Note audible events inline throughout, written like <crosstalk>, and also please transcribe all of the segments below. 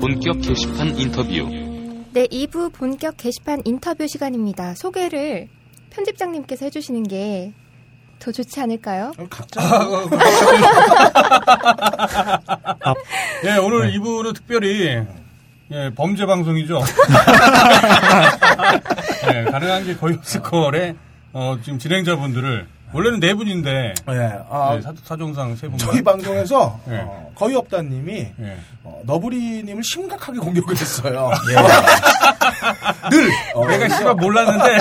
본격 게시판 인터뷰. 네, 2부 본격 게시판 인터뷰 시간입니다. 소개를 편집장님께서 해주시는 게 더 좋지 않을까요? 각자. <laughs> 예, 오늘 이분은 특별히 예, 범죄 방송이죠. <laughs> 예, 가능한 게 거의 없을 거래. 어, 지금 진행자분들을 원래는 네 분인데 예, 아, 예, 사, 사정상 세 분만. 저희 방송에서 예. 어, 거의 없다님이 예. 어, 너브리님을 심각하게 공격을 했어요. <laughs> 늘 어, 내가 씨발 몰랐는데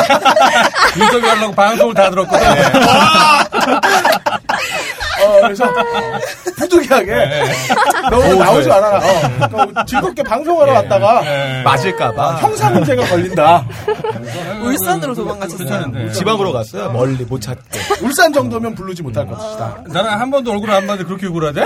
<laughs> 인터뷰하려고 방송을 다 들었거든. <laughs> 어, 그래서 어, 부득이하게 너 나오지 말아라. 어, 그러니까 즐겁게 방송하러 왔다가 예. 맞을까봐. 형사 문제가 걸린다. 울산으로 도망가셨어요. 괜찮은데. 지방으로 갔어요. 멀리 못 찾고. 울산 정도면 부르지 못할 것이다. 나는 한 번도 얼굴 안 봤는데 그렇게 욕을 하대?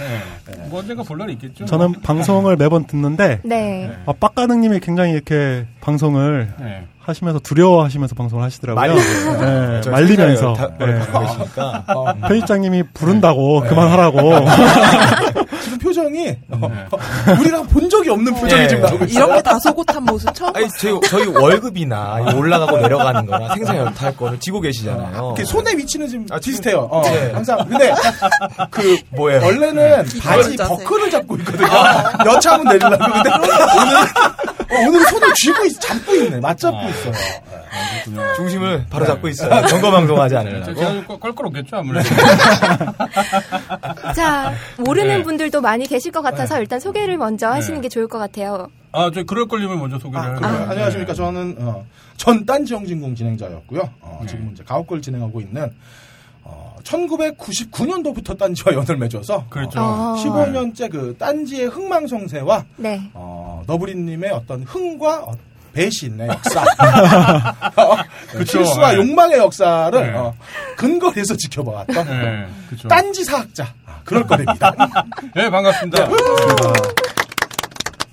예. 뭐 언젠가 볼 날이 있겠죠. 저는 방송을 매번 듣는데 네. 아, 빡가능님이 굉장히 이렇게 방송을 예. 하시면서 두려워하시면서 방송을 하시더라고요. 네, 저 말리면서 다- 네. 계시니까. <laughs> 편집장님이 부른다고 그만하라고. 표정이 어, 우리가 본 적이 없는 표정이 예. 지금 나오고 있어요. 이렇게 다소곳한 모습 처음 아니, 저희, 저희 월급이나 이 올라가고 내려가는 거나 생사연탈 거를 지고 계시잖아요. 이렇게 손의 위치는 지금 아, 비슷해요. 어, 네. 항상. 근데 그 뭐예요? 원래는 바지. 버클을 잡고 있거든요. 여차하면 내리려고. 근데 오늘 어, 오늘 손을 쥐고 있, 잡고 있네. 맞잡고 있어요. 중심을 바로 잡고 있어요. 점검방송하지 저- 않으려고. 껄- 껄끄럽겠죠, 아무래도. 자, 모르는 네. 분들도 많이 계실 것 같아서 일단 소개를 먼저 하시는 게 좋을 것 같아요. 아, 저 그럴 걸림을 먼저 소개를 아, 해요. 그래요? 안녕하십니까. 저는 어, 전 딴지 영진공 진행자였고요. 어, 지금 이제 가옥걸 진행하고 있는 어, 1999년도부터 딴지와 연을 맺어서 그렇죠. 어. 15년째 그 딴지의 흥망성쇠와 네. 어, 너브리님의 어떤 흥과 어, 배신의 역사, <laughs> 어, 그쵸, 실수와 네. 욕망의 역사를 네. 어, 근거리에서 지켜봐왔던. 딴지 사학자 아, 그럴 거랍니다. 예, <laughs> 반갑습니다.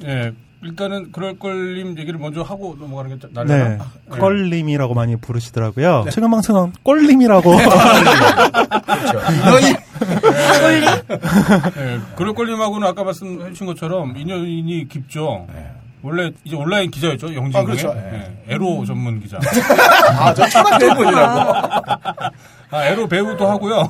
예, 일단은 그럴 걸림 얘기를 먼저 하고 넘어가는 게 나려나? 네. 껄림이라고 많이 부르시더라고요. 최근 방송은 꼴림이라고. 너희 예, 그럴 걸림하고는 아까 말씀해 주신 것처럼 인연이 깊죠. 원래 이제 온라인 기자였죠, 영진공의. 아, 그렇죠. 예, 에로 전문 기자. 아, 저 철학 전문이라고. 아, 에로 배우도 하고요.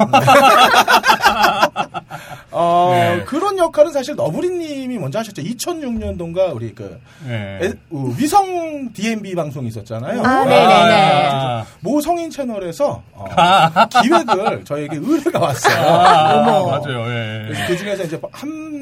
어, 네. 그런 역할은 사실 너브리님이 먼저 하셨죠. 2006년도인가 우리 그 예. 에- 어, 위성 DMB 방송이 있었잖아요. 아, 네네네. 아, 모 성인 채널에서 어, 기획을 저에게 의뢰가 왔어요. 아, 어머. 맞아요. 예. 그래서 그 중에서 이제 한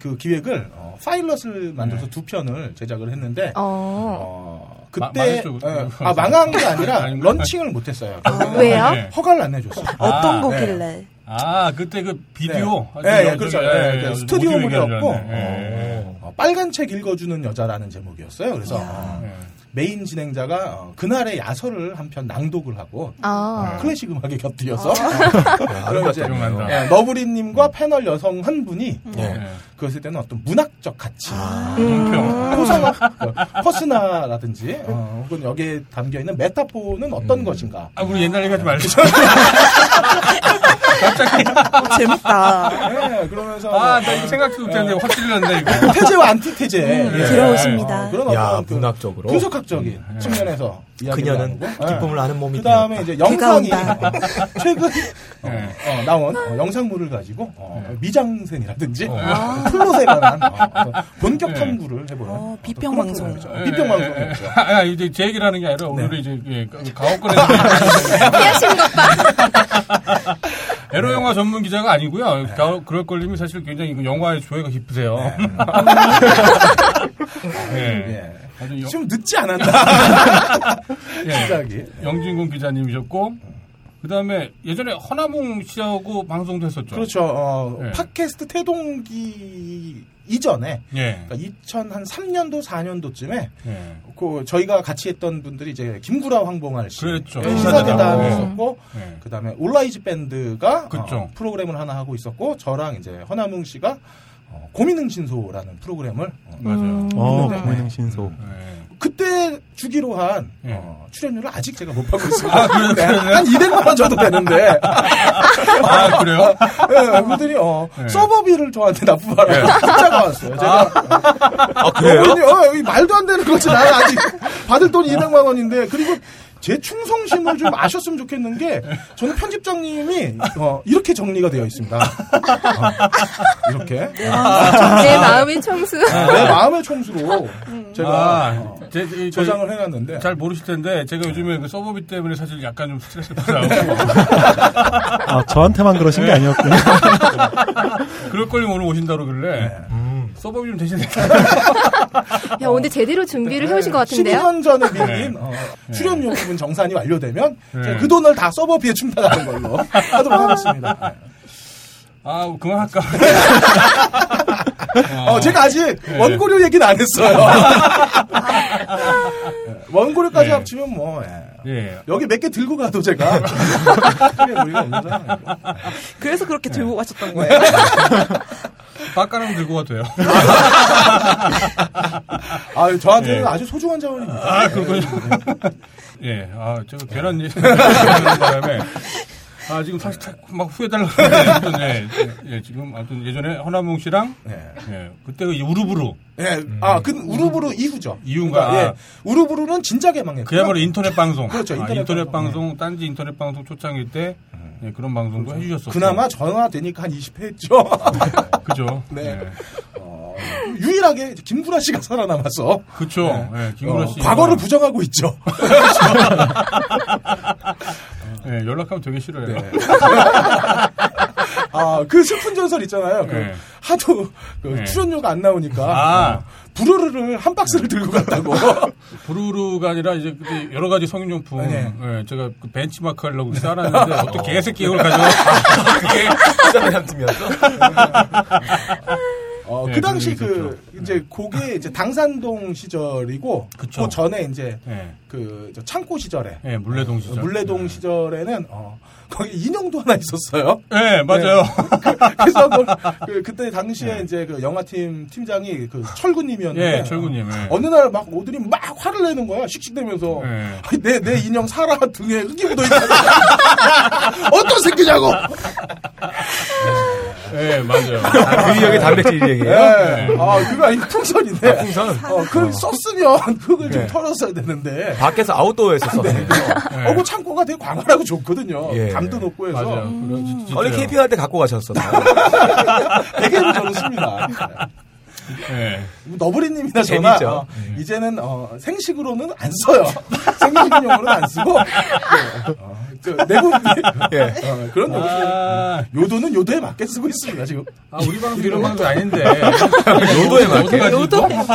그 기획을 어, 파일럿을 만들어서 두 편을 제작을 했는데 어. 어, 마- 그때 망했죠. 예, 아 망한 게 <laughs> 아니라? 런칭을 못했어요. 왜요? 예. 허가를 안 내줬어요. 어떤 아, 거길래? 아, 그때 그 비디오. 네. 예, 예, 그렇죠. 예, 예, 예, 그 스튜디오물이었고. 예. 어, 빨간 책 읽어주는 여자라는 제목이었어요. 그래서 어, 예. 메인 진행자가 어, 그날의 야설을 한 편 낭독을 하고 아. 클래식 음악에 곁들여서 아, <laughs> 이제 기억난다. 예, 너브리님과 패널 여성 한 분이 예. 예. 그것을 때는 어떤 문학적 가치, 논평. 호성학, 그, 퍼스나라든지 어, 혹은 여기에 담겨 있는 메타포는 어떤 것인가. 아, 우리 옛날 얘기하지 말자. <laughs> 어, 재밌다. 예, 그러면서 아, 뭐, 나 이거 생각도 못했는데 확실히 난다, 이거. <laughs> 테제와 안티테제 예. 들어오십니다. 어, 그런 야, 어떤 그 문학적으로. 분석학적인 측면에서 이야기를 그녀는 나누고, 기쁨을 아는 몸이 그 다음에 이제 영상이. 어, <laughs> 최근 어, 네. 어, 나온 어, 영상물을 가지고 어, 미장센이라든지 어. 어, 플롯에 관한 어, 어떤 본격 네. 탐구를 해보는 어, 비평 방송. 비평 예, 방송이죠. 예. 아, 이제 제 얘기를 하는 게 아니라 오늘은 이제 예, 가옥권에서 피하시는 것 봐. <laughs> 에로 영화 전문 기자가 아니고요. 가- 그럴 걸림이 사실 굉장히 그 영화의 조예가 깊으세요. <laughs> 영, 좀 늦지 않았나 <laughs> 예. 시작이. 영진공 기자님이셨고 그다음에 예전에 허나몽 씨하고 방송도 했었죠. 그렇죠. 어, 네. 팟캐스트 태동기 이전에 예. 그러니까 2003년도 4년도쯤에 예. 그 저희가 같이 했던 분들이 이제 김구라 황봉알 씨 그랬죠. 예, 시사대담 네. 있었고 예. 그다음에 올라이즈 밴드가. 어, 프로그램을 하나 하고 있었고 저랑 이제 허나뭉 씨가 어, 고민흥신소라는 프로그램을 어, 맞아요. 어, 네. 고민흥신소. 예. 그때 주기로 한 예. 어, 출연료를 아직 제가 못 받고 있습니다. 네, 한 200만 원 정도 되는데 <laughs> 아, 그래요? 예, 그분들이 어, 예. 서버비를 저한테 납부하라고 문자가 왔어요. 제가 아, 그래요? 어머니, 어, 말도 안 되는 거지. 나 아직 받을 돈이 200만 원인데 그리고 제 충성심을 좀 아셨으면 좋겠는 게 저는 편집장님이 어, 이렇게 정리가 되어 있습니다. 어, 이렇게 내 마음의 청수. 내 마음의 총수로 제가 아, 어, 제, 제, 저- 저장을 해놨는데 잘 모르실 텐데 제가 요즘에 그 서버비 때문에 사실 약간 좀 스트레스를 받아요. 아, 저한테만 그러신 게 아니었군요. 그럴 걸요 오늘 오신다 그러길래 음. 서버비 좀 대신해. <laughs> 야, 오늘 제대로 준비를 해오신 것 같은데요? 12년 전에 밀린 어, 출연료 부분 정산이 완료되면 네. 제가 그 돈을 다 서버비에 충당하는 걸로 하도록 하겠습니다. 네. 아, 그만할까? <laughs> 어, 제가 아직 원고료 얘기는 안 했어요. 네, 원고료까지 네. 합치면 뭐 예. 예. 여기 몇 개 들고 가도 제가. <laughs> 그래서 그렇게 네. 들고 가셨던 <laughs> 거예요. 빡가랑 들고 가도 돼요. <laughs> 아, 저한테는 예. 아주 소중한 자원입니다. 아, 그렇군요. 예, 아, 제가 괜한 얘기 하는 바람에. 아, 지금 사실 다- 막 후회달라고 하는데, 예, 예, 지금, 아무튼 예전에 허남몽 씨랑, 네. 예, 그때 그 우르부르, 예, 아, 그 우르부르 이후죠. 이후인가? 그러니까, 아. 예, 우르부르는 진작에 망했고. 그야말로 인터넷 방송. 그렇죠, 아, 인터넷 인터넷 방송. 방송, 딴지 인터넷 방송 초창일 때, 예, 그런 방송도 해주셨었고. 그나마 전화 되니까 한 20회 했죠. <laughs> 그죠. 네. 예. 어, 유일하게 김구라 씨가 살아남아서 그쵸. 예, 김구라 어, 씨. 과거를 부정하고 있죠. 예, <laughs> 연락하면 되게 싫어요. 네. 아, 그 슬픈 전설 있잖아요. 그 네. 하도 그 네. 출연료가 안 나오니까 아. 어, 부르르를 한 박스를 들고 갔다고. <laughs> 부르르가 아니라 이제 여러 가지 성인용품 네. 예, 제가 그 벤치마크 하려고 쌓아놨는데 어떤 개새끼 이걸 가져와 <laughs> 그게 비싼 팀이었어? 어, 네, 그 당시 그 이제 그게 이제 당산동 시절이고 그쵸. 그 전에 이제 예, 그저 창고 시절에. 예, 물레동 시절. 물레동 시절에는 어, 거기 인형도 하나 있었어요. 예, 맞아요. <laughs> 그래서 그, 그, 때 당시에 이제 그 영화팀 팀장이 그 철구님이었는데 예, 철구님 예. 어느 날 막 오더니 막 화를 내는 거야 씩씩대면서. 내, 내 인형 사라 등에 흙이 묻어 있다. <laughs> 어떤 새끼냐고 <laughs> 예, 맞아요 그 기억에 단백질 예. 얘기예요? 아 그거 아니 풍선인데 풍선? 어, 그걸 썼으면 흙을 좀 예. 털었어야 되는데 밖에서 아웃도어에서 썼어요. 예. 어, 그 창고가 되게 광활하고 좋거든요 예. 담도 높고 해서 맞아요 진짜요. 원래 KP 할때 갖고 가셨었어요. <laughs> 되게로 저는 씁니다 예. 너브리님이나 저나 재밌죠. 어, 이제는 어, 생식으로는 안 써요. <laughs> 생식용으로는 안 쓰고 네, 어, 그 내부 예. 어, 그런 용도 아, 요도는 요도에 맞게 쓰고 있습니다 지금. 아, 우리 방송 이런 방송 아닌데 <laughs> 요도에 맞게. 요도 뭐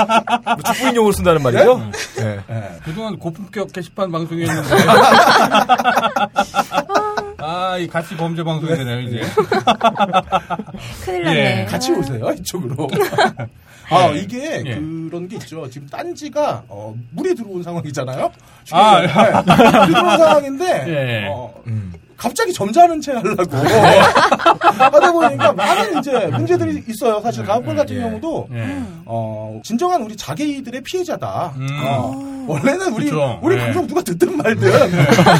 축구인용으로 쓴다는 말이죠? 예. 그동안 고품격 게시판 방송이었는데 <laughs> 아, 이 같이 범죄 방송이 되네요 이제 <laughs> 큰일 났네. 예, 같이 오세요 이쪽으로. <laughs> 아 이게 예. 그런 게 있죠. 지금 딴지가 어, 물이 들어온 상황이잖아요. 아, 네, <laughs> 물이 들어온 상황인데 예. 어, 음. 갑자기 점잖은 채 하려고 <laughs> 하다 보니까 많은 이제 문제들이 있어요. 사실 가옥골 같은 예. 경우도 예. 어, 진정한 우리 자개이들의 피해자다. 음. 어, 원래는 우리 그쵸. 우리 예. 방송 누가 듣든 말든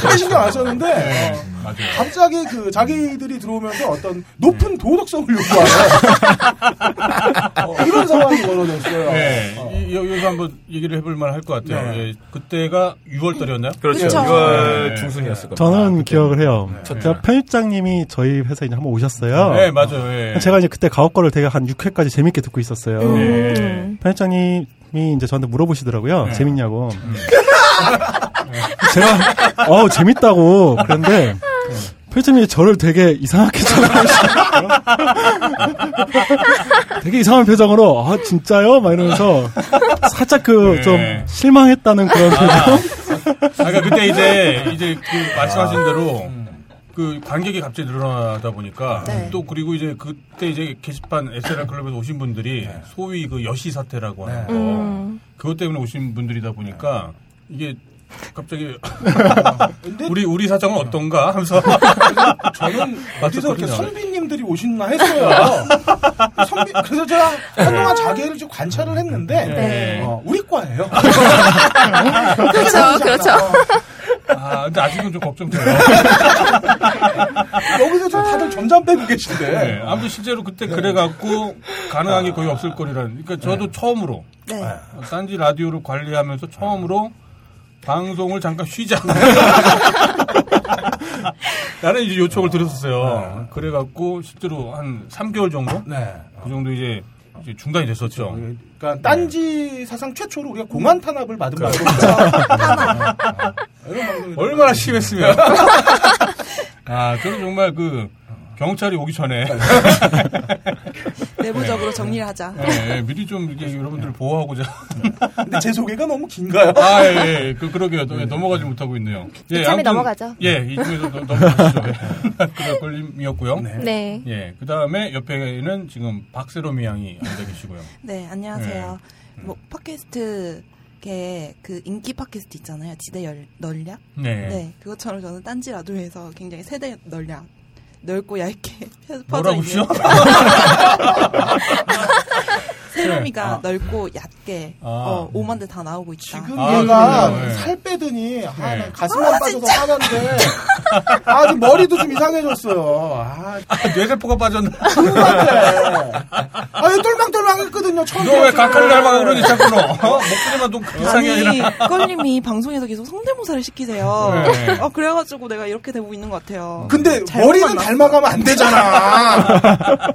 크게 신경 안 썼는데 예. 어, 갑자기 그 자개이들이 들어오면서 어떤 높은 도덕성을 요구하는 어, <laughs> 이런 상황이 벌어졌어요. 예, 어. 이- 여- 여기서 한번 얘기를 해볼 만할 것 같아요. 네. 예, 그때가 6월달이었나요? 그렇죠. 그쵸. 6월 네. 중순이었을 겁니다. 저는 기억을 해요. 네. 제가 편집장님이 저희 회사에 이제 한번 오셨어요. 네, 맞아요. 예. 제가 이제 그때 가옥 거를 되게 한 6회까지 재밌게 듣고 있었어요. 음. 편집장님이 이제 저한테 물어보시더라고요. 네. 재밌냐고. 제가 어우 재밌다고 그런데 편집장님이 저를 되게 이상하게 쳐다보시더라고요. 되게 이상한 표정으로 아 진짜요? 막 이러면서 살짝 그 네. 좀 실망했다는 그런 표정. 아, 그러니까 그때 이제 이제 그 말씀하신 대로 그 관객이 갑자기 늘어나다 보니까 네. 또 그리고 이제 그때 이제 게시판 SLR 클럽에서 오신 분들이 소위 그 여시 사태라고 하는 거 음. 그것 때문에 오신 분들이다 보니까 이게 갑자기 우리 우리 사정은 어떤가 하면서 <laughs> 저는 어디서 이렇게 맞췄거든요. 선비님 선배님들이 오시나 했어요. 선배, 그래서 제가 한동안 자기를 좀 관찰을 했는데, 네. 어, 우리 과예요. 그렇죠, 그렇죠. 아, 근데 아직은 좀 걱정돼요. <laughs> 여기서 좀 다들 점점 빼고 계신데. 네, 아무튼 실제로 그때 그래갖고 가능한 게 거의 없을 거리라는. 그러니까 저도 처음으로 네. 어, 딴지 라디오를 관리하면서 처음으로 방송을 잠깐 쉬자. <laughs> 나는 이제 요청을 드렸었어요. 그래갖고 실제로 한 3개월 정도? 네. 그 정도 이제 중단이 됐었죠. 그러니까 딴지 사상 최초로 우리가 공안 탄압을 받은. 방송이죠. <laughs> 이런 방송이 얼마나 심했으면. <laughs> 아, 저는 정말 그 경찰이 오기 전에 <laughs> 내부적으로 정리를 하자. 예, 예, 미리 좀 이렇게 여러분들 보호하고자. 근데 제 소개가 너무 긴가요? 아, 예, 예. 그, 그러게요. 예, 넘어가지 못하고 있네요. 예, 아무튼, 넘어가죠. 예, 이쯤에서 넘- 넘어가시죠. 예. <laughs> 그럴 걸림이었고요. 네. 네. 예, 그 다음에 옆에는 지금 박세롬이 양이 앉아 계시고요. 네, 안녕하세요. 뭐 팟캐스트 그 인기 팟캐스트 있잖아요. 지대 열, 널략. 네. 네, 그것처럼 저는 딴지 라디오에서 굉장히 세대 널략 넓고 얇게 <laughs> 퍼져 뭐라고요? 있는 <laughs> 세롬이가 네. 넓고 얕게 아. 어, 5만 대다 나오고 있다. 지금 아, 얘가? 네. 살 빼더니 아, 네. 난 가슴만 빠져서 화난데 아, 지금 머리도 좀 이상해졌어요. 아, 아, 뇌세포가 빠졌나? 그래. 아, 얘 똘망똘망 했거든요. 처음 너왜 들었을 가까이 때. 닮아가 그러니 자꾸 너? 어? 목소리만 좀 아니라. 아니, 껄님이 방송에서 계속 성대모사를 시키세요. 네. 어, 그래가지고 내가 이렇게 되고 있는 것 같아요. 근데 머리는. 닮아가면 안 되잖아. <laughs>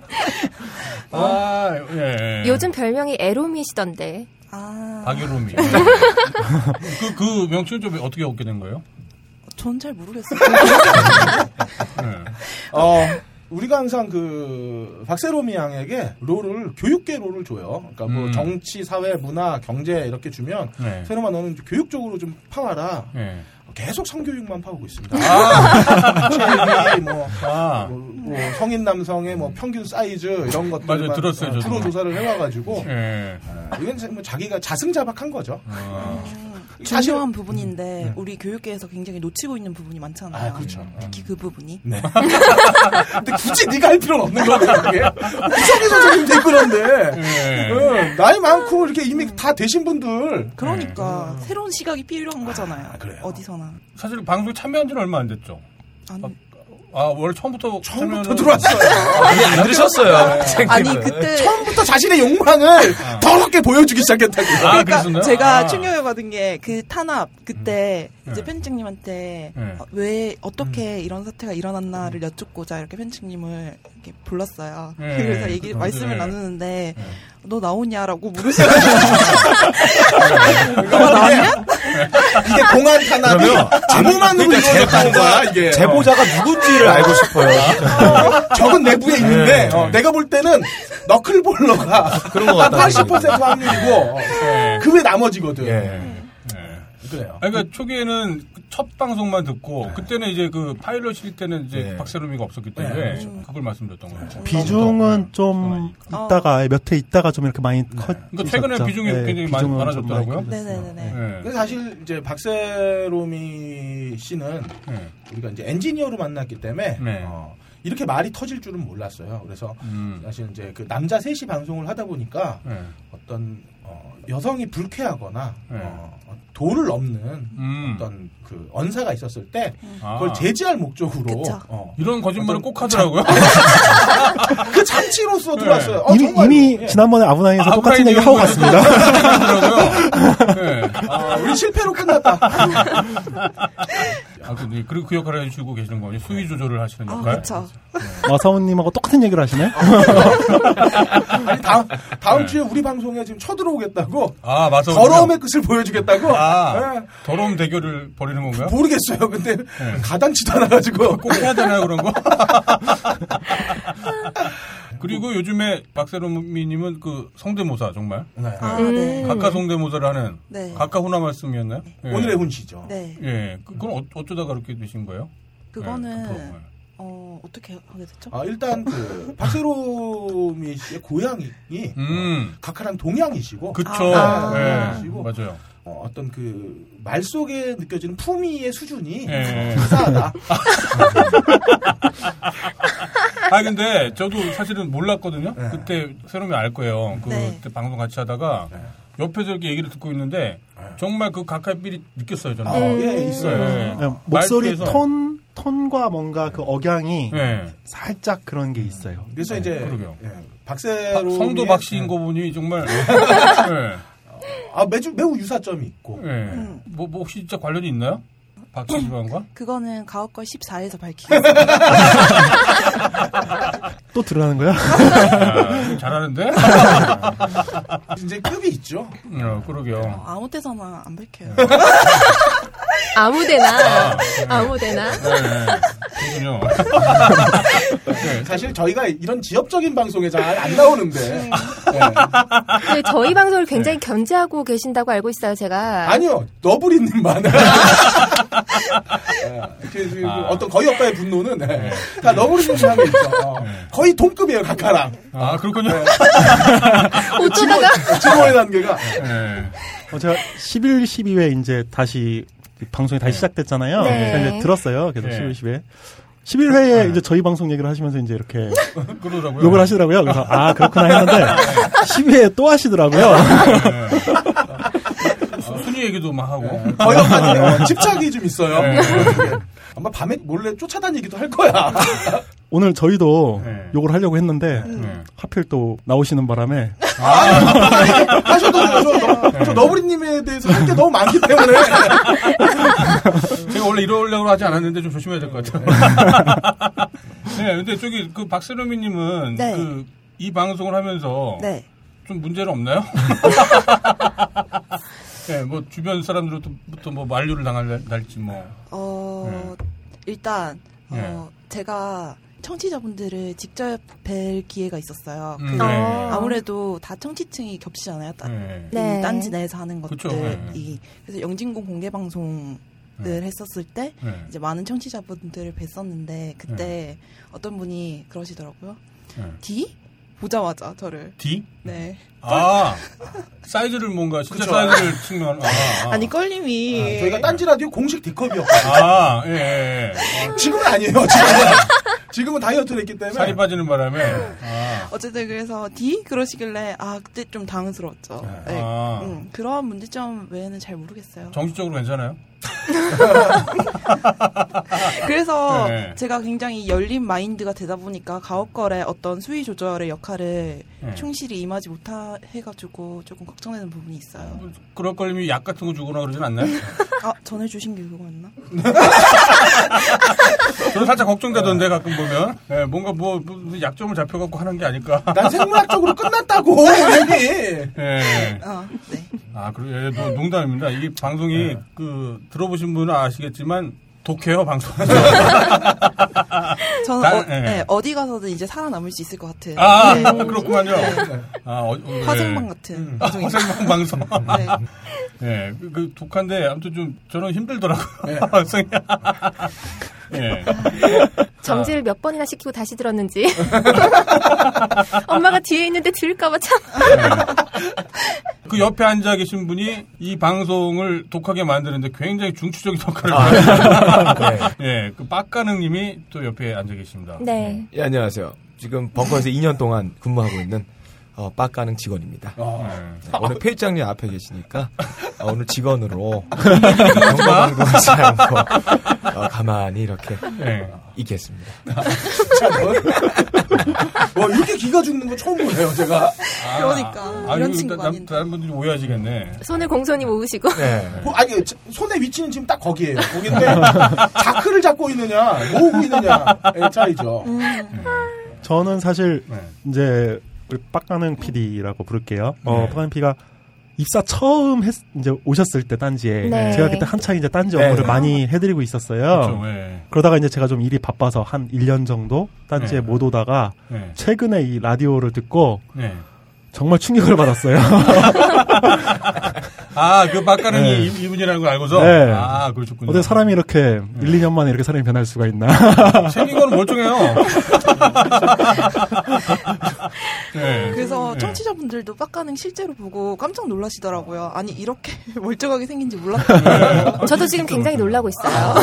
아, 예. 예. 요즘 별명이 에로미시던데. 아, 박유롬이. <laughs> 그, 그 명칭은 좀 어떻게 얻게 된 거예요? 전 잘 모르겠어요. 네. 어, 우리가 항상 그 박세롬이 양에게 롤을 교육계 롤을 줘요. 그러니까 뭐 음. 정치, 사회, 문화, 경제 이렇게 주면 네. 세롬아 너는 교육적으로 좀 파와라. 예. 계속 성교육만 파고 있습니다. 체위, 뭐, 아. 뭐, 뭐 성인 남성의 뭐 평균 사이즈 이런 것들 맞아요. 들었어요. 주로 조사를 해와가지고 예. 아, 이건 뭐 자기가 자승자박한 거죠. 아. 중요한 부분인데 우리 교육계에서 굉장히 놓치고 있는 부분이 많잖아요. 아, 그렇죠. 특히 그 부분이. 네. <laughs> 근데 굳이 네가 할 필요는 없는 거야, 그게. 구석에서 저기 댓글인데. 예. 응, 나이 많고 이렇게 이미 다 되신 분들. 그러니까 새로운 시각이 필요한 거잖아요. 아, 그래요? 어디서나. 사실 방송 참여한 지는 얼마 안 됐죠. 아니, 아, 원래 처음부터 처음부터 들어왔어요. 안 들으셨어요. 아니 그때 처음부터 자신의 욕망을 더럽게 보여주기 시작했다고. 아, 그러니까 그랬었나요? 제가 아. 충격을 받은 게 그 탄압 그때 이제 네. 편집장님한테 네. 어, 왜 어떻게 이런 사태가 일어났나를 여쭙고자 이렇게 편집장님을 이렇게 불렀어요. 네. 그래서 얘기 그- 말씀을 네. 나누는데 네. 너 나오냐라고 물으셔가지고 <laughs> 너 나왔냐? 이게 공안 탄압이 제보만으로 이루어졌다는 거야, 이게. 제보자가 누군지를 알고 싶어요. 어, 적은 내부에 있는데, 네. 어, 내가 볼 때는 너클볼러가 그런 것한 같다는 80% 확률이고, 예. 그외 나머지거든. 예. 예. 그래요. 그러니까 초기에는 첫 방송만 듣고 그때는 이제 그 파일럿일 때는 이제 네. 박세롬이가 없었기 때문에 그걸 말씀드렸던 거예요. 비중은 좀 어. 있다가 몇 회 있다가 좀 이렇게 많이 커. 그러니까 최근에 비중이 굉장히 많이 많아졌더라고요. 네네네네. 예. 그래서 사실 이제 박세롬이 씨는 예. 우리가 이제 엔지니어로 만났기 때문에 네. 어, 이렇게 말이 터질 줄은 몰랐어요. 그래서 음. 사실 이제 그 남자 셋이 방송을 하다 보니까 예. 어떤 어, 여성이 불쾌하거나 네. 어, 도를 넘는 음. 어떤 그 언사가 있었을 때 아. 그걸 제지할 목적으로. 어, 이런 거짓말을 꼭 하더라고요. <laughs> 그 장치로서 들어왔어요. 어, 이미, 정말로. 이미 예. 지난번에 아브나이에서 아, 똑같은 얘기 하고 갔습니다. 예. 아, 우리 실패로 끝났다. <laughs> 아무튼 예, 그리고 그 역할을 해주고 계시는 거군요. 수위 조절을 하시는 아, 역할. 그렇죠. 마사오님하고 똑같은 얘기를 하시네. 아니, <laughs> 다음, 다음 주에 우리 방송에 지금 쳐들어오겠다고 아, 맞아. 더러움의 끝을 보여주겠다고 아, 예. 더러움 대결을 벌이는 건가요? 모르겠어요. 근데 가당치도 않아가지고 꼭 해야 되나요, 그런 거? <laughs> 그리고 요즘에 박세롬이님은 그 성대모사 정말 네. 아, 음. 네. 각하 성대모사를 하는 네. 각하 훈화 말씀이었나요? 예. 오늘의 훈시죠. 네. 예, 그- 그건 어, 어쩌다 그렇게 되신 거예요? 그거는 예, 그 프로그램을. 어, 어떻게 하게 됐죠? 아, 일단 그 <laughs> 박세롬이 씨의 고향이 음, 각하랑 동양이시고 그쵸. 아, 예, 그러시고 맞아요. 어, 어떤 그 말 속에 느껴지는 품위의 수준이 예. 유사하다. <laughs> 아 근데 저도 사실은 몰랐거든요. 네. 그때 새롬이 알 거예요. 그 네. 때 방송 같이 하다가 옆에서 이렇게 얘기를 듣고 있는데 정말 그 가까이 삘이 느꼈어요 저는. 아, 예, 있어요. 네. 그냥 목소리. 톤 톤과 뭔가 그 억양이 네. 살짝 그런 게 있어요. 그래서 이제 그러게요. 예, 박- 박세롬이 성도 박씨인 거 보니 정말. <laughs> 네. 아 매주 매우 유사점이 있고 네. 뭐, 뭐 혹시 진짜 관련이 있나요? 집안과? <clears throat> 그거는 가옥걸 14에서 밝히겠습니다. <laughs> 또 들어가는 거야? 아, 잘하는데? <laughs> 이제 급이 있죠. 어, 그러게요. 아무 때서나 안 밝혀요. <laughs> 아무 데나 아무 데나 네. 그렇군요. 사실 저희가 이런 지역적인 방송에 잘 안 나오는데 예. 네, 저희 방송을 굉장히 견제하고 계신다고 알고 있어요 제가 아니요 너브리님만 그, 그 아. 어떤 거의 오빠의 분노는 예, 다 너브리님 향해 있죠. 어, 네. 거의 동급이에요 각하랑 아, 그렇군요. <laughs> 어쩌다가 증오의 단계가 네. 어, 제가 11, 12회 이제 다시 방송이 다시 시작됐잖아요. 네. 제가 이제 들었어요. 계속 네. 11, 12회. 11회에 이제 저희 방송 얘기를 하시면서 이제 이렇게 <laughs> 그러더라고요. 욕을 하시더라고요. 그래서 아 그렇구나 했는데 12회에 또 하시더라고요. <laughs> 네. 얘기도 막 하고. 거의 오빠는 <laughs> 집착이 좀 있어요. 네. 아마 밤에 몰래 쫓아다니기도 할 거야. <laughs> 오늘 저희도 네. 욕을 하려고 했는데 네. 하필 또 나오시는 바람에 하셔도 돼요. 저, 저, 저 너브리님에 대해서 할 게 너무 많기 때문에 <laughs> 제가 원래 이러려고 하지 않았는데 좀 조심해야 될 것 같아요. 네, 근데 저기 그 박세롬이님은 네. 그이 방송을 하면서 네. 좀 문제는 없나요? 네, 뭐 주변 사람들로부터 뭐 만류를 당할지 뭐. 어, 일단, 네. 어, 제가 청취자분들을 직접 뵐 기회가 있었어요. 음, 그 네. 아무래도 다 청취층이 겹치잖아요. 따, 네. 네. 이 딴지 내에서 하는 것들이. 네. 그래서 영진공 공개 방송을 네. 했었을 때 네. 이제 많은 청취자분들을 뵀었는데 그때 어떤 분이 그러시더라고요. 네. D 보자마자 저를 D? 네 아 사이즈를 뭔가 진짜 사이즈를 측면 아, 아. 아니 껄림이 저희가 딴지 라디오 공식 D컵이었거든요. 아, 예, 예. 예. 지금은 아니에요. 지금은 지금은 다이어트를 했기 때문에 살이 빠지는 바람에 아, 어쨌든 그래서 D 그러시길래 아 그때 좀 당황스러웠죠. 네. 아. 음, 그런 문제점 외에는 잘 모르겠어요. 정신적으로 괜찮아요? <laughs> 그래서 네. 제가 굉장히 열린 마인드가 되다 보니까 가옥걸의 어떤 수위 조절의 역할을 네. 충실히 임하지 못해가지고 조금 걱정되는 부분이 있어요. 그럴 걸림이 약 같은 거 주거나 그러진 않나요? 아 전해주신 게 그거였나? <laughs> 저는 살짝 걱정되던데 가끔 보면 예, 뭔가 뭐, 뭐 약점을 잡혀갖고 하는 게 아닐까. 난 생물학적으로 끝났다고 <laughs> 얘기. 예. 아 네. 아, 그리고 예, 노- 농담입니다. 이 방송이 그 들어보신 분은 아시겠지만 독해요 방송. <laughs> 저는 다- 어, 예. 네, 어디 가서든 이제 살아남을 수 있을 것 같은. 아 네. <laughs> 그렇구만요. 아, 어, 어, 화생방 예. 같은 아, 방송입니다. 화생방 방송. <laughs> 네. 예, 그, 그 독한데 아무튼 좀 저는 힘들더라고요. 성 이. 예. <laughs> 점지를 몇 번이나 시키고 다시 들었는지 <laughs> 엄마가 뒤에 있는데 들을까봐 참 그 옆에 앉아 계신 분이 이 방송을 독하게 만드는데 굉장히 중추적인 역할을 아, 해요. 네. 예, 그 빡가능님이 또 옆에 앉아 계십니다. 네. 예, 안녕하세요. 지금 벙커에서 2년 동안 근무하고 있는 어, 빡가능 직원입니다. 어. 예. 자, 오늘 필장님 앞에 계시니까 어, 오늘 직원으로 <laughs> 경고방송하지 않고 어, 가만히 이렇게 예. 있겠습니다. 뭐 이렇게 기가 죽는 거 처음 보네요, 제가. 그러니까 아, 이런 남- 아닌데. 다른 분들이 오해하시겠네. 손을 공손히 모으시고 네. 뭐, 아니 저- 손의 위치는 지금 딱 거기에요. 거기인데 자크를 잡고 있느냐, 모으고 있느냐의 차이죠. 저는 사실 네. 이제 빡가는 PD라고 부를게요. 어, 네. 빡가는 PD가 입사 처음 했, 이제 오셨을 때 딴지에 네. 제가 그때 한창 이제 딴지 네. 업무를 많이 해드리고 있었어요. 그렇죠. 예. 그러다가 이제 제가 좀 일이 바빠서 한 1년 정도 딴지에 네. 못 오다가 예. 최근에 이 라디오를 듣고 예. 정말 충격을 받았어요. <laughs> 아, 그 빡가능이 네. 이- 이분이라는 걸 알고서? 네. 아, 그러셨군요. 어떻게 사람이 이렇게 1, 2년 만에 이렇게 사람이 변할 수가 있나. 생긴 거는 멀쩡해요. <laughs> 네. 그래서 네. 청취자분들도 빡가능 실제로 보고 깜짝 놀라시더라고요. 아니 이렇게 <laughs> 멀쩡하게 생긴지 몰랐거든요. 저도 지금 굉장히 놀라고 있어요.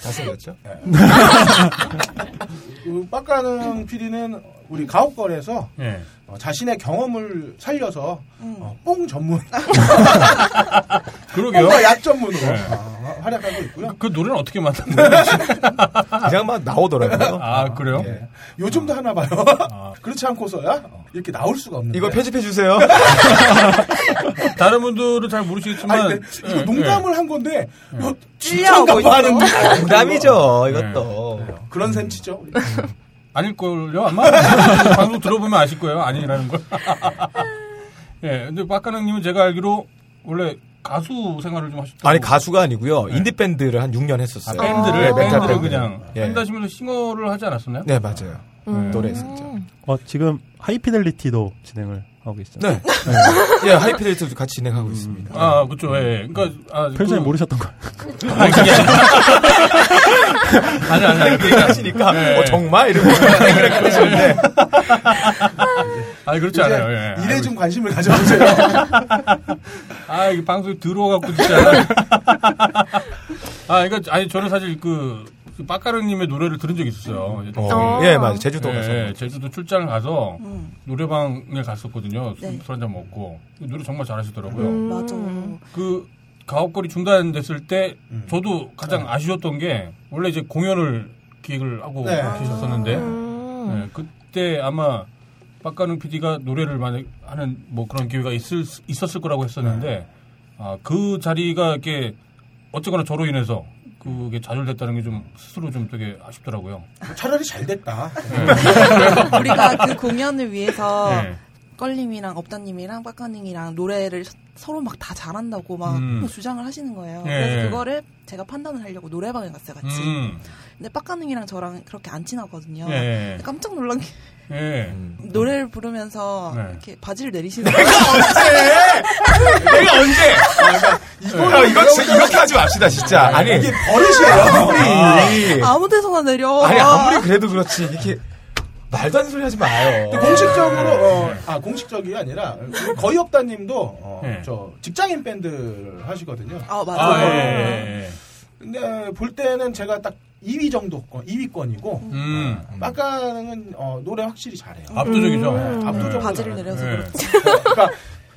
잘생겼죠? <laughs> 그 빡가능 PD는 우리 가옥걸에서 예. 어, 자신의 경험을 살려서 음. 어, 뽕 전문, <laughs> 그러게요. 뽕과 약 전문으로 네. 어, 활약하고 있고요. 그 노래는 어떻게 만든 거예요? 그냥 막 나오더라고요. 아, 그래요? 예. 요즘도 하나 봐요. 아. 그렇지 않고서야 어, 이렇게 나올 수가 없는데. 이거 편집해 주세요. <laughs> 다른 분들은 잘 모르시겠지만. 아니, 이거 예, 농담을 한 건데 찔려하고 진짜인가 봐 하는 농담이죠, 이것도. 그런 셈 치죠. 아닐걸요, 아마? <laughs> 방송 들어보면 아실 거예요. 아니라는 걸. <laughs> 예, 근데 빡가능님은 제가 알기로 원래 가수 생활을 좀 하셨다고. 아니, 가수가 아니고요. 인디밴드를 한 6년 아, 했었어요. 밴드를, 네, 밴드를 밴드. 그냥. 예. 밴드 하시면서 싱어를 하지 않았었나요? 네, 맞아요. 음. 노래했었죠. 어, 지금 하이피델리티도 진행을 하고 계시잖아요. 네. 예, 하이피델리티도 같이 진행하고 있습니다. 아, 그쵸, 예. 그니까, 아, 편집장님 그- 모르셨던 거예요. 아니, 그게 아니라. <laughs> 아니, 아니, 아니. 그 얘기하시니까, 예. 어, 정말? 이러고 그렇게 되시는데. 아니, 그렇지 이제 않아요, 예. 일에 좀 관심을 가져보세요. <laughs> 아, 이게 방송에 들어와갖고, 진짜. <laughs> 아, 그니까, 아니, 저는 사실 그, 그 빡가릉님의 노래를 들은 적이 있었어요. 어, 예, 맞아요. 제주도 예, 가서. 예, 제주도 출장을 가서 음. 노래방에 갔었거든요. 술, 네. 술 한잔 먹고. 노래 정말 잘하시더라고요. 음. 맞아. 그 가옥거리 중단됐을 때 음. 저도 가장 아쉬웠던 게 원래 이제 공연을 기획을 하고 네. 계셨었는데 음. 예, 그때 아마 빡가능 PD가 노래를 만약 하는 뭐 그런 기회가 있을 수- 있었을 거라고 했었는데 아, 그 자리가 이렇게 어쨌거나 저로 인해서 그게 좌절됐다는 게 좀 스스로 좀 되게 아쉽더라고요. 차라리 잘 됐다. 우리가 그 공연을 위해서 네. 껄님이랑 업다님이랑 빡가능이랑 노래를 서- 서로 막 다 잘한다고 막 음. 주장을 하시는 거예요. 예. 그래서 그거를 제가 판단을 하려고 노래방에 갔어요, 같이. 음, 근데 빡가능이랑 저랑 그렇게 안 친하거든요. 예. 깜짝 놀란 게 예. 노래를 부르면서 네. 이렇게 바지를 내리시는 거예요. 내가 언제? 이거, 이거 진짜 이렇게 하지 맙시다, 진짜. 아니, 이게 버릇이에요. 아무리, 아무 데서나 내려. 아니, 아무리 그래도 그렇지. 이렇게, 말도 안 되는 소리 하지 마요. 근데 공식적으로 어, 아 공식적이 아니라 거의 없다님도 어, 네. 저 직장인 밴드 하시거든요. 아, 맞아요. 아, 예. 예. 근데 볼 때는 제가 딱 2위 정도 2위권이고 음. 빡가능은 어, 노래 확실히 잘해요. 압도적이죠. 네, 압도적으로 바지를 잘해요. 내려서 예. 그렇지. 그러니까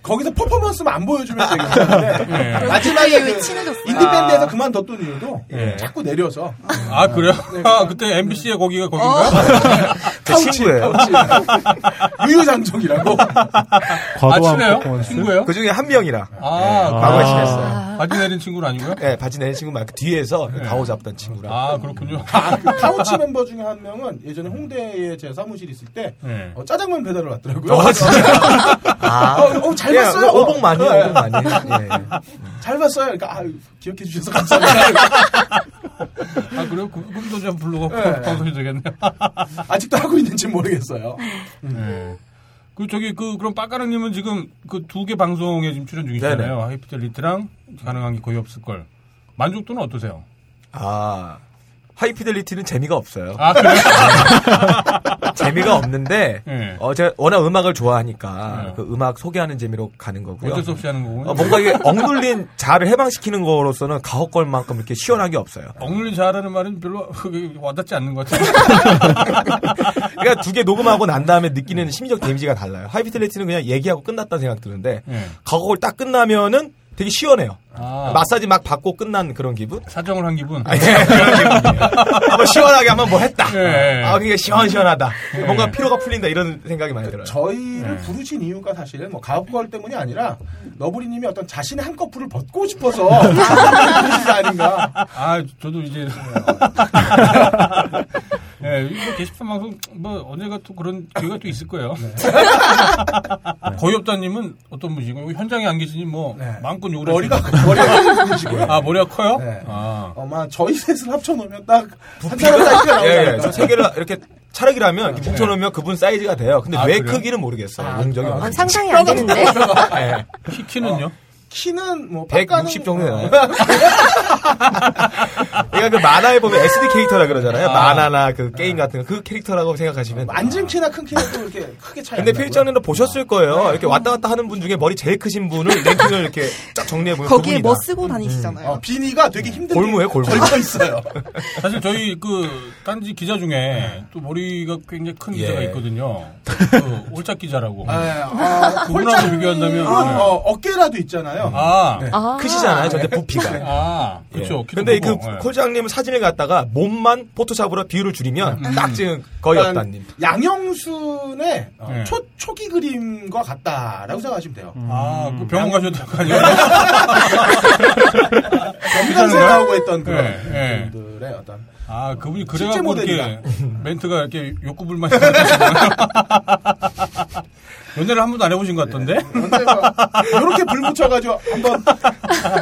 거기서 퍼포먼스만 안 보여주면 되게 괜찮은데 예. 마지막에 그 친해졌어요. 인디밴드에서 그만뒀던 이유도 예. 자꾸 내려서 아, 그래요? 아, 그때 MBC의 거기가 거긴가요? 제 <laughs> 친구예요. <laughs> 유유장정이라고 <laughs> 아, 과도한 친해요? 퍼포먼스. 친구예요? 그 중에 한 명이랑. 아, 과거에 아. 친했어요. 바지 내린 친구는 아니고요? 예, 바지 내는 친구 말고 뒤에서 가오 잡던 친구랑. 아, 그렇군요. 아, 그 <laughs> 카우치 멤버 중에 한 명은 예전에 홍대에 제 사무실 있을 때 네. 어, 짜장면 배달을 왔더라고요. 어, 진짜? <laughs> 아. 어, 어, 잘 예, 봤어요. 오복 많이 해요, 네. 오복 많이 해요. <laughs> 예. 잘 봤어요. 그러니까 아유, 기억해 주셔서 감사합니다. 아, 그래요? 그, 그분도 좀 불러갖고 네. 방송이 되겠네요. 아직도 하고 있는지 모르겠어요. 네. 그, 저기, 그, 그럼 빠까랑님은 지금 그 두 개 방송에 지금 출연 중이시잖아요. 하이피델리티랑 가능한 게 거의 없을 걸. 만족도는 어떠세요? 아. 하이피델리티는 재미가 없어요. 아, 그래요? <laughs> 재미가 없는데, 네. <laughs> 어, 제가 워낙 음악을 좋아하니까, 네. 그 음악 소개하는 재미로 가는 거고요. 어쩔 수 없이 하는 거군요. 어, 뭔가 이게 억눌린 자아를 해방시키는 거로서는 가옥걸만큼 이렇게 시원하게 없어요. 억눌린 자라는 말은 별로 와닿지 않는 것 같아요. <laughs> 그러니까 두 개 녹음하고 난 다음에 느끼는 심리적 데미지가 달라요. 하이피델리티는 그냥 얘기하고 끝났다는 생각 드는데, 네. 가옥걸 딱 끝나면은 되게 시원해요. 아, 마사지 막 받고 끝난 그런 기분? 사정을 한 기분. 아니, <laughs> 그런 기분이에요. 한번 시원하게 한번 뭐 했다. 예. 아, 그게 시원시원하다. 뭔가 피로가 풀린다. 이런 생각이 많이 들어요. 저희를 네. 부르신 이유가 사실은 뭐 가업걸 때문이 아니라 너브리님이 어떤 자신의 한꺼풀을 벗고 싶어서 <laughs> 부르신 게 아닌가. 아, 저도 이제. 예, 이거 게시판 방송, 뭐, 언제가 또 그런 기회가 또 있을 거예요. <laughs> 거의 없다님은 어떤 분이시고, 현장에 안 계시니 뭐, 네. 마음껏 욕을 머리가. 머리가 큰 분이시고요. <laughs> 아, 머리가 커요? 네. 아. 아마 저희 셋을 합쳐놓으면 딱 한 사람 사이즈가 나오지 예, 예. 세 개를 이렇게 차력이라면 이렇게 뭉쳐놓으면 그분 사이즈가 돼요. 근데 아, 뇌 그래요? 크기는 모르겠어요. 아, 용적이 아, 어. 상상이 안 되는데. <laughs> 예. 키, 키는요? 키는 뭐 160 빡가는- 정도 되나요? 그러니까 그 만화에 보면 SD 캐릭터라 그러잖아요. 만화나 그 게임 같은 거 그 캐릭터라고 생각하시면. 앉은 키나 큰 키는 또 이렇게 크게 차이. 근데. 필장님도 보셨을 거예요. 이렇게 왔다 갔다 하는 분 중에 머리 제일 크신 분을 랭킹을 이렇게 쫙 정리해 보면 거기에 그분이다. 뭐 쓰고 다니시잖아요. 어, 비니가 되게 힘든 골무예요, 골무. 걸쳐 있어요. <laughs> 사실 저희 그 딴지 기자 중에 또 머리가 굉장히 큰 기자가 예. 있거든요. <laughs> 그 홀짝 기자라고. 아, 아, 그분하고 비교한다면 어, 네. 어, 어깨라도 있잖아요. 아, 네. 아. 크시잖아요. 전체 부피가. 아, 그렇죠. 예. 근데 그 네. 콜장님 사진을 갖다가 몸만 포토샵으로 비율을 줄이면 딱 지금 거의 없다님. 양영순의 어, 네. 초, 초기 그림과 같다라고 생각하시면 돼요. 아, 그 병원 가셨던 거 아니에요? 연간세 나오고 했던 그런 네, 네. 분들의 어떤 아, 그분이 그래갖고 이렇게. 멘트가 이렇게 욕구불만 <laughs> 연애를 한 번도 안 해보신 것 같던데? 이렇게 불 붙여가지고 한번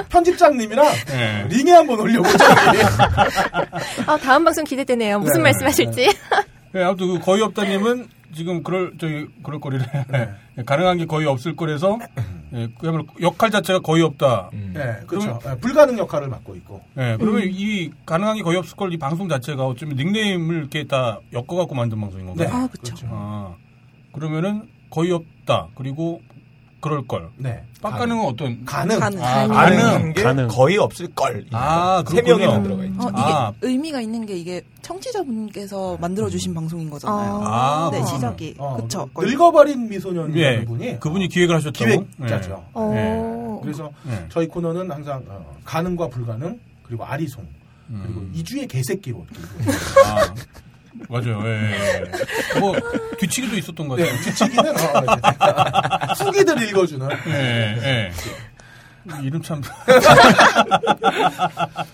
편집장님이랑 네. 링에 한번 올려보자. <laughs> 아, 다음 방송 기대되네요. 무슨 네. 말씀하실지. 네, 아무튼 그 거의 없다님은 지금 그럴 저기 그럴 거리래 <laughs> 가능한 게 거의 없을 거라서 예, 그야말로 역할 자체가 거의 없다. 네, 그렇죠. 네, 불가능 역할을 맡고 있고. 예, 그러면 이 가능한 게 거의 없을 걸 이 방송 자체가 어쩌면 닉네임을 이렇게 다 엮어갖고 만든 방송인 건가요? 네, 아, 그쵸. 아, 그러면은 거의 없다. 그리고 그럴 걸. 네, 빡가능은 어떤? 가능. 가능. 아, 가능. 가능. 게 가능. 거의 없을 걸. 아, 세 그렇군요. 명이나 들어가 있죠. 어, 이게 아. 의미가 있는 게 이게 청취자분께서 만들어 주신 방송인 거잖아요. 아, 네. 시작이. 어, 그쵸. 그 늙어버린 미소년이라는 예, 분이 그분이 기획을 하셨다고. 기획자죠. 어. 그래서 예. 저희 코너는 항상 어, 가능과 불가능 그리고 아리송 그리고 음. 이주의 개새끼로 아, 맞아요. 예, 예. 뭐 뒤치기도 있었던 것 네, 같아요. 뒤치기는 어, 이제 <laughs> 후기들 읽어주는 예, 예. 이름 참. <laughs>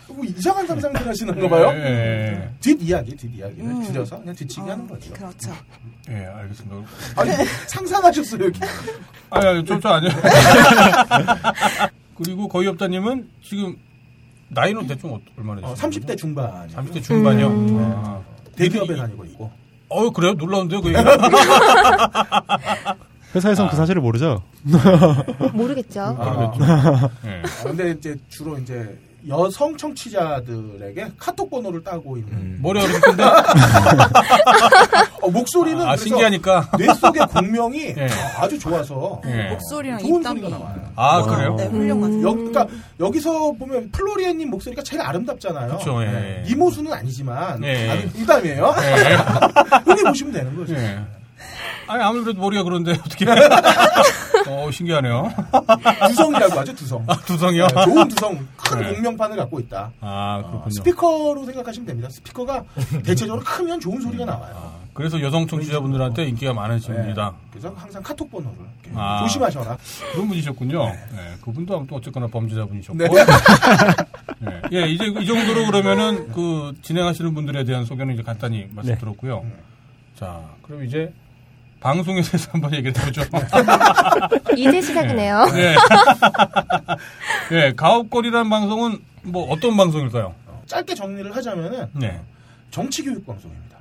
뭐 이상한 상상들 하시는 거 봐요. 예, 뒷 이야기, 뒷 이야기를 음. 줄여서 그냥 뒤치기 아, 하는 거죠. 그렇죠. 예, 예, 알겠습니다. 아니 상상하셨어요 여기. 아, 아, 저, 저 아니에요. <laughs> 그리고 거의 없다님은 지금 나이는 대충 어- 얼마나 어, 되시나요? 30대 중반. 30대 중반이요. 음. 아. 대기업에 다니고 있고. 어, 그래요? 놀라운데요, 그 얘기. <laughs> 회사에선 아. 그 사실을 모르죠. 모르겠죠. 아, 예. 아, 근데 이제 주로 이제 여성 청취자들에게 카톡 번호를 따고 있는 음. 머리 <laughs> 텐데. 어, 목소리는 아, 신기하니까. 뇌 속의 공명이 예. 아주 좋아서 예. 목소리랑 좋은 입담이 소리가 나와요. 아, 그래요? 네, 훌륭하세요. 여, 그러니까 여기서 보면 플로리안님 목소리가 제일 아름답잖아요. 그쵸, 예. 네. 이모수는 아니지만 예. 아주 일담이에요. 예. <laughs> 흔히 보시면 되는 거죠. 예. 아니, 아무리 그래도 머리가 그런데 어떻게. <laughs> 어, 신기하네요. 두성이라고 하죠, 두성. 아, 두성이요? 네, 좋은 두성, 큰 네. 공명판을 갖고 있다. 아, 어, 그렇군요. 스피커로 생각하시면 됩니다. 스피커가 대체적으로 크면 좋은 소리가 나와요. 아, 그래서 여성 청취자분들한테 인기가 많으신 네. 분이다. 그래서 항상 카톡 번호를 아. 조심하셔라. 그런 분이셨군요. 네, 그분도 아무튼 어쨌거나 범죄자분이셨고. 네. <laughs> 네. 예, 이제 이 정도로 그러면은 그 진행하시는 분들에 대한 소개는 이제 간단히 말씀 네. 들었고요. 자, 그럼 이제 방송에 대해서 한번 얘기를 해보죠. <laughs> 이제 시작이네요. 네. 네, <laughs> 가업거리라는 방송은 뭐 어떤 방송일까요? 짧게 정리를 하자면은 네. 정치 교육 방송입니다.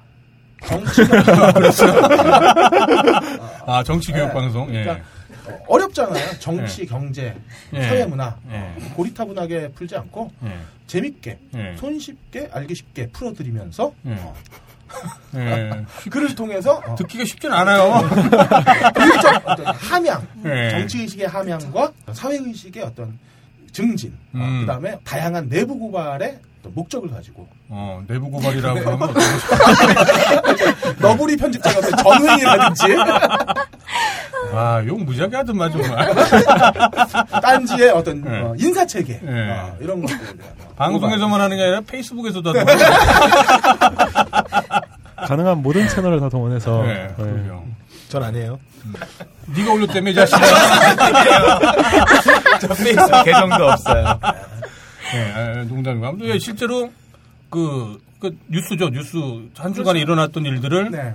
정치 교육 <laughs> 아, 정치 교육 네. 방송. 예. 그러니까 어, 어렵잖아요. 정치, 경제, 예. 사회 문화 예. 고리타분하게 풀지 않고 예. 재밌게 예. 손쉽게 알기 쉽게 풀어드리면서 예. 그를 통해서 어, 듣기가 쉽진 않아요. 교육적 어떤 함양, 예. 정치의식의 함양과 사회의식의 어떤 증진, 어, 음. 그다음에 다양한 내부 고발의 목적을 가지고 어, 내부 고발이라고 하면 어떻게 <laughs> 너구리 편집자가 전횡이라든지 아, 욕 무지하게 하더만 정말. <laughs> 딴지의 어떤 예. 어, 인사체계 예. 어, 이런 대한 어, 방송에서만 하는 게 아니라 페이스북에서도 하더만. <laughs> 가능한 모든 채널을 다 동원해서 네, 네. 전 아니에요. 네가 올렸다며, 이 자식아. <laughs> 저 페이스북 계정도 없어요. 네, 아, 농담이고. 아무튼 예, 실제로 그, 그 뉴스죠. 뉴스 한 주간에 일어났던 일들을 네.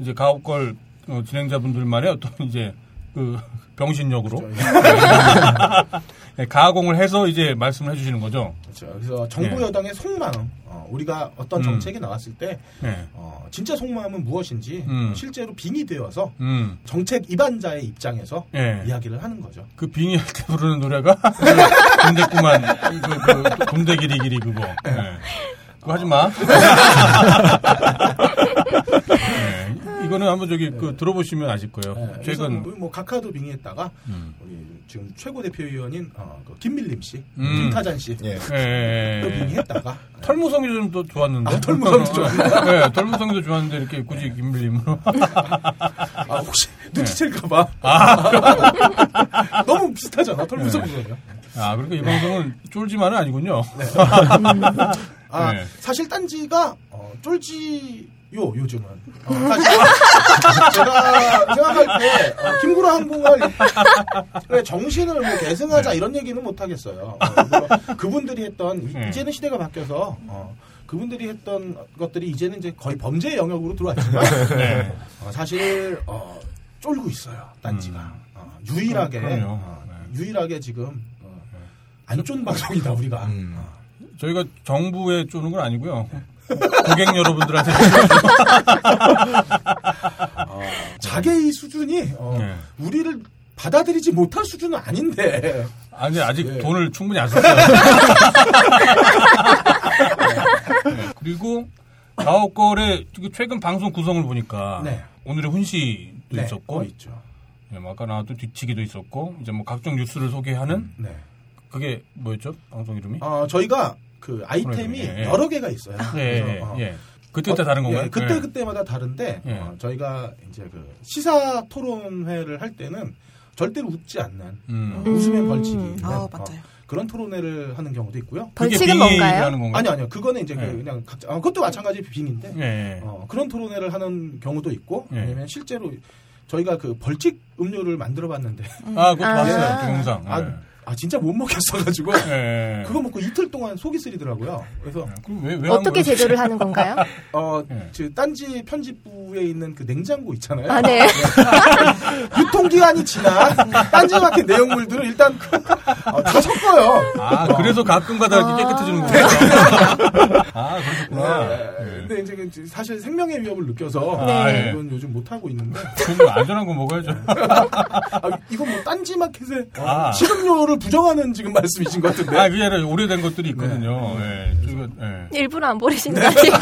이제 가옥걸 어, 진행자분들만의 어떤 이제 그 병신력으로 그렇죠. <laughs> 네, 가공을 해서 이제 말씀을 해주시는 거죠. 그렇죠. 그래서 정부 네. 여당의 속마음, 어, 우리가 어떤 음. 정책이 나왔을 때 네. 어, 진짜 속마음은 무엇인지 음. 실제로 빙의되어서 음. 정책 입안자의 입장에서 예. 이야기를 하는 거죠. 그 빙의할 때 부르는 노래가 군대꾸만 그, 그, 군대 길이 길이 그거. 예. 그거 하지 마. <laughs> 예. 이거는 한번 저기 그 들어보시면 아실 거예요. 네, 최근 뭐, 뭐 각하도 빙의했다가 음. 우리 지금 최고 대표위원인 어, 그 김밀림 씨, 음. 김타잔 씨, 예. 예. 또 빙의했다가 <laughs> 털무성이 좀 더 좋았는데. 아, 털무성도 좋았나요? 네, <laughs> 털무성도 좋았는데 이렇게 굳이 김밀림으로. <laughs> 아, 혹시 눈치챌까봐 아, 너무 비슷하잖아 털무성이요. 아, 그러니까 이 방송은 쫄지만은 아니군요. 아 네. 사실 딴지가 어, 쫄지 요 요즘은. 어, 사실 제가 생각할 때 어, 김구라 항공을 그래, 정신을 뭐 계승하자 이런 얘기는 못 하겠어요. 어, 그분들이 했던 이- 네. 이제는 시대가 바뀌어서 어, 그분들이 했던 것들이 이제는 이제 거의 범죄의 영역으로 들어왔지만 네. 어, 사실 어, 쫄고 있어요 딴지가 음. 어, 유일하게. 어, 네. 유일하게 지금 어, 안쫀 방송이다 우리가 음. 어. 저희가 정부에 쪼는 건 아니고요. 고객 여러분들한테. <laughs> 자기의 수준이 어, 네. 우리를 받아들이지 못할 수준은 아닌데 아니, 아직 네. 돈을 충분히 안 썼어요. <laughs> 네. 그리고 가옥걸의 최근 방송 구성을 보니까 네. 오늘의 훈시도 네, 있었고, 어, 있죠. 네, 뭐 아까 나왔던 뒤치기도 있었고, 이제 뭐 각종 뉴스를 소개하는 네. 그게 뭐였죠? 방송 이름이? 어, 저희가 그 아이템이 예, 예. 여러 개가 있어요. 예, 그래서, 예, 어, 예. 그때그때 다른 건가요? 예, 그때 예. 그때마다 다른데 예. 어, 저희가 이제 그 시사 토론회를 할 때는 절대로 웃지 않는 음. 어, 웃으면 벌칙이 음. 있는 아 어, 맞아요. 그런 토론회를 하는 경우도 있고요. 벌칙은 뭔가요? 하는 건가요? 아니 아니요. 그거는 이제 그 예. 그냥 각자 어, 그것도 마찬가지 빙인데 예. 어, 그런 토론회를 하는 경우도 있고 예. 왜냐면 실제로 저희가 그 벌칙 음료를 만들어 봤는데 아, 그것도 아. 봤어요. 동영상. 아, 아 진짜 못 먹겠어가지고 예. 예. 그거 먹고 이틀 동안 속이 쓰리더라고요. 그래서 그럼 왜, 왜한 어떻게 거예요? 제조를 하는 건가요? <laughs> 어, 예. 저 딴지 편집부에 있는 그 냉장고 있잖아요. 아, 네. <laughs> 유통기한이 지난 딴지마켓 내용물들을 일단 어, 다 섞어요. 아, 그래서 가끔가다 이렇게 깨끗해지는 거구나. 아, <laughs> 그러셨구나. 네. 예. 근데 이제 그 사실 생명의 위협을 느껴서 네. 아, 이건 요즘 못 하고 있는데 좀 안전한 거 먹어야죠. 아, 이건 뭐 딴지마켓의 아. 식음료를 부정하는 지금 말씀이신 것 같은데. 아, 그게 아니라 오래된 것들이 있거든요. 예. 저희가, 예. 일부러 안 버리시는 거 아니에요?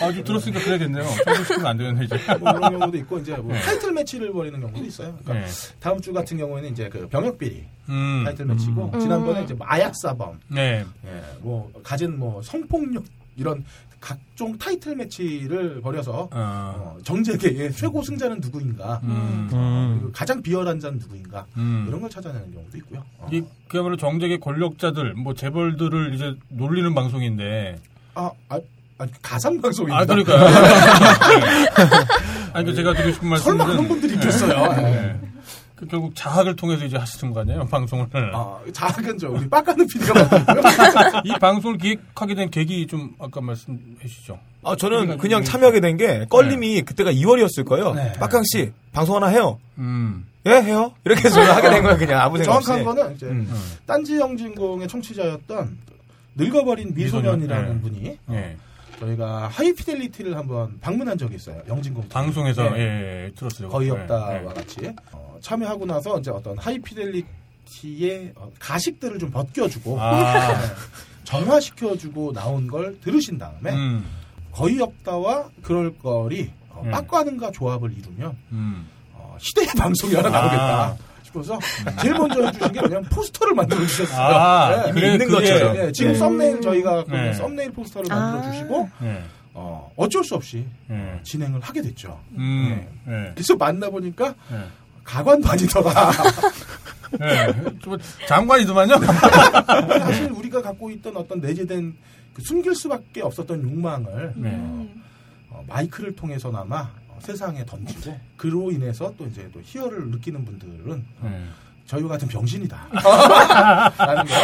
아, 좀 들었으니까 그래야겠네요. 청소시키면 안 되겠네, 이제. 뭐 그런 경우도 있고 이제 뭐 네. 타이틀 매치를 벌이는 경우도 있어요. 그러니까 예. 다음 주 같은 경우에는 이제 그 병역 비리 음. 타이틀 매치고 음. 지난번에 이제 뭐 아약사범, 네. 예, 뭐 가진 뭐 성폭력 이런 각종 타이틀 매치를 벌여서 어. 어, 정재계의 최고 승자는 누구인가, 음. 음. 그리고 가장 비열한 자는 누구인가 음. 이런 걸 찾아내는 경우도 있고요. 어. 이 그야말로 정책의 권력자들, 뭐 재벌들을 이제 놀리는 방송인데. 아, 아, 아, 가상 방송입니다. 아, 그러니까요. <laughs> 아니, 그 제가 드리고 싶은 말씀은. 설마 그런 분들이 있겠어요. 네. 그 결국 자학을 통해서 이제 하시는 거 아니에요, 방송을. 아, 작은 저 우리 빡가는 PD가 만들고요. 이 방송을 기획하게 된 계기 좀 아까 말씀해 주시죠. 아, 저는 그냥 참여하게 된 게 껄림이 그때가 2월이었을 거예요. 네. 빡강 씨 방송 하나 해요. 음. 예, 해요. 이렇게 해서 하게 된 거예요. 그냥 아무 생각 없이. 정확한 거는 이제 음. 딴지 영진공의 청취자였던 늙어버린 미소년이라는 미소년, 분이 예. 저희가 하이피델리티를 한번 방문한 적이 있어요. 영진공 방송에서, 네. 예, 예, 들었어요. 거의 예, 없다와 예. 같이 어, 참여하고 나서 이제 어떤 하이피델리티의 어, 가식들을 좀 벗겨주고 아, <laughs> 정화시켜주고 나온 걸 들으신 다음에 음, 거의 없다와 그럴 거리 어, 음. 빡가는가 조합을 이루면 음. 어, 시대의 방송이 하나 아. 나오겠다 싶어서 제일 먼저 해주신 게 그냥 포스터를 만들어 주셨어요. 아, 네. 그래, 있는 것처럼. 네, 지금 네. 썸네일 저희가 그 네. 썸네일 포스터를 아. 만들어 주시고 예, 어, 어쩔 수 없이 예. 진행을 하게 됐죠. 음, 예, 그래서 만나 보니까 예. 가관도 아니더라. 예. <laughs> 좀 장관이더만요. 사실 우리가 갖고 있던 어떤 내재된 그 숨길 수밖에 없었던 욕망을 네. 어, 어, 마이크를 통해서나마 어, 세상에 던지고 그로 인해서 또 이제 또 희열을 느끼는 분들은 예. 저희와 같은 병신이다. <laughs> 라는 거.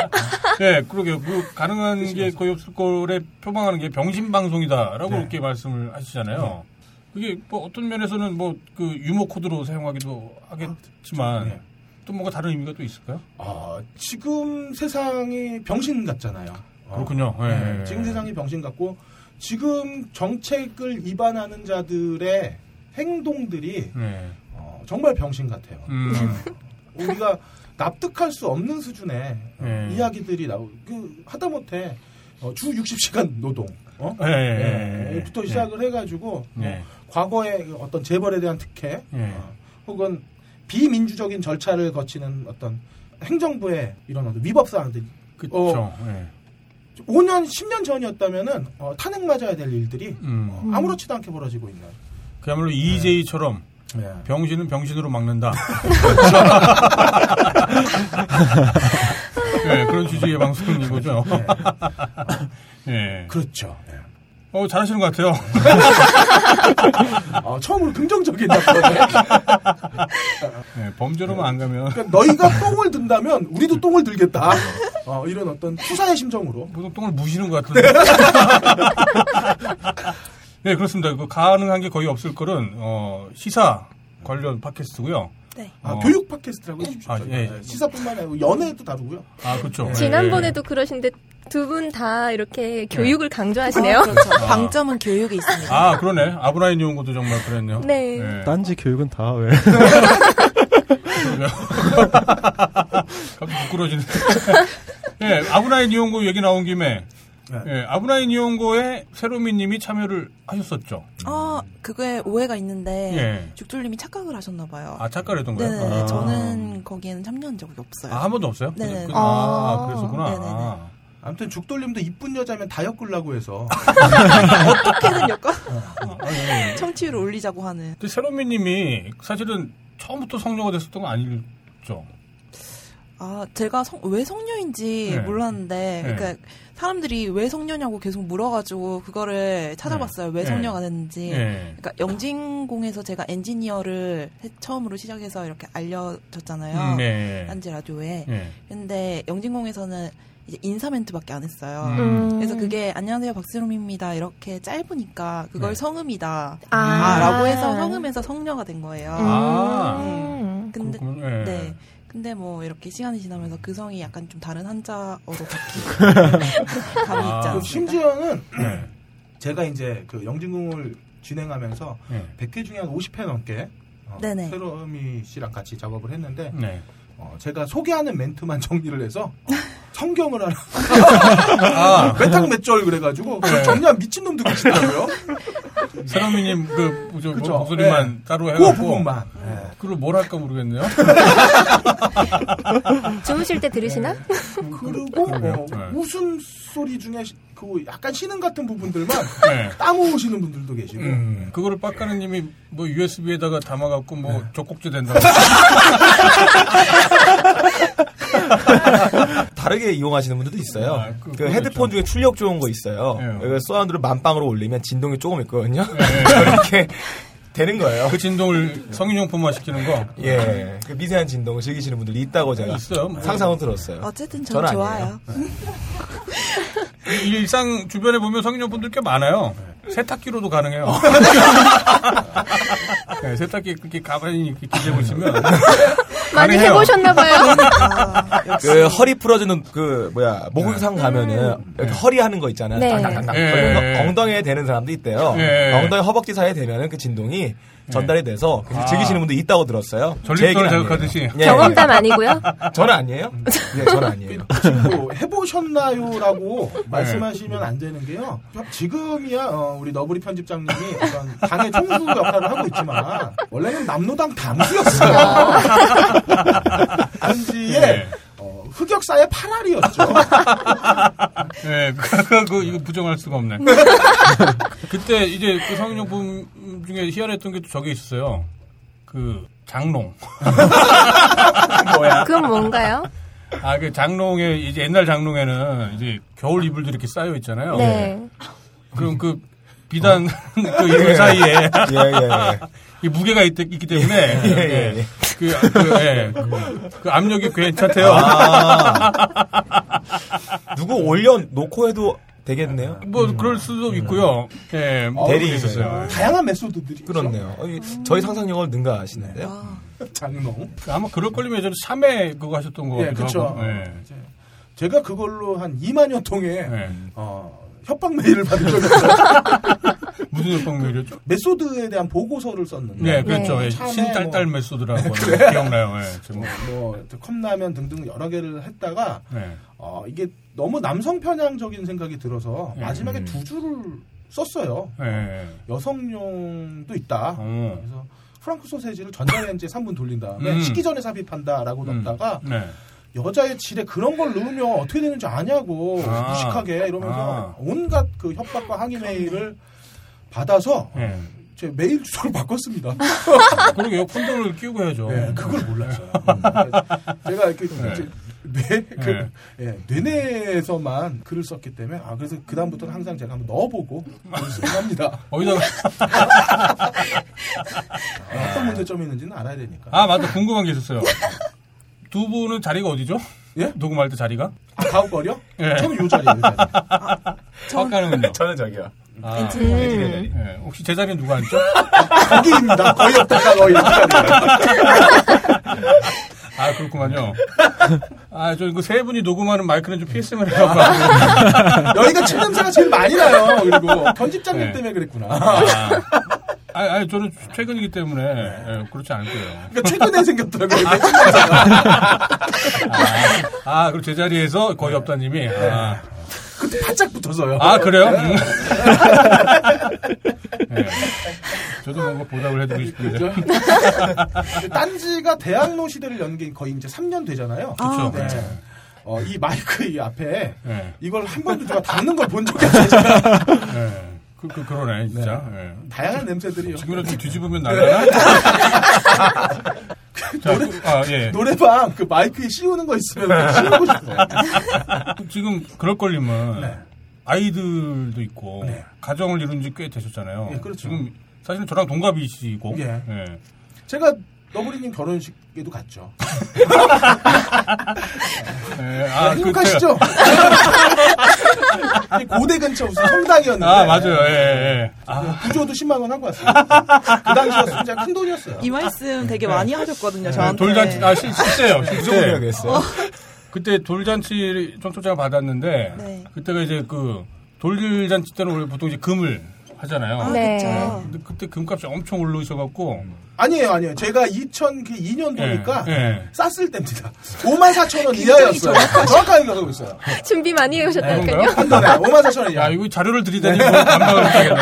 예, 그러게요. 그 가능한 게 거의 없을 거래 표방하는 게 병신 방송이다라고 네. 이렇게 말씀을 하시잖아요. 그게 뭐 어떤 면에서는 뭐 그 유머 코드로 사용하기도 하겠지만 네. 또 뭔가 다른 의미가 또 있을까요? 어, 지금 세상이 병신 같잖아요. 어, 그렇군요. 예, 네, 예, 지금 예. 세상이 병신 같고 지금 정책을 위반하는 자들의 행동들이 네. 어, 정말 병신 같아요. 음. <laughs> 우리가 납득할 수 없는 수준의 어, 예. 이야기들이 나오. 그 하다못해 어, 주 60시간 노동. 어? 예, 예, 예, 부터 예. 시작을 해가지고 뭐 예. 과거의 어떤 재벌에 대한 특혜 예. 어, 혹은 비민주적인 절차를 거치는 어떤 행정부의 이런 위법 사항들이 그쵸. 어. 예. 5년 10년 전이었다면은 어, 탄핵 맞아야 될 일들이 음. 어, 아무렇지도 않게 벌어지고 있는 그야말로 EJ처럼 예. 병신은 병신으로 막는다. <laughs> 네, 그런 취지의 방송인 거죠. 예. 그렇죠. 예. 어, 잘하시는 것 같아요. 어, <laughs> 처음으로 긍정적인 답변을 예, 범죄로만 안 가면. 그러니까 너희가 똥을 든다면 우리도 똥을 들겠다. 어, 이런 어떤 투사의 심정으로. 보통 똥을 무시는 것 같은데. <laughs> 네, 그렇습니다. 그 가능한 게 거의 없을 거는, 어, 시사 관련 팟캐스트고요 네. 아, 어. 교육 팟캐스트라고 해주십시오. 아, 예. 네, 시사뿐만 아니고 연애도 다루고요. 아, 그렇죠. 예, 지난번에도 그러신데 두 분 다 이렇게 교육을 강조하시네요. 아, 그렇죠. 방점은 교육에 있습니다. 아, 그러네. 아브라인 연구도 정말 그랬네요. 네. 예. 딴지 교육은 다 왜? <laughs> 갑자기 부끄러지네. 예, 아브라인 이용고 얘기 나온 김에, 네. 예, 아브라인 이용고에 세로미 님이 참여를 하셨었죠. 아, 그거에 오해가 있는데 예. 죽돌님이 착각을 하셨나 봐요. 아, 착각을 했던 거예요? 네네. 아. 저는 거기에는 참여한 적이 없어요. 아, 한 번도 없어요? 네네. 그- 아, 아. 그랬었구나. 네네네. 아. 아무튼 죽돌림도 이쁜 여자면 다 엮으려고 해서 <laughs> 어떻게든 여건 아, 예, 예. 청취율을 올리자고 하는. 근데 세로미 님이 사실은 처음부터 성녀가 됐었던 건 아니죠. 아, 제가 성- 왜 성녀인지 네. 몰랐는데, 네. 그러니까 사람들이 왜 성녀냐고 계속 물어가지고 그거를 찾아봤어요. 왜 네. 성녀가 됐는지. 예. 그러니까 영진공에서 제가 엔지니어를 해- 처음으로 시작해서 이렇게 알려졌잖아요. 음, 네. 딴지 라디오에. 예. 근데 영진공에서는 이제 인사 멘트밖에 안 했어요. 음. 그래서 그게 안녕하세요 박세롬입니다 이렇게 짧으니까 그걸 네. 성음이다 아. 아, 라고 해서 성음에서 성녀가 된 거예요. 아. 음. 근데. 예. 네. 근데 뭐 이렇게 시간이 지나면서 그 성이 약간 좀 다른 한자어로 바뀌고 <laughs> 감이 아. 있지 그 않습니까? 심지어는 네. 제가 이제 그 영진공을 진행하면서 네. 100회 중에 한 50회 넘게 어, 네네. 세로미 씨랑 같이 작업을 했는데 네. 어, 제가 소개하는 멘트만 <laughs> 정리를 해서 성경을 하나 아, <laughs> 메탕 맷절 그래가지고 그걸 정리한 미친놈도 계시더라고요. 세로미 님, 그, 뭐, 저, 뭐 그쵸. 목소리만 따로 그 해갖고. 부분만. 예. 그걸 뭘 할까 모르겠네요. <laughs> 주무실 때 들으시나? 그리고 <laughs> 그러게요. 어, 네. 웃음소리 중에 시- 그 약간 쉬는 같은 부분들만 네. 따모으시는 분들도 계시고 음, 그거를 빡가는 님이 뭐 USB에다가 담아갖고 뭐 족국제 된다고. 다르게 이용하시는 분들도 있어요. 아, 그- 그, 그거 헤드폰. 중에 출력 좋은 거 있어요. 예. 그 사운드를 만빵으로 올리면 진동이 조금 있거든요. 예. <laughs> 그렇게 되는 거예요. 그 진동을 성인용품화 시키는 거. 예, 그 미세한 진동을 즐기시는 분들이 있다고 제가 있어요. 뭐. 상상은 들었어요. 어쨌든 저는 저는 아니에요. 좋아요. 일상 주변에 보면 성인용품들 꽤 많아요. 세탁기로도 가능해요. <laughs> 네, 세탁기 그렇게 가만히 이렇게 기대고 있으면 <laughs> 많이 가능해요. 해보셨나봐요. 아, <laughs> 그 허리 풀어주는 그 뭐야 목욕탕 가면은 이렇게 허리 하는 거 있잖아요. 네. 거 엉덩이에 대는 사람도 있대요. 예. 엉덩이 허벅지 사이에 대면은 그 진동이 전달이 돼서 굉장히 아. 즐기시는 분도 있다고 들었어요. 제 전립선을. 자극하듯이. 예, 경험담 아니고요? <laughs> 예. 저는 아니에요. 예, 저는 아니에요. 지금 <laughs> 뭐 해보셨나요라고 말씀하시면 안 되는 게요. 지금이야 어, 우리 너브리 편집장님이 어떤 당의 총수 역할을 하고 있지만 원래는 남노당 당수였어요. <laughs> 당시에 네. 어, 흑역사의 8알이었죠. <laughs> 네, 그, 그, 이거 부정할 수가 없네. <laughs> 그때 이제 그 성인용품 중에 희한했던 게또 저게 있었어요. 그, 장롱. <laughs> 뭐야? 그건 뭔가요? 아, 그 장롱에, 이제 옛날 장롱에는 이제 겨울 이불들이 이렇게 쌓여 있잖아요. 네. 그럼 그 비단 그 이불 사이에 예, 예, 예. 이 무게가 있, 기 때문에 예, 예, 예. 그, 그, 예, 그, 그 압력이 괜찮대요. 아. <laughs> 누구 올려 놓고 해도 되겠네요. 뭐 그럴 수도 있고요. 예, 뭐 대리 있었어요. 다양한 메소드들이 그렇네요. 어, 이- 저희 상상력을 능가하시는데요. 아, <laughs> 있죠. 장롱. 아마 그럴 걸리면 예전에 3회 그거 하셨던 거 예, 같기도 그쵸. 하고. 예. 제가 그걸로 한 2만여 통의 예. 어, 협박 메일을 받은 적이 있어요. <laughs> 무슨 협박메일이었죠? 메소드에 대한 보고서를 썼는데 네, 그렇죠. 네. 예, 신딸딸 뭐- 메소드라고 <laughs> 기억나요. 예, 제목. 뭐 컵라면 등등 여러 개를 했다가 네. 어, 이게 너무 남성 편향적인 생각이 들어서 음. 마지막에 두 줄을 썼어요. 예, 예. 여성용도 있다. 어. 그래서 프랑크 소세지를 전자레인지에 3분 돌린 다음에 음. 식기 전에 삽입한다라고 음. 넣다가 네. 여자의 질에 그런 걸 넣으면 어떻게 되는지 아냐고 아. 무식하게 이러면서 아. 온갖 그 협박과 항의 메일을 받아서 예. 제 메일 주소를 <laughs> 바꿨습니다. <laughs> 그러게요. 콘돔을 끼우고 해야죠. 네, 그걸 몰랐어요. 음. 제가 이렇게 네. 뇌, 그, 예, 뇌내에서만 글을 썼기 때문에, 아, 그래서 그다음부터는 항상 제가 한번 넣어보고 쓰긴 합니다. 어디다가 <laughs> 아, 어떤 문제점이 있는지는 알아야 되니까. 아 맞다 궁금한 게 있었어요. 두 분은 자리가 어디죠? 예? 녹음할 때 자리가? 아, 가옥거리요? 예. 저는 요 자리예요, 요 자리. 빡가는군요. 저는 저기요. 아, 음. 예. 혹시 제 자리는 누가 앉죠? <laughs> 거기입니다. 거의 없다가 거의. <laughs> 아 그렇구만요. 아 저 그 세 분이 녹음하는 마이크는 좀 피했으면 해갖고. <laughs> 여기가 침 냄새가 제일 많이 나요. 그리고 편집장님 네. 때문에 그랬구나. 아, 아니 저는 최근이기 때문에 예, 그렇지 않을 거예요. 그러니까 최근에 생겼더라고요. 내침 냄새가. 아 그리고 제 자리에서 거의 없다님이. 아, 그때 바짝 붙어서요. 아 그래요? 음. 예. <laughs> 저도 뭔가 보답을 해드리고 싶은데. <laughs> 딴지가 대학로 시대를 연게 거의 이제 3년 되잖아요. 그렇죠. 네. 어, 이 마이크 이 앞에 예. 이걸 한 번도 제가 닦는 걸 본 적이 없어요. 그, 그, 그러네, 진짜. 예. 다양한 냄새들이 지금이라도 좀 뒤집으면 날라나? <laughs> 자, 그, 아, 예. 노래방 그 마이크에 씌우는 거 있으면 씌우고 싶어요. <laughs> 지금 그럴 걸리면 네. 아이들도 있고 네. 가정을 이룬 지 꽤 되셨잖아요. 예, 그렇죠. 지금 사실은 저랑 동갑이시고. 예. 예. 제가 너구리님 결혼식에도 갔죠. 예, 아, 그 행복하시죠? 이 고대 근처 무슨 성당이었는데 아, 맞아요. 예, 예. 아, 구조도 10만 원 하고 왔어요. 그 당시였으면 진짜 큰 돈이었어요. 이 말씀 되게 많이 하셨거든요, 저한테. 돌잔치, 아, 실, 실제요. 그 실제. 해야겠어요. 그때 돌잔치 청초장 받았는데, 네. 그때가 이제 그 돌잔치 때는 원래 보통 이제 금을 하잖아요. 아, 네. 그쵸. 근데 그때 금값이 엄청 올라오셔갖고, 아니에요, 아니에요. 제가 2002년도니까 예, 예. 쌌을 때입니다. 5만 4천 원 이하였어요. 정확하게 기억하고 있어요. <laughs> 준비 많이 해오셨다니까요. 그런가요? 한 달에 5만 4천 원 야, 이하. 이거 자료를 드리다니 뭐 반박을 못하겠네.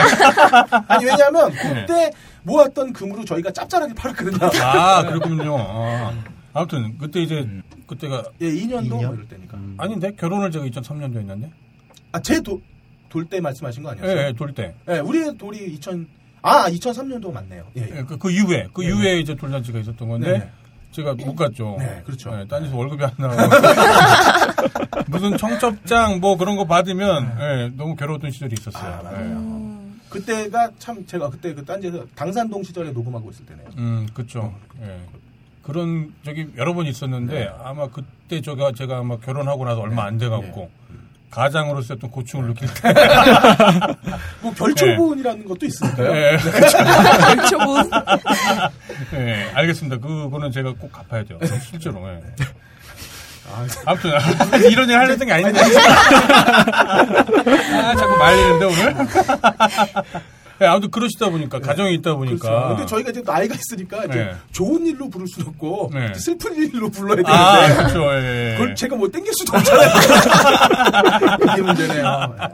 아니, 왜냐면 네. 그때 모았던 금으로 저희가 짭짤하게 팔았거든요. 아, 그렇군요. 아. 아무튼, 그때 이제, 그때가, 예, 2년도 뭐 2년? 이럴 때니까. 아닌데? 결혼을 제가 2003년도에 했는데? 아, 제 돌 때 말씀하신 거 예, 아니었어요? 예, 돌 때. 예, 우리 돌이 2000, 아, 2003년도 맞네요. 예, 예. 예, 그, 그 이후에, 그 이후에 이제 돌잔치가 있었던 건데, 네. 제가 못 갔죠. 네, 그렇죠. 예, 딴 데서 월급이 안 나오고. <laughs> 무슨 청첩장 뭐 그런 거 받으면, 예, 너무 괴로웠던 시절이 있었어요. 아, 맞아요. 예. 음, 그때가 참 제가 그때 그 딴지에서 당산동 시절에 녹음하고 있을 때네요. 음, 그쵸. 예. 그런 적이 여러 번 있었는데, 아마 그때 제가, 제가 아마 결혼하고 나서 얼마 안 돼 갖고, 가장으로서 어떤 고충을 느낄 때, <laughs> 뭐 결초분이라는 것도 있으니까요. 예, <laughs> 결초분. <laughs> 예, 알겠습니다. 그거는 제가 꼭 갚아야 돼요. 실제로. 예. 아, 아무튼 아, 이런 일 하려던 게 아닌데. 아, 자꾸 말리는데 오늘. 예, 아무튼 그러시다 보니까 가정이 있다 보니까. 그렇죠. 근데 저희가 이제 나이가 있으니까 이제 네. 좋은 일로 부를 수는 없고 네. 슬픈 일로 불러야 되는데 아, 그렇죠. 예. 그걸 제가 뭐 땡길 수도 없잖아요. <laughs> 이게 문제네요. 예.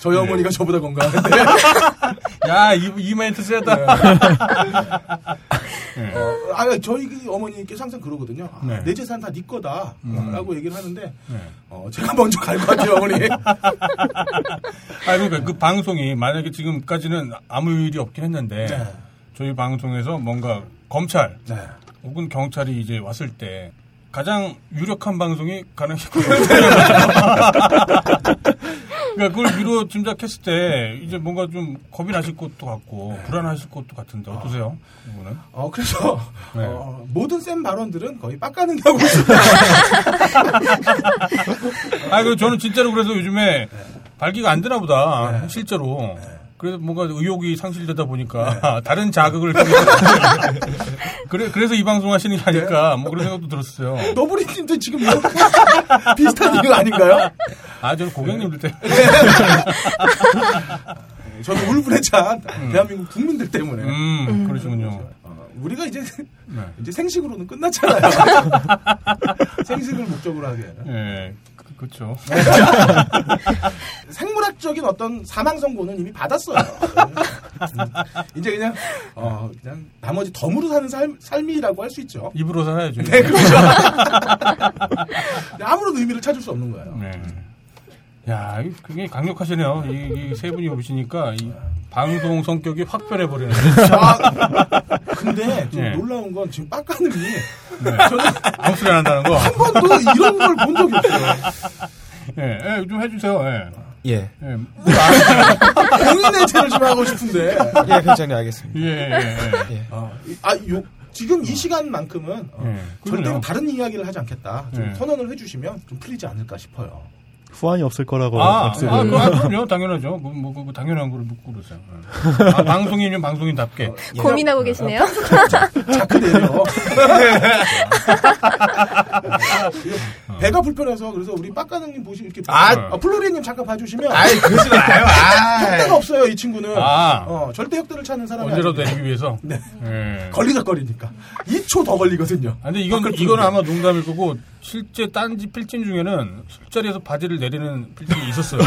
저희 어머니가 저보다 건강한데 <laughs> 야, 이, 이 멘트 세다. 예. 어, 아, 저희 그 어머니께서 항상 그러거든요. 아, 네. 내 재산 다 네 거다 음. 라고 얘기를 하는데 네. 어, 제가 먼저 갈 것 같아요 어머니. <laughs> 아, 그러니까 그 방송이 만약에 지금까지는 아무 일이 없긴 했는데 네. 저희 방송에서 뭔가 검찰 네. 혹은 경찰이 이제 왔을 때 가장 유력한 방송이 가능했고 <laughs> 그러니까 그걸 미루어 짐작했을 때 이제 뭔가 좀 겁이 나실 것도 같고 불안하실 것도 같은데 어떠세요? 이거는? 어, 그래서 네. 어, 모든 센 발언들은 거의 빡가는 하고 있습니다. 아, 그 저는 진짜로 그래서 요즘에 발기가 안 되나 보다 네. 실제로. 그래서 뭔가 의욕이 상실되다 보니까 <laughs> 다른 자극을 <laughs> <laughs> 그래 그래서 이 방송 하시는 게 아닐까 뭐 그런 생각도 들었어요. 너브리님도 지금 이런 비슷한 이유 아닌가요? 아 저는 고객님들 때문에 저는 울분에 찬 대한민국 국민들 때문에. 음, 그러시군요. 어, 우리가 이제 네. 이제 생식으로는 끝났잖아요. 생식을 목적으로 하기에는 예, 그, 그렇죠. <laughs> 생물학적인 어떤 사망 선고는 이미 받았어요. 음, 이제 그냥 어 그냥 나머지 덤으로 사는 삶, 삶이라고 할 수 있죠. 입으로 살아야죠. 네, 그렇죠. 아무런 의미를 찾을 수 없는 거예요. 네. 야, 굉장히 강력하시네요. 이 세 분이 오시니까 이 방송 성격이 확 변해버리네. 아, 근데 좀 네. 놀라운 건 지금 빡가능이 저는 아무 소리 안 한다는 거. 한 번도 이런 걸 본 적이 없어요. 예, 예, 좀 해주세요. 예. 예. 예, 본인 대체를 좀 하고 싶은데. 예, 편장님 알겠습니다. 예, 예, 예. 어, 이- 아, 요, 지금 이 시간만큼은 어, 예. 절대로. 다른 이야기를 하지 않겠다. 좀 예. 선언을 해주시면 좀 풀리지 않을까 싶어요. 후환이 없을 거라고 아, 아, 약속을. 그, 아, 그럼요. 당연하죠. 그, 뭐, 그, 당연한 걸 묻고 그러세요. 예. 아, 방송인이면 방송인답게. 고민하고 계시네요. 자크 내려. <laughs> 배가 불편해서 그래서 우리 빡가능님 보시 이렇게 아, 아, 플로리님 잠깐 봐주시면 아이, 그러지 마요. <laughs> 혁대가 없어요 이 친구는. 아. 어, 절대 혁대를 찾는 사람이 언제라도. 내기 위해서. <laughs> 네. 예. 걸리적거리니까 2초 더 걸리거든요. 아, 근데 이건, 이건 아마 농담일 거고, 실제 딴지 필진 중에는 술자리에서 바지를 내리는 필진이 있었어요.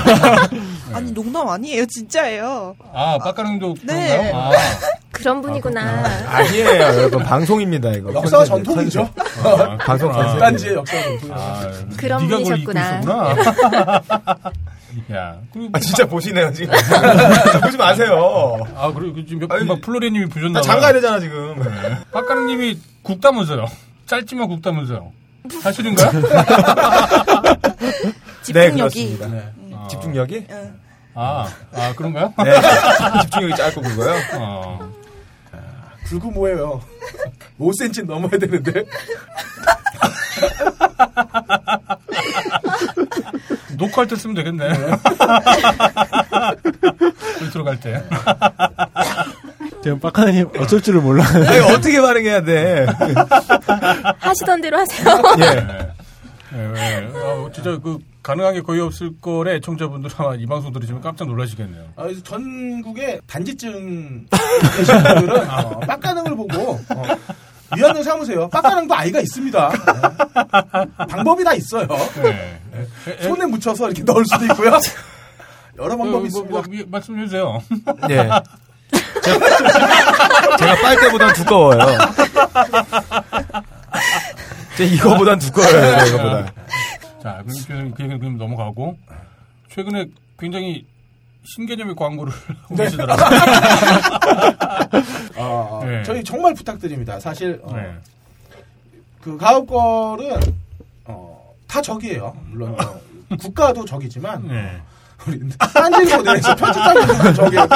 아니 농담 아니에요 진짜예요. 아, 빡가능도 네. 그런가요? 아, 그런 분이구나. <laughs> 아니에요, 여러분. 방송입니다, 이거. 컨셉이, 전통이죠. 컨셉. 아, 방송 그렇구나. 컨셉. 딴지의 역사와 전통. 아, 그런 분이셨구나. <laughs> 야, 그리고 아, 진짜 보시네요, 지금. <laughs> 보지 마세요. 아, 그리고 지금 몇 아니, 분막 플로리님이 부셨나. 장가야 되잖아, 지금. 빡가능님이 국다면서요. 짧지만 국다면서요. 사실인가요? 집중력이. 그렇습니다. 네. 아, 집중력이? 응. 아, 아, 그런가요? 네. 집중력이 짧고 굵어요. 어. 굵고 뭐예요. 5cm 넘어야 되는데. <laughs> 녹화할 때 쓰면 되겠네. <laughs> 울트로 갈 때. 지금 빡하나님 어쩔 줄을 몰라. 아니, 어떻게 반응해야 돼? <laughs> 하시던 대로 하세요. 예. 예, 예. 아, 진짜 그 가능한 게 거의 없을 거래 애청자분들 아마 이 방송 들으시면 깜짝 놀라시겠네요. 아, 그래서 전국에 단지증 계신 분들은 어, <laughs> 빡가능을 보고 어, 위안을 삼으세요. 빡가능도 아이가 있습니다. 네. 방법이 다 있어요. 예. 예, 손에 묻혀서 이렇게 넣을 수도 있고요. 여러 그, 방법이 뭐, 있습니다. 뭐, 미- 말씀해 주세요. 예. 제가, 제가 빨대보단 두꺼워요. 제 이거보단 두꺼워요, 이거보다. 자, 그럼 그, 그 얘기는 그럼 넘어가고 최근에 굉장히 신개념의 광고를 <laughs> 하고 네. 계시더라고요. 어, <laughs> 네. 저희 정말 부탁드립니다. 사실 어, 네. 그 가업걸은 어, 다 적이에요. 물론 어, 국가도 적이지만 네. 우리 딴지로 내서 편집장님도 적이에요.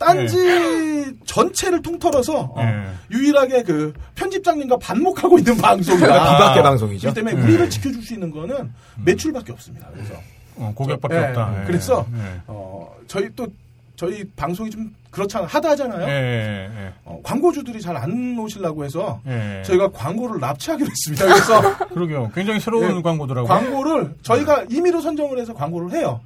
유- 딴지 전체를 통틀어서 어, 네. 유일하게 그 편집장님과 반목하고 있는 <laughs> 방송이다. 비박계 방송이죠. 그렇기 때문에 우리를 지켜줄 수 있는 거는 매출밖에 없습니다. 그래서 어, 고객밖에 예, 없다. 예. 예. 그래서 예. 어, 저희 또 저희 방송이 좀 그렇잖아요. 하다하잖아요. 예, 예, 예. 어, 광고주들이 잘 안 오시려고 해서 예. 저희가 광고를 납치하기로 <laughs> 했습니다. 그래서 그러게요. 굉장히 새로운 네. 광고더라고요. 광고를 저희가 임의로 선정을 해서 광고를 해요.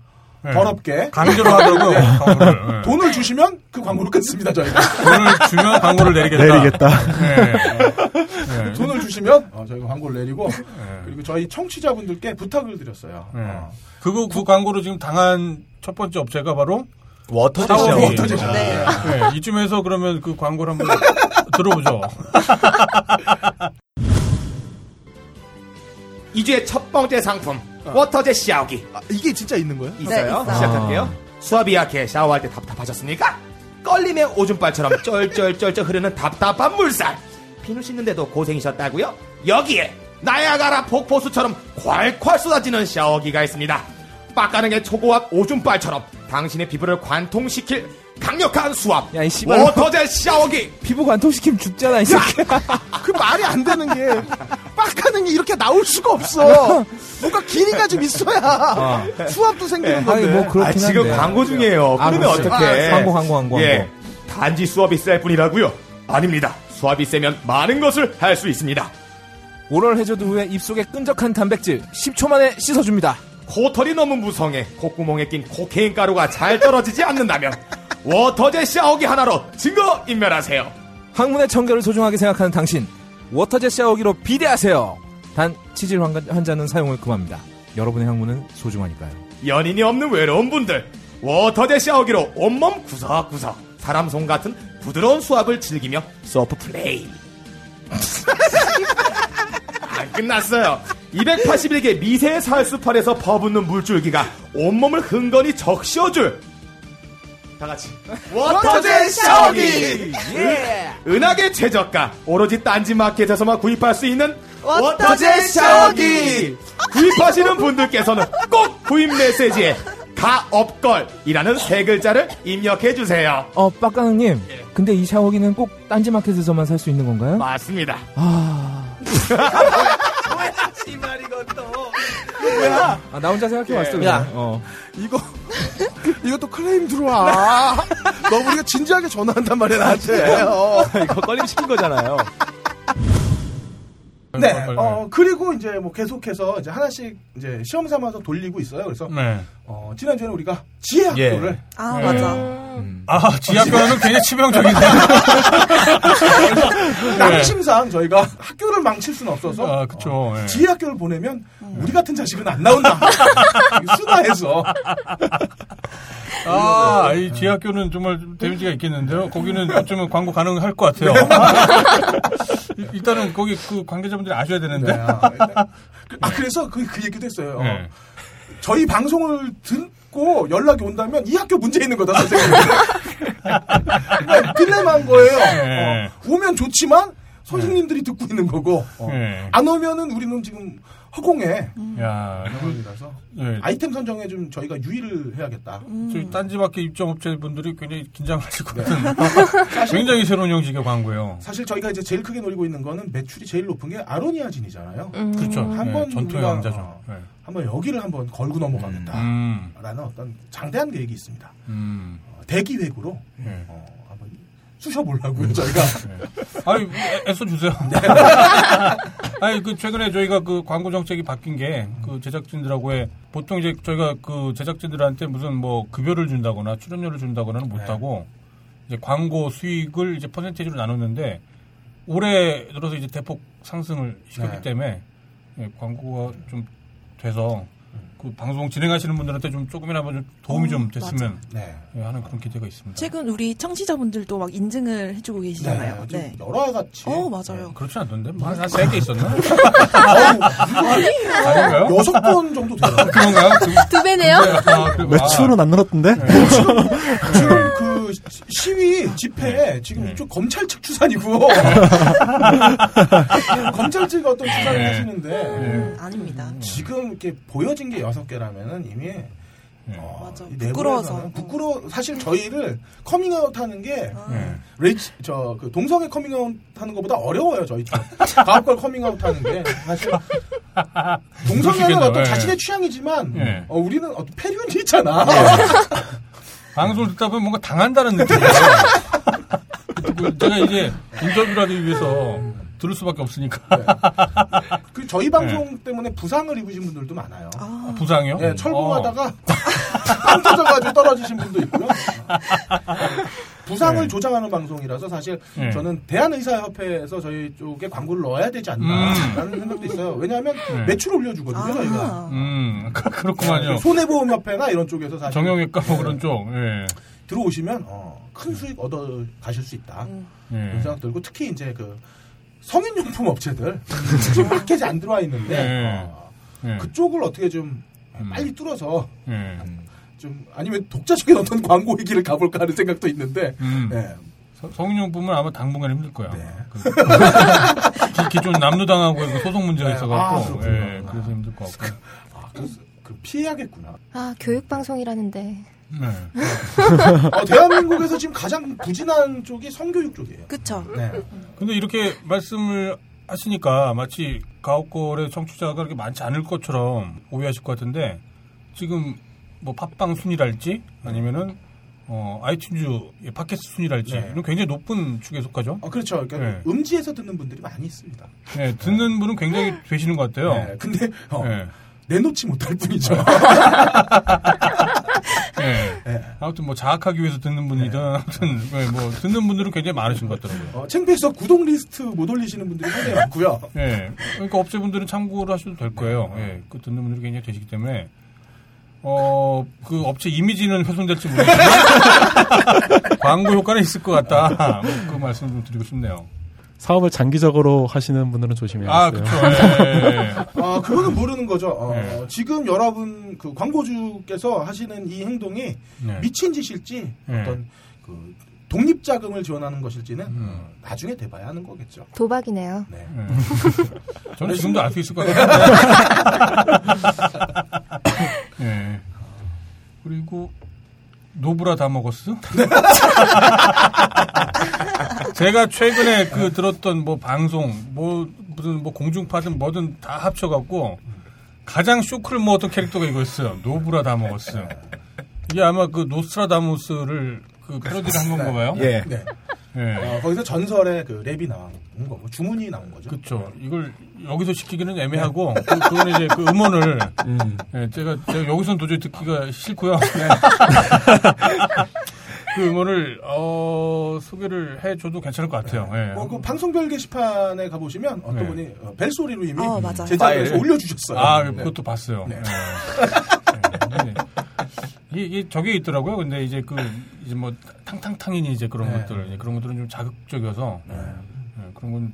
예. 더럽게 강제로 하더라고요. 광고를. 예. 돈을 주시면 그 광고를 끊습니다. 저희가 돈을 주면 광고를 내리겠다. 내리겠다. 예. 예. <laughs> 돈을 주시면 어, 저희가 광고를 내리고 예. 그리고 저희 청취자분들께 부탁을 드렸어요. 예. 어, 그거 그 광고로 지금 당한 첫 번째 업체가 바로 워터 샤워기. 제시하고. 워터 네. 예, 이쯤에서 그러면 그 광고를 한번 들어보죠. <laughs> 2주의 첫 번째 상품 워터젯 샤워기 아, 이게 진짜 있는 거예요? 있어요. 있어요. 시작할게요. 수압이 약해 샤워할 때 답답하셨습니까? 껄림의 오줌발처럼 <laughs> 쩔쩔쩔쩔 흐르는 답답한 물살. 비누 씻는데도 고생이셨다고요? 여기에 나야가라 폭포수처럼 콸콸 쏟아지는 샤워기가 있습니다. 빡가능의 초고압 오줌발처럼 당신의 피부를 관통시킬 강력한 수압 야, 이 씨발. 워터젯 샤워기 피부 관통시키면 죽잖아, 이 새끼. 그 말이 안 되는 게 빡가능이 이렇게 나올 수가 없어. 뭔가 길이가 좀 있어야 수압도 생기는 건데. 아니, 뭐 그렇긴 아, 지금 한데. 광고 중이에요. 아, 그러면. 어떻게? 아, 광고, 광고, 광고, 예. 단지 수압이 셀 뿐이라고요? 아닙니다. 수압이 세면 많은 것을 할 수 있습니다. 오럴 해저드 후에 입속에 끈적한 단백질 10초 만에 씻어줍니다. 코털이 너무 무성해 콧구멍에 낀 코카인 가루가 잘 떨어지지 않는다면 워터젯 샤워기 하나로 증거 인멸하세요. 항문의 청결을 소중하게 생각하는 당신 워터젯 샤워기로 비데하세요. 단 치질 환- 환자는 사용을 금합니다. 여러분의 항문은 소중하니까요. 연인이 없는 외로운 분들 워터젯 샤워기로 온몸 구석구석 사람 손 같은 부드러운 수압을 즐기며 셀프 플레이 안 <laughs> 끝났어요 281개 미세 살수판에서 퍼붓는 물줄기가 온몸을 흥건히 적셔줄 다 같이 <laughs> 워터젯 샤워기 은하계 최저가 오로지 딴지마켓에서만 구입할 수 있는 워터젯 샤워기 구입하시는 분들께서는 꼭 구입 메시지에 가없껄이라는 세 글자를 입력해 주세요. 어, 빡가능님. 근데 이 샤워기는 꼭 딴지마켓에서만 살 수 있는 건가요? 맞습니다. 아. <laughs> 아, 나 혼자 생각해봤어. 야. 그냥. 어. 이거 <laughs> 이것도 클레임 들어와. <laughs> 너무 우리가 진지하게 전화한단 말이야 나한테. 어. <laughs> 이거 걸림 시킨 거잖아요. 네. 어 그리고 이제 뭐 계속해서 이제 하나씩 이제 시험 삼아서 돌리고 있어요. 그래서 네. 어, 지난주에는 우리가 지혜학교를 아 네. 맞아. 아, 지하교는 굉장히 치명적인데. <laughs> 양심상 저희가 학교를 망칠 수는 없어서 아, 그쵸. 예. 지혜학교를 보내면 우리 같은 자식은 안 나온다. <laughs> 수다해서 아, 이 지하교는 정말 좀 데미지가 있겠는데요. 거기는 어쩌면 광고 가능할 것 같아요. <laughs> 일- 일단은 거기 그 관계자분들이 아셔야 되는데. 네, 아, 일단- 아 그래서 그, 그 얘기도 했어요. 어, 네. 저희 방송을 듣고 연락이 온다면 이 학교 문제 있는 거다 선생님. 그러니까 <laughs> 딜레마인 거예요. 네. 어, 오면 좋지만 선생님들이 듣고 있는 거고 어, 네. 안 오면은 우리는 지금 허공에 야, 상황이라서 예. 아이템 선정에 좀 저희가 유의를 해야겠다. 저희 딴지마켓 입점업체 분들이 굉장히 긴장하실 것 네. 같은 <laughs> 굉장히 새로운 형식의 광고예요. 사실 저희가 이제 제일 크게 노리고 있는 거는 매출이 제일 높은 게 아로니아진이잖아요. 음. 그렇죠. 한번 네, 전투의 왕자죠. 어, 네. 한번 여기를 한번 걸고 넘어가겠다. 음, 라는 어떤 장대한 계획이 있습니다. 음. 어, 대기획으로 네. 어, 쑤셔보려고요, 저희가. 아니, 애- 애써 주세요. <laughs> 아니, 그, 최근에 저희가 그 광고 정책이 바뀐 게, 그 제작진들하고의, 보통 이제 저희가 그 제작진들한테 무슨 뭐 급여를 준다거나 출연료를 준다거나는 못하고, 이제 광고 수익을 이제 퍼센테이지로 나눴는데, 올해 들어서 이제 대폭 상승을 시켰기 네. 때문에, 예, 광고가 좀 돼서, 그 방송 진행하시는 분들한테 좀 조금이나마 좀 도움이 어, 좀 됐으면 네. 예, 하는 그런 기대가 있습니다. 최근 우리 청취자분들도 막 인증을 해주고 계시잖아요. 좀 네. 여러 같이. 어 맞아요. 그렇지 않던데? 뭐 한세개 있었나? <laughs> 아니, 아닌가요? 여섯 번 정도 돼요. 그런가요? 그- 두 배네요. 아, 그- 매출은 안 늘었던데? 지금 그 시- 시위 집회 지금 네. 이쪽 검찰 측 추산이고 <laughs> 검찰 측 어떤 추산을 네. 하시는데 음, 아닙니다. 지금 이렇게 보여진 게 여섯 개라면은 이미 네. 어, 맞아. 이 부끄러워서. 부끄러 사실 저희를 커밍아웃 하는 게 네. 레이치 저 그 동성애 커밍아웃 하는 것보다 어려워요 저희 쪽 가없껄 <laughs> 커밍아웃 하는 게 사실 동성애는. 어떤 네. 자신의 취향이지만 네. 어, 우리는 어떤 패륜이 있잖아 <laughs> 방송을 듣다 보면 뭔가 당한다는 느낌이에요. 그 제가 이제 인터뷰를 하기 위해서 들을 수밖에 없으니까. 그 저희 방송 때문에 부상을 입으신 분들도 많아요 아, 부상이요? 예, 철공하다가 빵 터져가지고 떨어지신 분도 있고요. <laughs> 부상을 네. 조장하는 방송이라서 사실 네. 저는 대한의사협회에서 저희 쪽에 광고를 넣어야 되지 않나라는 생각도 있어요. 왜냐하면 네. 매출 올려주거든요, 저희가. 아, 음, 그- <laughs> 그렇구만요. 손해보험협회나 이런 쪽에서 사실 정형외과 뭐 그런 쪽. 예. 들어오시면 어, 큰 수익 얻어 가실 수 있다. 음. 그런 예. 생각 들고 특히 이제 그 성인용품 업체들 <laughs> 지금 마켓이 안 들어와 있는데 네. 어, 예. 그쪽을 어떻게 좀 음. 빨리 뚫어서 예. 좀 아니면 독자적인 어떤 <laughs> 광고 얘기를 가볼까 하는 생각도 있는데 음. 네. 서- 성인용품은 아마 당분간 힘들 거야. 네. 그- <laughs> 기- 기존 남루당하고 그 소송 문제가 네. 있어갖고. 아. 예, 그래서 힘들 것 같고. 아, 그 피해야겠구나. 아, 교육 방송이라는데. 네. 어, 대한민국에서 지금 가장 부진한 쪽이 성교육 쪽이에요. 그쵸. 네. 근데 이렇게 말씀을 하시니까 마치 가옥골의 청취자가 그렇게 많지 않을 것처럼 오해하실 것 같은데 지금 뭐 팟빵 순위랄지 아니면은 어, 아이튠즈 팟캐스트 순위랄지 네. 이런 굉장히 높은 축에 속하죠. 어, 그렇죠. 그러니까 네. 음지에서 듣는 분들이 많이 있습니다. 네, 듣는 분은 굉장히 되시는 것 같아요. 네, 근데 어, 네. 내놓지 못할 뿐이죠. <laughs> 네. 네. 아무튼 뭐 자학하기 위해서 듣는 분이든 아무튼 네, 뭐 듣는 분들은 굉장히 많으신 것 같더라고요. 어, 창피해서 구독 리스트 못 올리시는 분들이 굉장히 많고요. 예. 그러니까 업체분들은 참고를 하셔도 될 거예요. 예. 그 듣는 분들이 굉장히 되시기 때문에 어, 그 업체 이미지는 훼손될지 모르겠지만 <laughs> 광고 효과는 있을 것 같다. 뭐그 말씀 좀 드리고 싶네요. 사업을 장기적으로 하시는 분들은 조심해야 아. 예. 아, 그거는 모르는 거죠. 어, 네. 지금 여러분 그 광고주께서 하시는 이 행동이 네. 미친 짓일지 네. 어떤 그 독립 자금을 지원하는 것일지는 음. 어, 나중에 돼봐야 하는 거겠죠. 도박이네요. 네. 예. 저는 지금도 알 수 있을 것 같아요. <laughs> 예. 그리고 노브라 다 먹었어? <laughs> 제가 최근에 그 들었던 뭐 방송, 뭐 무슨 뭐 공중파든 뭐든 다 합쳐갖고 가장 쇼크를 먹었던 캐릭터가 이거였어요. 노브라 다 먹었어. 이게 아마 그 노스트라다무스를 그 패러디를 한 건가 봐요. 예. 네. 예. 어, 거기서 전설의 그 랩이 나온 거고 주문이 나온 거죠. 그렇죠. 이걸 여기서 시키기는 애매하고 그, 그거는 이제 그 음원을 음. 예, 제가, 제가 여기서는 도저히 듣기가 싫고요. 네. <laughs> 그 음원을 어, 소개를 해줘도 괜찮을 것 같아요. 예. 뭐, 그 방송별 게시판에 가보시면 어떤 네. 분이 어, 벨소리로 이미 어. 제작을. 올려주셨어요. 아, 네. 그것도 봤어요. 네. 예. 예. 네. 이, 이 저게 있더라고요. 근데 이제 그 이제 뭐 탕탕탕이니 이제 그런 네. 것들 이제 그런 것들은 좀 자극적이어서 예, 그런 건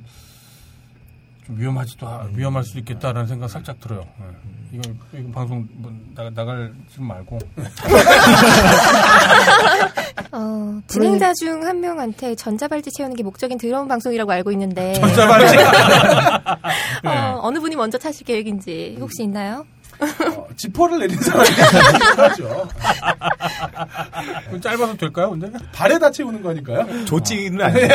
좀 위험하지도 하- 위험할 수 있겠다라는 생각 살짝 들어요. 예. 이거, 이거 방송 뭐 나가, 나갈 지 말고 <laughs> 어, 진행자 중 한 명한테 전자발찌 채우는 게 목적인 더러운 방송이라고 알고 있는데 전자발찌. 네. <laughs> 어, 어느 분이 먼저 타실 계획인지 혹시 있나요? 어, 지퍼를 내린 사람이 하죠. 짧아서 될까요? 근데 발에다 채우는 거니까요. 조찌는 아니에요.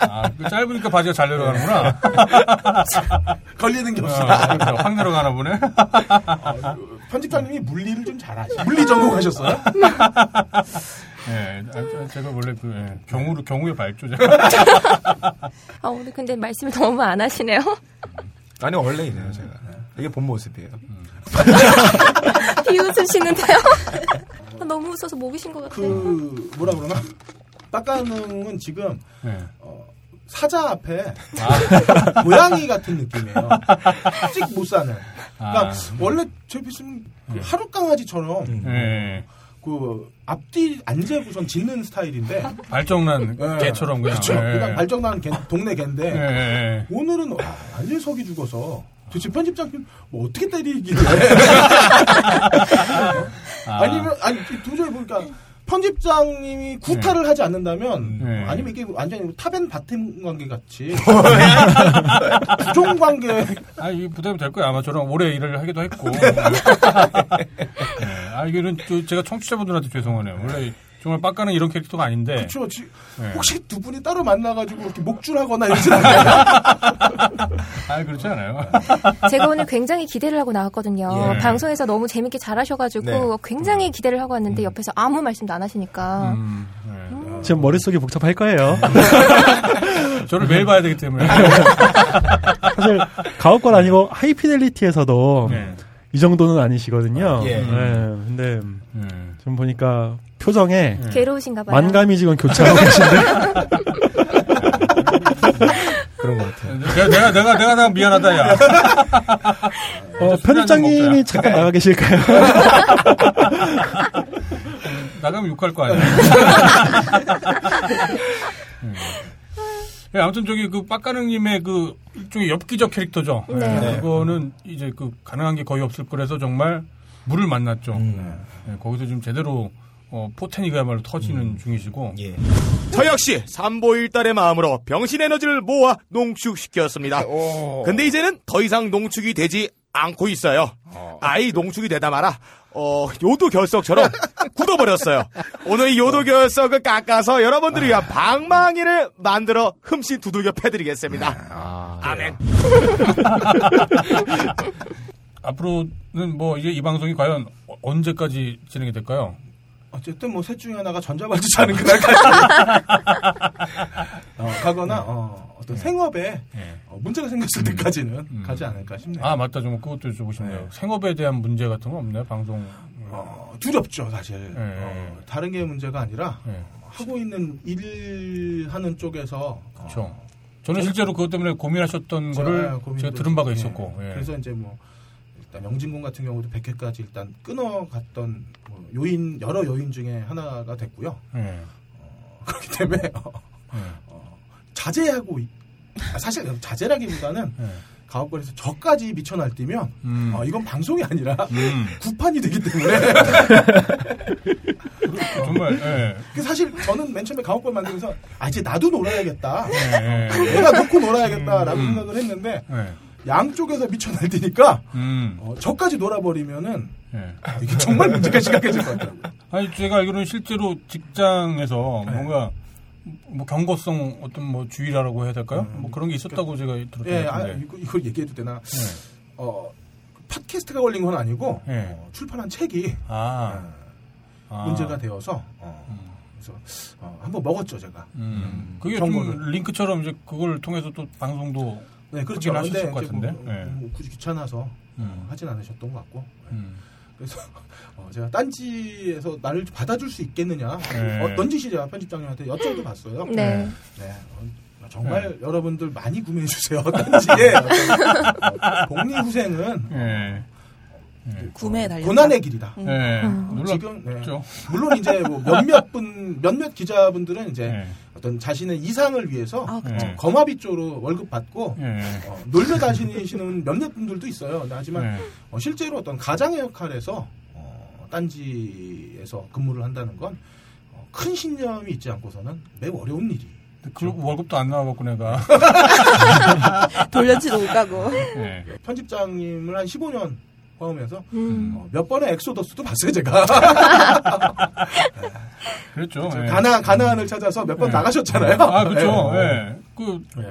아, 그 짧으니까 바지가 잘 내려가는구나. 걸리는 게 어, 없어요. 그러니까 확 내려가나 보네. 어, 그 편집장님이 물리를 좀 잘하시. 물리 전공하셨어요? 예, 아, 아, 제가 원래 그 예, 경우로 경우에 발조. 아, 오늘 근데 말씀을 너무 안 하시네요. 아니 원래 이래요 제가. 이게 본 모습이에요. <laughs> 비웃으시는데요? 아, <laughs> 너무 웃어서 목이 쉰것 같아요. 그 뭐라 그러나? 빡가능은 지금 예. 어, 사자 앞에 아, <laughs> 고양이 같은 느낌이에요. 찍 못 사는. 그러니까 아. 원래 제비스는 그 하루 강아지처럼 예. 그 앞뒤 안 재고선 짖는 스타일인데 발정난 예. 개처럼 그냥. 그렇죠. 예. 그냥 발정난 개- 동네 개인데 예, 예, 오늘은 와, 완전 속이 죽어서 도대체 편집장님 뭐 어떻게 때리길래 아. 아니면 아니 도저히 보니까 편집장님이 구타를 하지 않는다면 네. 아니면 이게 완전히 top and bottom 관계 같이 <laughs> 주종 관계 아, 이 부담이 될 거예요. 아마 저랑 오래 일을 하기도 했고. <laughs> 네. 아, 이거는 저- 제가 청취자분들한테 죄송하네요. 원래 정말 빡가는 이런 캐릭터가 아닌데. 그렇죠. 지- 네. 혹시 두 분이 따로 만나가지고 이렇게 목줄하거나 이러진 않아요? <laughs> 아, 그렇지 않아요. 제가 오늘 굉장히 기대를 하고 나왔거든요. 예. 방송에서 너무 재밌게 잘하셔가지고 네. 굉장히 기대를 하고 왔는데 옆에서 아무 말씀도 안 하시니까 음, 네. 지금 머릿속이 복잡할 거예요. <laughs> 저를 매일 봐야 되기 때문에. <laughs> 사실 가옥권 아니고 하이피델리티에서도 네. 이 정도는 아니시거든요. 예. 네, 근데 네. 좀 보니까 표정에 네. 괴로우신가 봐요. 만감이 지금 교차하고 계신데 <laughs> 그런 것 같아요. 내가, 내가, 내가, 내가, 내가 미안하다, 야. 어, 술 편집장님이 잠깐 나가 계실까요? <laughs> 나가면 욕할 거 아니야. 음. <laughs> 예, 아무튼 저기 그 빡가능님의 그 일종의 엽기적 캐릭터죠. 예, 네. 그거는 이제 그 가능한 게 거의 없을 거라서 정말 물을 만났죠. 음. 예, 거기서 지금 제대로 어, 포텐이가야말로 터지는 중이시고. 예. 저 역시 삼보일달의 마음으로 병신 에너지를 모아 농축시켰습니다. 근데 이제는 더 이상 농축이 되지 않고 있어요. 아이 농축이 되다 마라 어, 요도 결석처럼 <laughs> 굳어버렸어요. 오늘 이 요도 결석을 깎아서 여러분들을 위한 방망이를 만들어 흠씬 두들겨 패드리겠습니다. 아, 아멘. <laughs> 앞으로는 뭐 이제 이 방송이 과연 어- 언제까지 진행이 될까요? 어쨌든 뭐 셋 중에 하나가 전자발찌 차는 그날까지 <laughs> 어, 가거나 어, 어떤 생업에 예. 어, 문제가 생겼을 때까지는 음. 가지 않을까 싶네요. 아 맞다 좀 그것도 여쭤보고 싶네요. 네. 생업에 대한 문제 같은 거 없나요? 방송. 어, 두렵죠 사실. 예. 어, 다른 게 문제가 아니라 예. 하고 있는 일 하는 쪽에서 그렇죠. 저는 실제로 그것 때문에 고민하셨던 거를 제가 들은 바가 예. 있었고. 예. 그래서 이제 뭐 영진군 같은 경우도 100회까지 일단 끊어갔던 뭐 요인 여러 요인 중에 하나가 됐고요. 예. <laughs> 그렇기 때문에 어, 예. 어, 자제하고 있- 아, 사실 자제라기보다는 예. 가옥걸에서 저까지 미쳐 날뛰면 음. 어, 이건 방송이 아니라 음. <laughs> 구판이 되기 때문에 <laughs> 정말 예. 그 사실 저는 맨 처음에 가옥걸 만들면서 아 이제 나도 놀아야겠다 예. 예. 내가 놓고 놀아야겠다라고 음. 생각을 했는데 예. 양쪽에서 미쳐 날뛰니까 음. 어, 저까지 놀아버리면은 예. 이게 정말 문제가 심각해질 것 같더라고요. 아니 제가 알기로는 실제로 직장에서 네. 뭔가 뭐 경고성 어떤 뭐 주의라고 해야 될까요? 음. 뭐 그런 게 있었다고 제가 들었던 예, 것 아, 같은데. 이거, 이걸 얘기해도 되나? 예. 어, 팟캐스트가 걸린 건 아니고 예. 어, 출판한 책이 아. 어, 아. 문제가 되어서 어, 음. 그래서 어, 한번 먹었죠 제가. 음. 그게 정보를. 좀 링크처럼 이제 그걸 통해서 또 방송도 네, 그렇죠. 근데 뭐, 같은데. 예. 뭐 굳이 귀찮아서 음. 하진 않으셨던 것 같고. 음. 그래서 <laughs> 어, 제가 딴지에서 나를 받아줄 수 있겠느냐 네. 어떤 짓이냐 편집장님한테 여쭤도 봤어요. 네. 네, 어, 정말 여러분들 많이 구매해 주세요. <laughs> 딴지에 <laughs> 어, 복리 후생은 예. 구매에 달려. 고난의 길이다. 음. 예. 놀랍죠. 지금 네. 물론 이제 뭐 몇몇 분 몇몇 기자분들은 이제 예. 어떤 자신의 이상을 위해서 아, 그쵸. 예. 거마비 쪽으로 월급 받고 예. 어, 놀며 다니시는 몇몇 분들도 있어요. 하지만 예. 어, 실제로 어떤 가장의 역할에서 어, 딴지에서 근무를 한다는 건 어, 큰 신념이 있지 않고서는 매우 어려운 일이. 그 월급도 안 나와갖고 내가. 돌려치도 못 가고. 예. 편집장님을 한 15년 포함해서 음. 어, 몇 번의 엑소더스도 봤어요 제가. <laughs> 그랬죠. 예. 가나 가나안을 찾아서 몇번 예. 나가셨잖아요. 아, 그렇죠. 예. 예. 그, 예.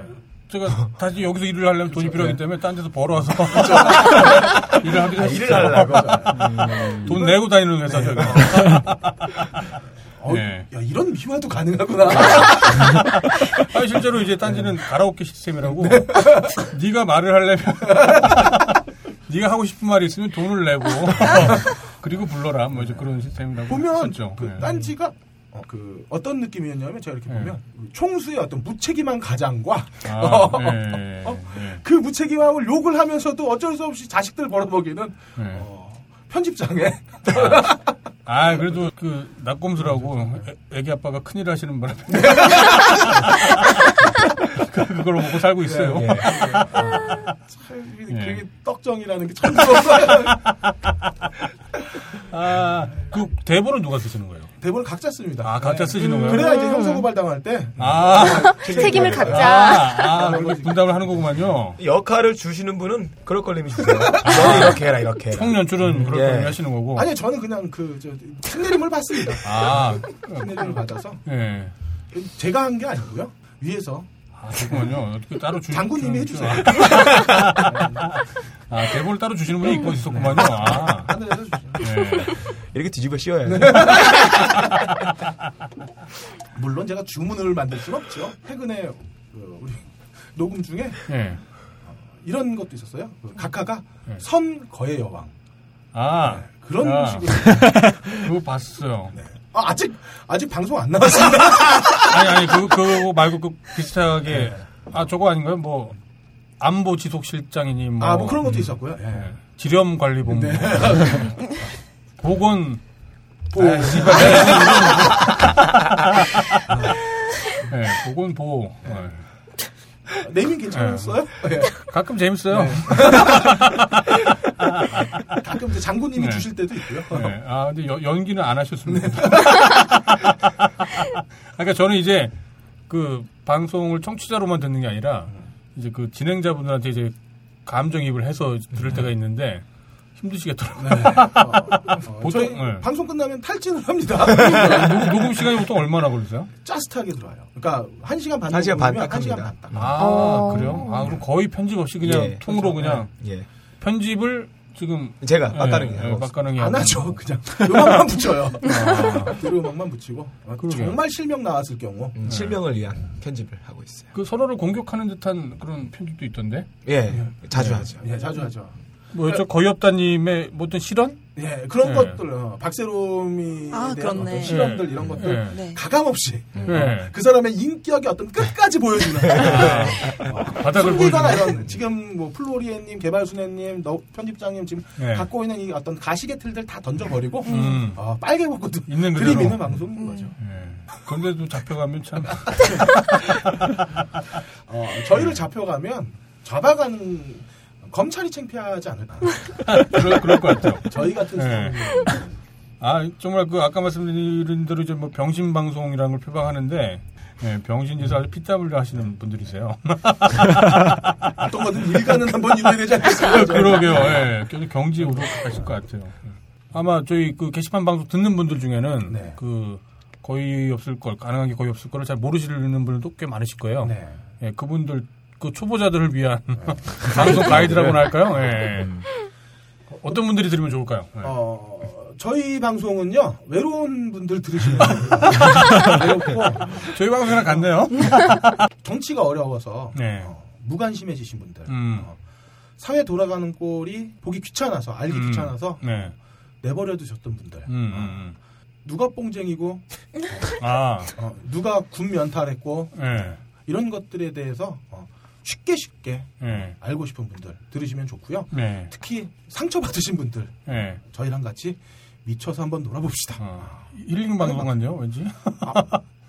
제가 다시 여기서 일을 하려면 돈이 필요하기 때문에 딴 데서 벌어와서 <laughs> 일을 하기로 아, 했어요. 일을 하려고. 돈 내고 다니는 회사죠. 이거. <laughs> 어, 예. 야 이런 미화도 가능하구나. 아니, 실제로 이제 딴지는 가라오케 시스템이라고 네 가 말을 하려면 네가 하고 싶은 말이 있으면 돈을 내고 <laughs> 그리고 불러라 뭐 이제 그런 시스템이라고 보면. 그 예. 딴지가 어, 그 어떤 느낌이었냐면 제가 이렇게 예. 보면 총수의 어떤 무책임한 가장과 아, <laughs> 어, 예, 어? 예, 그 무책임함을 욕을 하면서도 어쩔 수 없이 자식들 벌어먹이는 예. 어, 편집장에 아 그래도 그 낙곰수라고 애- 애기 아빠가 큰일 하시는 바람에 <laughs> 그- 그걸 먹고 살고 있어요. 네, 참, 이게- 예. 그게 떡정이라는 게 참 무서워요. 아 그 대본은 누가 쓰시는 거예요? 대본을 각자 씁니다. 아 각자 네. 쓰시는 거예요? 그래야 이제 형사고발 당할 때 아, 책임을 네. 갖자. 아, 아 그걸 분담을 하는 거구만요. 역할을 주시는 분은 그럴 걸림이 주세요. 너는 이렇게 해라, 이렇게 해라. 총 연출은 그럴 예. 거 하시는 거고. 아니 저는 그냥 그저 신내림을 받습니다. 아, 신내림을 받아서 예. 제가 한 게 아니고요. 위에서 아, 그렇군요. 어떻게 따로 주 장군님이 주- 해주세요. 아, 대본을 따로 주시는 분이 있고 있었구만요. 아, 하늘에서. 예. 이렇게 뒤집어 씌워야 돼. <laughs> 물론 제가 주문을 만들 수는 없죠. 최근에 그 우리 녹음 중에 예. 이런 것도 있었어요. 그 각하가 네. 선 거의 여왕 아, 그런 아, 식으로 <laughs> 그거 봤어요. 아, 아직 아직 방송 안 나왔습니다. <laughs> 아니, 아니, 그, 그거 말고 그 비슷하게. 아, 저거 아닌가요? 뭐, 안보 지속 실장이니 뭐. 아 뭐 그런 것도 있었고요. 예. 예. 지렴 관리 본부. 네. 보건. <laughs> 보 아, 씨발. 예, 보건 보호. <laughs> 예. 네이밍 괜찮았어요? 예. 가끔 재밌어요. <laughs> 가끔 이제 장군님이 네. 주실 때도 있고요. 네. 아, 근데 여- 연기는 안 하셨습니다. <laughs> 그러니까 저는 이제 그 방송을 청취자로만 듣는 게 아니라 이제 그 진행자분들한테 이제 감정입을 해서 들을 때가 있는데 힘드시겠더라고요. 네. 어, 어, 보통, 네. 방송 끝나면 탈진을 합니다. 녹음, 녹음 시간이 보통 얼마나 걸리세요? 짜릿하게 들어와요. 그러니까 한 시간 반 한 시간 반 녹음이면 딱한 시간. 반 딱. 아, 어. 그래요? 아, 그럼 거의 편집 없이 그냥 예, 통으로 그냥 예. 편집을 지금 제가 빡가능이 예, 하고 예, 안 하죠. 그냥 음악만 붙여요. <laughs> 아, 음악만 붙이고 어, 그러게요. 정말 실명 나왔을 경우 음, 실명을 위한 편집을 하고 있어요. 그 서로를 공격하는 듯한 그런 편집도 있던데. 예, 자주 하죠. 예, 자주 하죠. 뭐였죠? 거의 없다님의 뭐 어떤 실언? 예, 그런 네. 것들, 어, 박세롬이 아, 대한 그렇네. 어떤 실험들 네. 이런 것들 네. 네. 가감 없이 네. 그 사람의 인격의 어떤 끝까지 보여주는 바닥을 숨기거나 보여주는. 이런 지금 뭐 플로리에님, 개발순애님, 너 편집장님 지금 네. 갖고 있는 이 어떤 가시의 틀들 다 던져버리고 음. 어, 빨개 벗고 있는 그림. 있는 방송인 거죠. 예. 그런데도 잡혀가면 참. <laughs> 어, 저희를 잡혀가면 잡아가는 검찰이 창피하지 않을까. <laughs> 그럴, 그럴 것 같아요. 저희 같은 네. 사람은 아, 정말 그 아까 말씀드린 대로 이제 뭐 병신 방송이라는 걸 표방하는데 예, 병신 짓을 아주 피땀 흘려 하시는 분들이세요. <laughs> 어떤 거든 일가는 한번 이뤄야 되지 않겠어요? <laughs> 그러게요. 예. 굉장히 경지로 가실 것 같아요. 예. 아마 저희 그 게시판 방송 듣는 분들 중에는 네. 그 거의 없을 걸, 가능한 게 거의 없을 거를 잘 모르시는 분들도 꽤 많으실 거예요. 네. 예, 그분들 그 초보자들을 위한 <laughs> 방송 가이드라고나 할까요? 예. 어떤 분들이 들으면 좋을까요? 예. 어, 저희 방송은요, 외로운 분들 들으시면 <laughs> 외롭고, 저희 방송이랑 같네요. <laughs> 정치가 어려워서, 네. 어, 무관심해지신 분들, 음. 어, 사회 돌아가는 꼴이 보기 귀찮아서, 알기 음. 귀찮아서, 네. 내버려 두셨던 분들. 음, 음, 음. 누가 뽕쟁이고, 아, 어, 누가 군 면탈했고, 예. 이런 것들에 대해서 어, 쉽게 쉽게 예. 알고 싶은 분들 들으시면 좋고요. 네. 특히 상처 받으신 분들, 예. 저희랑 같이 미쳐서 한번 놀아봅시다. 어, 힐링 방송 같네요, 왠지.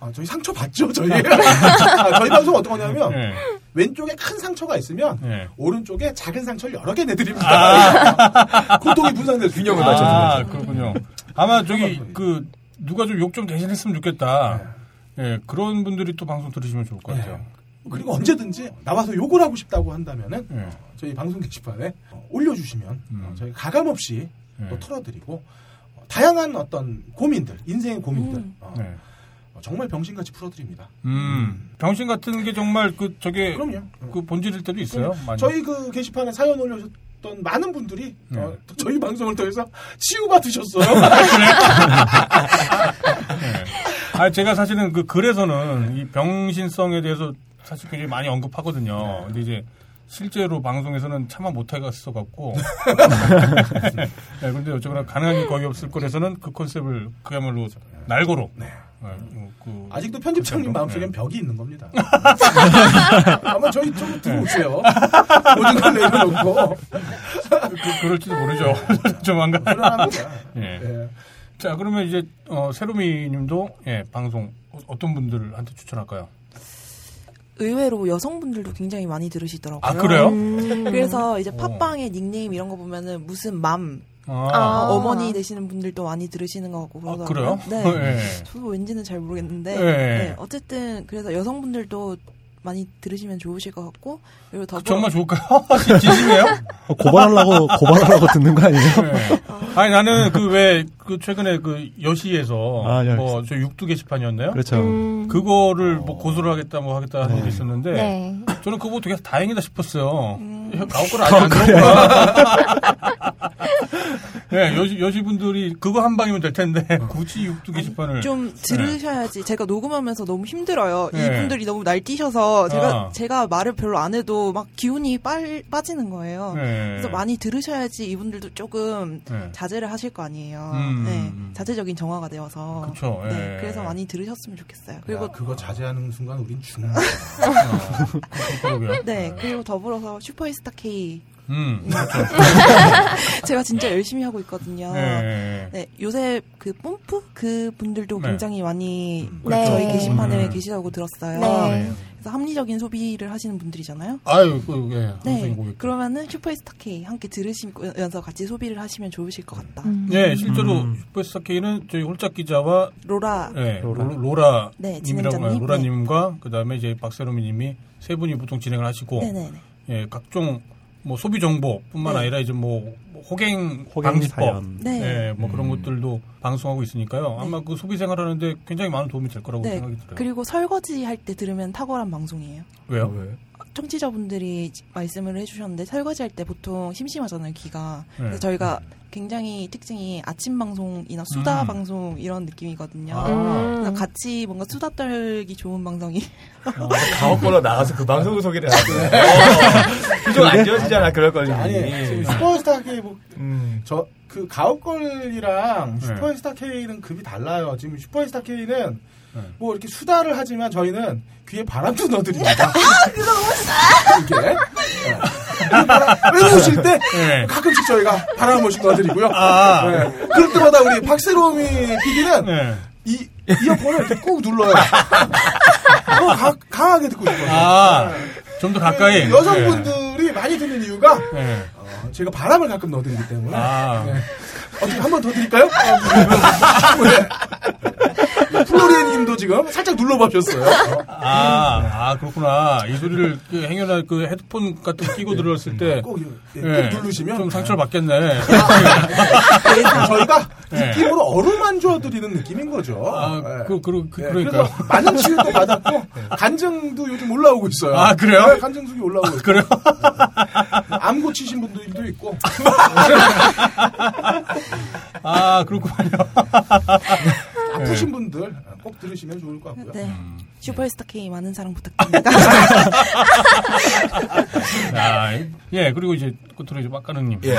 아, 저희 상처 받죠, 저희. 아, 저희 방송 어떤 거냐면, 예. 왼쪽에 큰 상처가 있으면, 예. 오른쪽에 작은 상처를 여러 개 내드립니다. <laughs> 고통이 분산될 수 균형을 아, 그렇군요. 아마 저기 그 누가 좀 욕좀 대신했으면 좋겠다. 예, 그런 분들이 또 방송 들으시면 좋을 것 같아요. 그리고 언제든지 나와서 욕을 하고 싶다고 한다면은, 예. 저희 방송 게시판에 어, 올려주시면, 음. 어, 저희 가감 없이 예. 또 털어드리고, 어, 다양한 어떤 고민들, 인생의 고민들, 음. 어, 네. 어, 정말 병신같이 풀어드립니다. 음, 병신 같은 게 정말 그 저게 그럼요. 그 본질일 때도 있어요. 저희 그 게시판에 사연 올려주셨던 많은 분들이 네. 어, 저희 방송을 통해서 치유받으셨어요. <laughs> <laughs> 아, 제가 사실은 그 글에서는 이 병신성에 대해서 사실 굉장히 많이 언급하거든요. 근데 이제 실제로 방송에서는 차마 못해갔어 갖고. <laughs> 네, 근데 어쩌거나 가능한 게 거의 없을 거라서는 그 컨셉을 그야말로 날고로. 네. 네, 어, 그, 아직도 편집장님. 마음속엔 네. 벽이 있는 겁니다. <laughs> 아마 저희 좀 들어오세요. 모든 걸 내려놓고. 그, 그럴지도 모르죠. <laughs> 조만간. 예. 예. 자, 그러면 이제, 어, 세로미 님도, 예, 방송, 어- 어떤 분들한테 추천할까요? 의외로 여성분들도 굉장히 많이 들으시더라고요. 아, 그래요? 음. 그래서 이제 오. 팟빵의 닉네임 이런 거 보면은 무슨 맘 아, 아. 어머니 되시는 분들도 많이 들으시는 것 같고 아, 그러더라고요. 그래요? 네. 예. 저도 왠지는 잘 모르겠는데 네. 네, 어쨌든 그래서 여성분들도 많이 들으시면 좋으실 것 같고 그리고 더불어 정말 좋을까요? <laughs> 진심이에요? 어, 고발하려고 고발하려고 듣는 거 아니에요? 네. 아니 나는 그 왜 그 최근에 그 여시에서 아, 예. 뭐저 육두 게시판이었나요? 그렇죠. 음. 그거를 뭐 고소를 하겠다 뭐 하겠다 하는 네. 일이 있었는데 네. 저는 그거 되게 다행이다 싶었어요. 음. 나올 걸 아직 안 나오구나. <laughs> 네, 여시, 여시분들이 그거 한 방이면 될 텐데 굳이 육두 게시판을 좀 들으셔야지. 제가 녹음하면서 너무 힘들어요. 네. 이분들이 너무 날뛰셔서 제가 아. 제가 말을 별로 안 해도 막 기운이 빨, 빠지는 거예요. 네. 그래서 많이 들으셔야지 이분들도 조금 네. 자제를 하실 거 아니에요. 음, 네, 음. 자제적인 정화가 되어서. 그쵸, 네, 예. 그래서 많이 들으셨으면 좋겠어요. 그리고 그리고 그거 자제하는 순간 우린 죽는 <laughs> 그러게요. 네, 그리고 더불어서 슈퍼스타 K 음. <laughs> 제가 진짜 열심히 하고 있거든요. 네. 네, 요새 그 뽐프 그 분들도 네. 굉장히 많이 네. 저희 게시판에 음. 계시다고 들었어요. 네. 그래서 합리적인 소비를 하시는 분들이잖아요. 아유, 그, 예. 네. 그러면은 슈퍼스타 K 함께 들으시면서 같이 소비를 하시면 좋으실 것 같다. 음. 네, 실제로 음. 슈퍼스타 K는 저희 홀짝 기자와 로라, 네, 로라. 로라, 네, 님이라고 진행자님. 로라님과 그다음에 이제 박새로미 님이 세 분이 보통 진행을 하시고 네네네. 예, 각종 뭐 소비 정보뿐만 네. 아니라 이제 뭐 호갱, 호갱 방지법. 네. 예, 뭐 그런 것들도 방송하고 있으니까요. 아마 그 소비 생활하는데 굉장히 많은 도움이 될 거라고 네. 생각이 들어요. 그리고 설거지 할 때 들으면 탁월한 방송이에요. 왜요? 청취자분들이 말씀을 해주셨는데 설거지 할 때 보통 심심하잖아요 귀가. 네. 그래서 저희가 굉장히 특징이 아침 방송이나 수다 음. 방송 이런 느낌이거든요. 아. 그래서 같이 뭔가 수다 떨기 좋은 방송이. 가옥걸로 나가서 그 방송을 소개를 하고 표정 안 지워지잖아 그럴 걸리 아니 슈퍼스타 K 뭐, 음. 저그 가옥걸이랑 네. 슈퍼스타 K는 급이 달라요. 지금 슈퍼스타 K는 네. 뭐 이렇게 수다를 하지만 저희는 귀에 바람도 넣어드립니다. <laughs> 이렇게 네. 바람- 외우실 때 네. 가끔씩 저희가 바람 한 번씩 넣어드리고요. 아. 네. 그럴 때마다 우리 박세롬이 PD는 네. 이 이어폰을 이렇게 꾹 눌러요. 그거 가, 강하게 듣고 싶어요. 아, 좀 더 가까이. 그 여성분들이 많이 듣는 이유가 네. 네. 어, 제가 바람을 가끔 넣어드리기 때문에 아, 어떻게 한 번 더 드릴까요? 아, <laughs> 네. 플로리엔 님도 지금 살짝 눌러봐셨어요. 아, 아, 그렇구나. 이 소리를 그 행여나 그 헤드폰 같은 거 끼고 들었을 때. 꼭, 예, 꼭 예, 누르시면 좀 상처를 받겠네. 그래서 저희가 네. 느낌으로 어루만져 드리는 느낌인 거죠. 아, 예. 그, 그, 그. 그래서 많은 치유도 <laughs> 받았고 간증도 요즘 올라오고 있어요. 아, 그래요? 네, 간증수기 올라오고 있고. 그래요? 암 고치신 분들도 있고. <laughs> 아, 그렇군요. 아프신 분 들 들으시면 좋을 것 같고요. 네. 슈퍼스타 K 많은 사랑 부탁드립니다. <laughs> 아, 예, 그리고 이제 끝으로 이제 빡가능님. 예.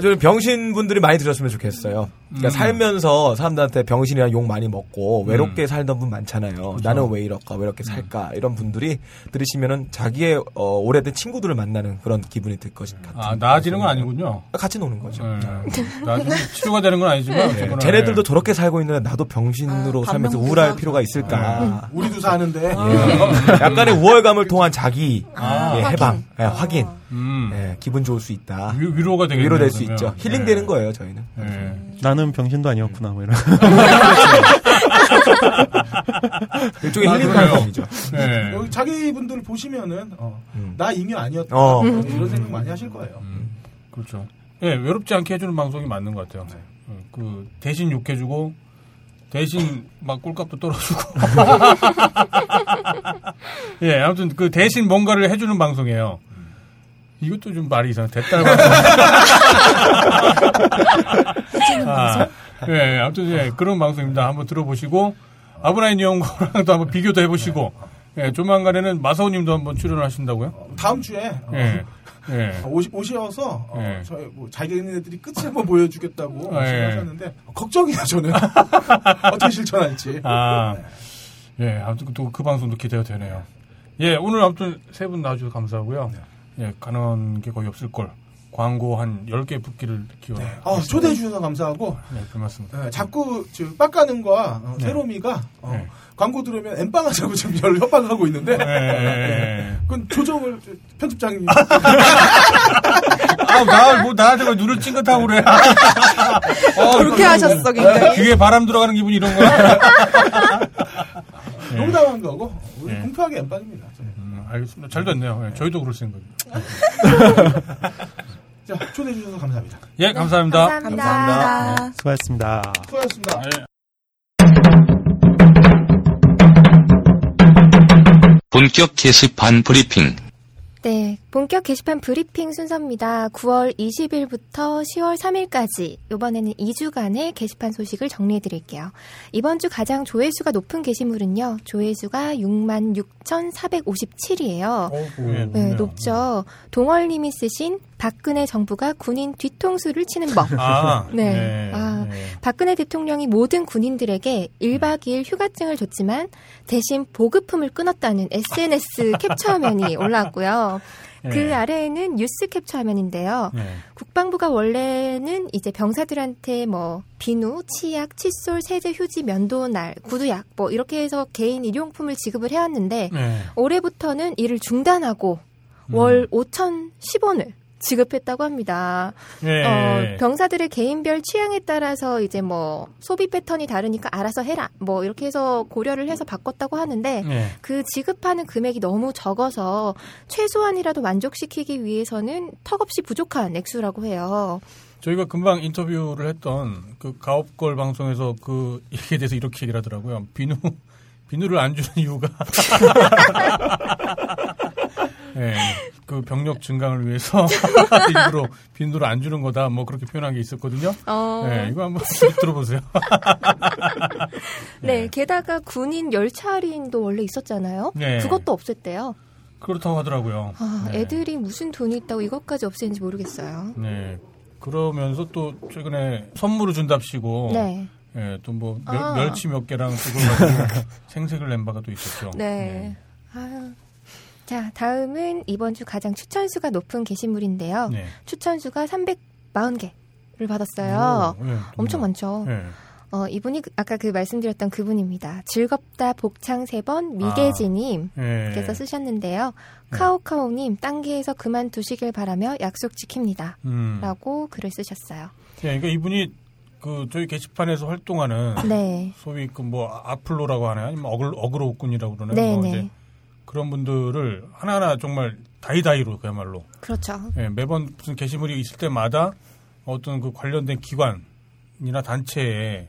저는 병신 분들이 많이 들었으면 좋겠어요. 그러니까 음. 살면서 사람들한테 병신이랑 욕 많이 먹고 음. 외롭게 살던 분 많잖아요. 그렇죠. 나는 왜 이럴까, 왜 음. 이렇게 살까 이런 분들이 들으시면은 자기의 어, 오래된 친구들을 만나는 그런 기분이 들 것인 같은. 아, 나아지는 건 아니군요. 같이 노는 거죠. <laughs> 예. 나중에 치료가 되는 건 아니지만. 예. 어쨌거나, 쟤네들도 예. 저렇게 살고 있는데 나도 병신으로 아, 살면서. 우울할 필요가 있을까. 우리도 사는데 <laughs> 약간의 우월감을 통한 자기 아. 예, 해방, 예, 확인, 음. 예, 기분 좋을 수 있다. 위, 위로가 되겠네요. 위로될 수 그러면. 있죠. 힐링되는 예. 거예요, 저희는. 예. 나는 병신도 아니었구나, 뭐 이런. <laughs> 일종의 아, 힐링? 방송이죠. 예. 여기 자기 분들 보시면은 어, 음. 나 이미 아니었다 어. 이런 생각 많이 하실 거예요. 그렇죠. 예, 외롭지 않게 해주는 방송이 맞는 것 같아요. 네. 어, 그, 대신 욕해주고, 대신 막 꿀값도 떨어주고. <laughs> 예, 아무튼 그 대신 뭔가를 해주는 방송이에요. 이것도 좀 말이 이상해. 대딸 방송. 아, 예, 아무튼 예, 그런 방송입니다. 한번 들어보시고, 아브라인 연구랑도 한번 비교도 해보시고, 예, 조만간에는 마사오 님도 한번 출연을 하신다고요? 다음 주에 어, 예. 예. 오시, 오셔서 어, 네. 저희 뭐 자기네들이 끝을 한번 보여주겠다고 아, 예. 말씀하셨는데 걱정이에요 저는 <laughs> 어떻게 실천할지. 아, 예, 아무튼 또 그 방송도 기대가 되네요. 예, 오늘 아무튼 세 분 나와주셔서 감사하고요. 예, 가능한 게 거의 없을 걸. 광고 한 10개 붙기를 기원. 네. 어, 초대해 주셔서 감사하고 네, 별 말씀. 네, 자꾸 저 빡가는과 어, 네. 세롬이가 어, 네. 광고 들으면 엠빵 하자고 지금 열 협박하고 있는데 예, 예, 예. 그건 조정을 저, 편집장님 <laughs> 아, 나, 뭐, 나한테 왜 눈을 찡긋하고 그래. <laughs> 어, 그렇게 하셨어, 굉장히. 귀에 바람 들어가는 기분 이런 거야? 농담한 <laughs> 거고 우리 네. 공평하게 엠빵입니다. 저는. 음, 알겠습니다. 잘 됐네요. 예, 저희도 그럴 생각입니다. <laughs> 자 초대해 주셔서 감사합니다. 예, 감사합니다. 감사합니다. 감사합니다. 수고하셨습니다. 수고하셨습니다. 예. 본격 게시판 브리핑. 네, 본격 게시판 브리핑 순서입니다. 9월 20일부터 10월 3일까지 이번에는 2주간의 게시판 소식을 정리해 드릴게요. 이번 주 가장 조회수가 높은 게시물은요. 조회수가 66,457이에요. 예, 네, 높네요. 높죠. 동월 님이 쓰신 박근혜 정부가 군인 뒤통수를 치는 법. <laughs> 아, 네. 아, 네. 박근혜 대통령이 모든 군인들에게 1박 2일 휴가증을 줬지만 대신 보급품을 끊었다는 SNS 캡처 화면이 <laughs> 올라왔고요. 그 네. 아래에는 뉴스 캡처 화면인데요. 네. 국방부가 원래는 이제 병사들한테 뭐 비누, 치약, 칫솔, 세제, 휴지, 면도날, 구두약 뭐 이렇게 해서 개인 일용품을 지급을 해왔는데 네. 올해부터는 이를 중단하고 월 5,010원을 지급했다고 합니다. 예. 어, 병사들의 개인별 취향에 따라서 이제 뭐 소비 패턴이 다르니까 알아서 해라. 뭐 이렇게 해서 고려를 해서 바꿨다고 하는데 예. 그 지급하는 금액이 너무 적어서 최소한이라도 만족시키기 위해서는 턱없이 부족한 액수라고 해요. 저희가 금방 인터뷰를 했던 그 가업걸 방송에서 그 얘기에 대해서 이렇게 얘기를 하더라고요. 비누 비누를 안 주는 이유가 <laughs> 예, 그 병력 증강을 위해서 <laughs> 일부러 비누를 안 주는 거다. 뭐 그렇게 표현한 게 있었거든요. 어, 예, 이거 한번 쭉 <laughs> 들어보세요. 네, 게다가 군인 열차 할인도 원래 있었잖아요. 네. 그것도 없앴대요. 그렇다고 하더라고요. 아, 네. 애들이 무슨 돈이 있다고 이것까지 없애는지 모르겠어요. 네. 그러면서 또 최근에 선물을 준답시고 네. 예, 또뭐 아. 멸치 몇 개랑 그걸 <laughs> 생색을 낸 바가 또 있었죠. 네. 아유. 자, 다음은 이번 주 가장 추천수가 높은 게시물인데요. 네. 추천수가 340개를 받았어요. 오, 예, 엄청. 많죠. 예. 어, 이분이 그- 아까 그 말씀드렸던 그분입니다. 즐겁다 복창 세 번 미개지님. 예. 께서 쓰셨는데요. 네. 카오카오님, 딴게에서 그만두시길 바라며 약속 지킵니다. 음. 라고 글을 쓰셨어요. 예, 그러니까 이분이 그 저희 게시판에서 활동하는 네. 소위 그 뭐 악플러라고 하나요? 아니면 어글 어그로꾼이라고 그러나요? 네, 뭐 네. 이제 그런 분들을 하나하나 정말 다이다이로 그야말로 그렇죠. 예, 매번 무슨 게시물이 있을 때마다 어떤 그 관련된 기관이나 단체에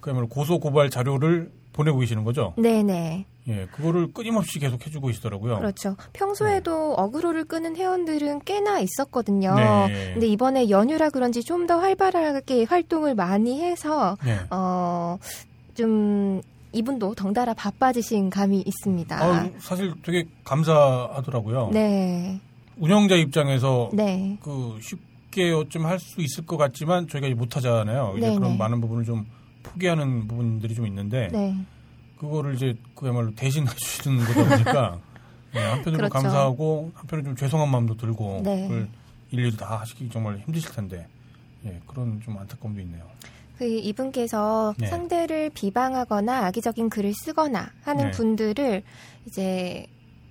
그야말로 고소 고발 자료를 보내고 계시는 거죠. 네네. 예, 그거를 끊임없이 계속 해주고 계시더라고요. 그렇죠. 평소에도 어그로를 끄는 회원들은 꽤나 있었거든요. 네. 근데 이번에 연휴라 그런지 좀 더 활발하게 활동을 많이 해서, 네. 어, 좀, 이분도 덩달아 바빠지신 감이 있습니다. 아, 사실 되게 감사하더라고요. 네. 운영자 입장에서 네. 그 쉽게 어쩜 할 수 있을 것 같지만 저희가 못 하잖아요. 이제 네네. 그런 많은 부분을 좀 포기하는 부분들이 좀 있는데 네. 그거를 이제 그야말로 대신 해 주시는 거다 보니까 <laughs> 네, 한편으로 그렇죠. 감사하고 한편으로 좀 죄송한 마음도 들고 네. 그걸 일일이 다 하시기 정말 힘드실 텐데 예, 그런 좀 안타까움도 있네요. 그 이분께서 네. 상대를 비방하거나 악의적인 글을 쓰거나 하는 네. 분들을 이제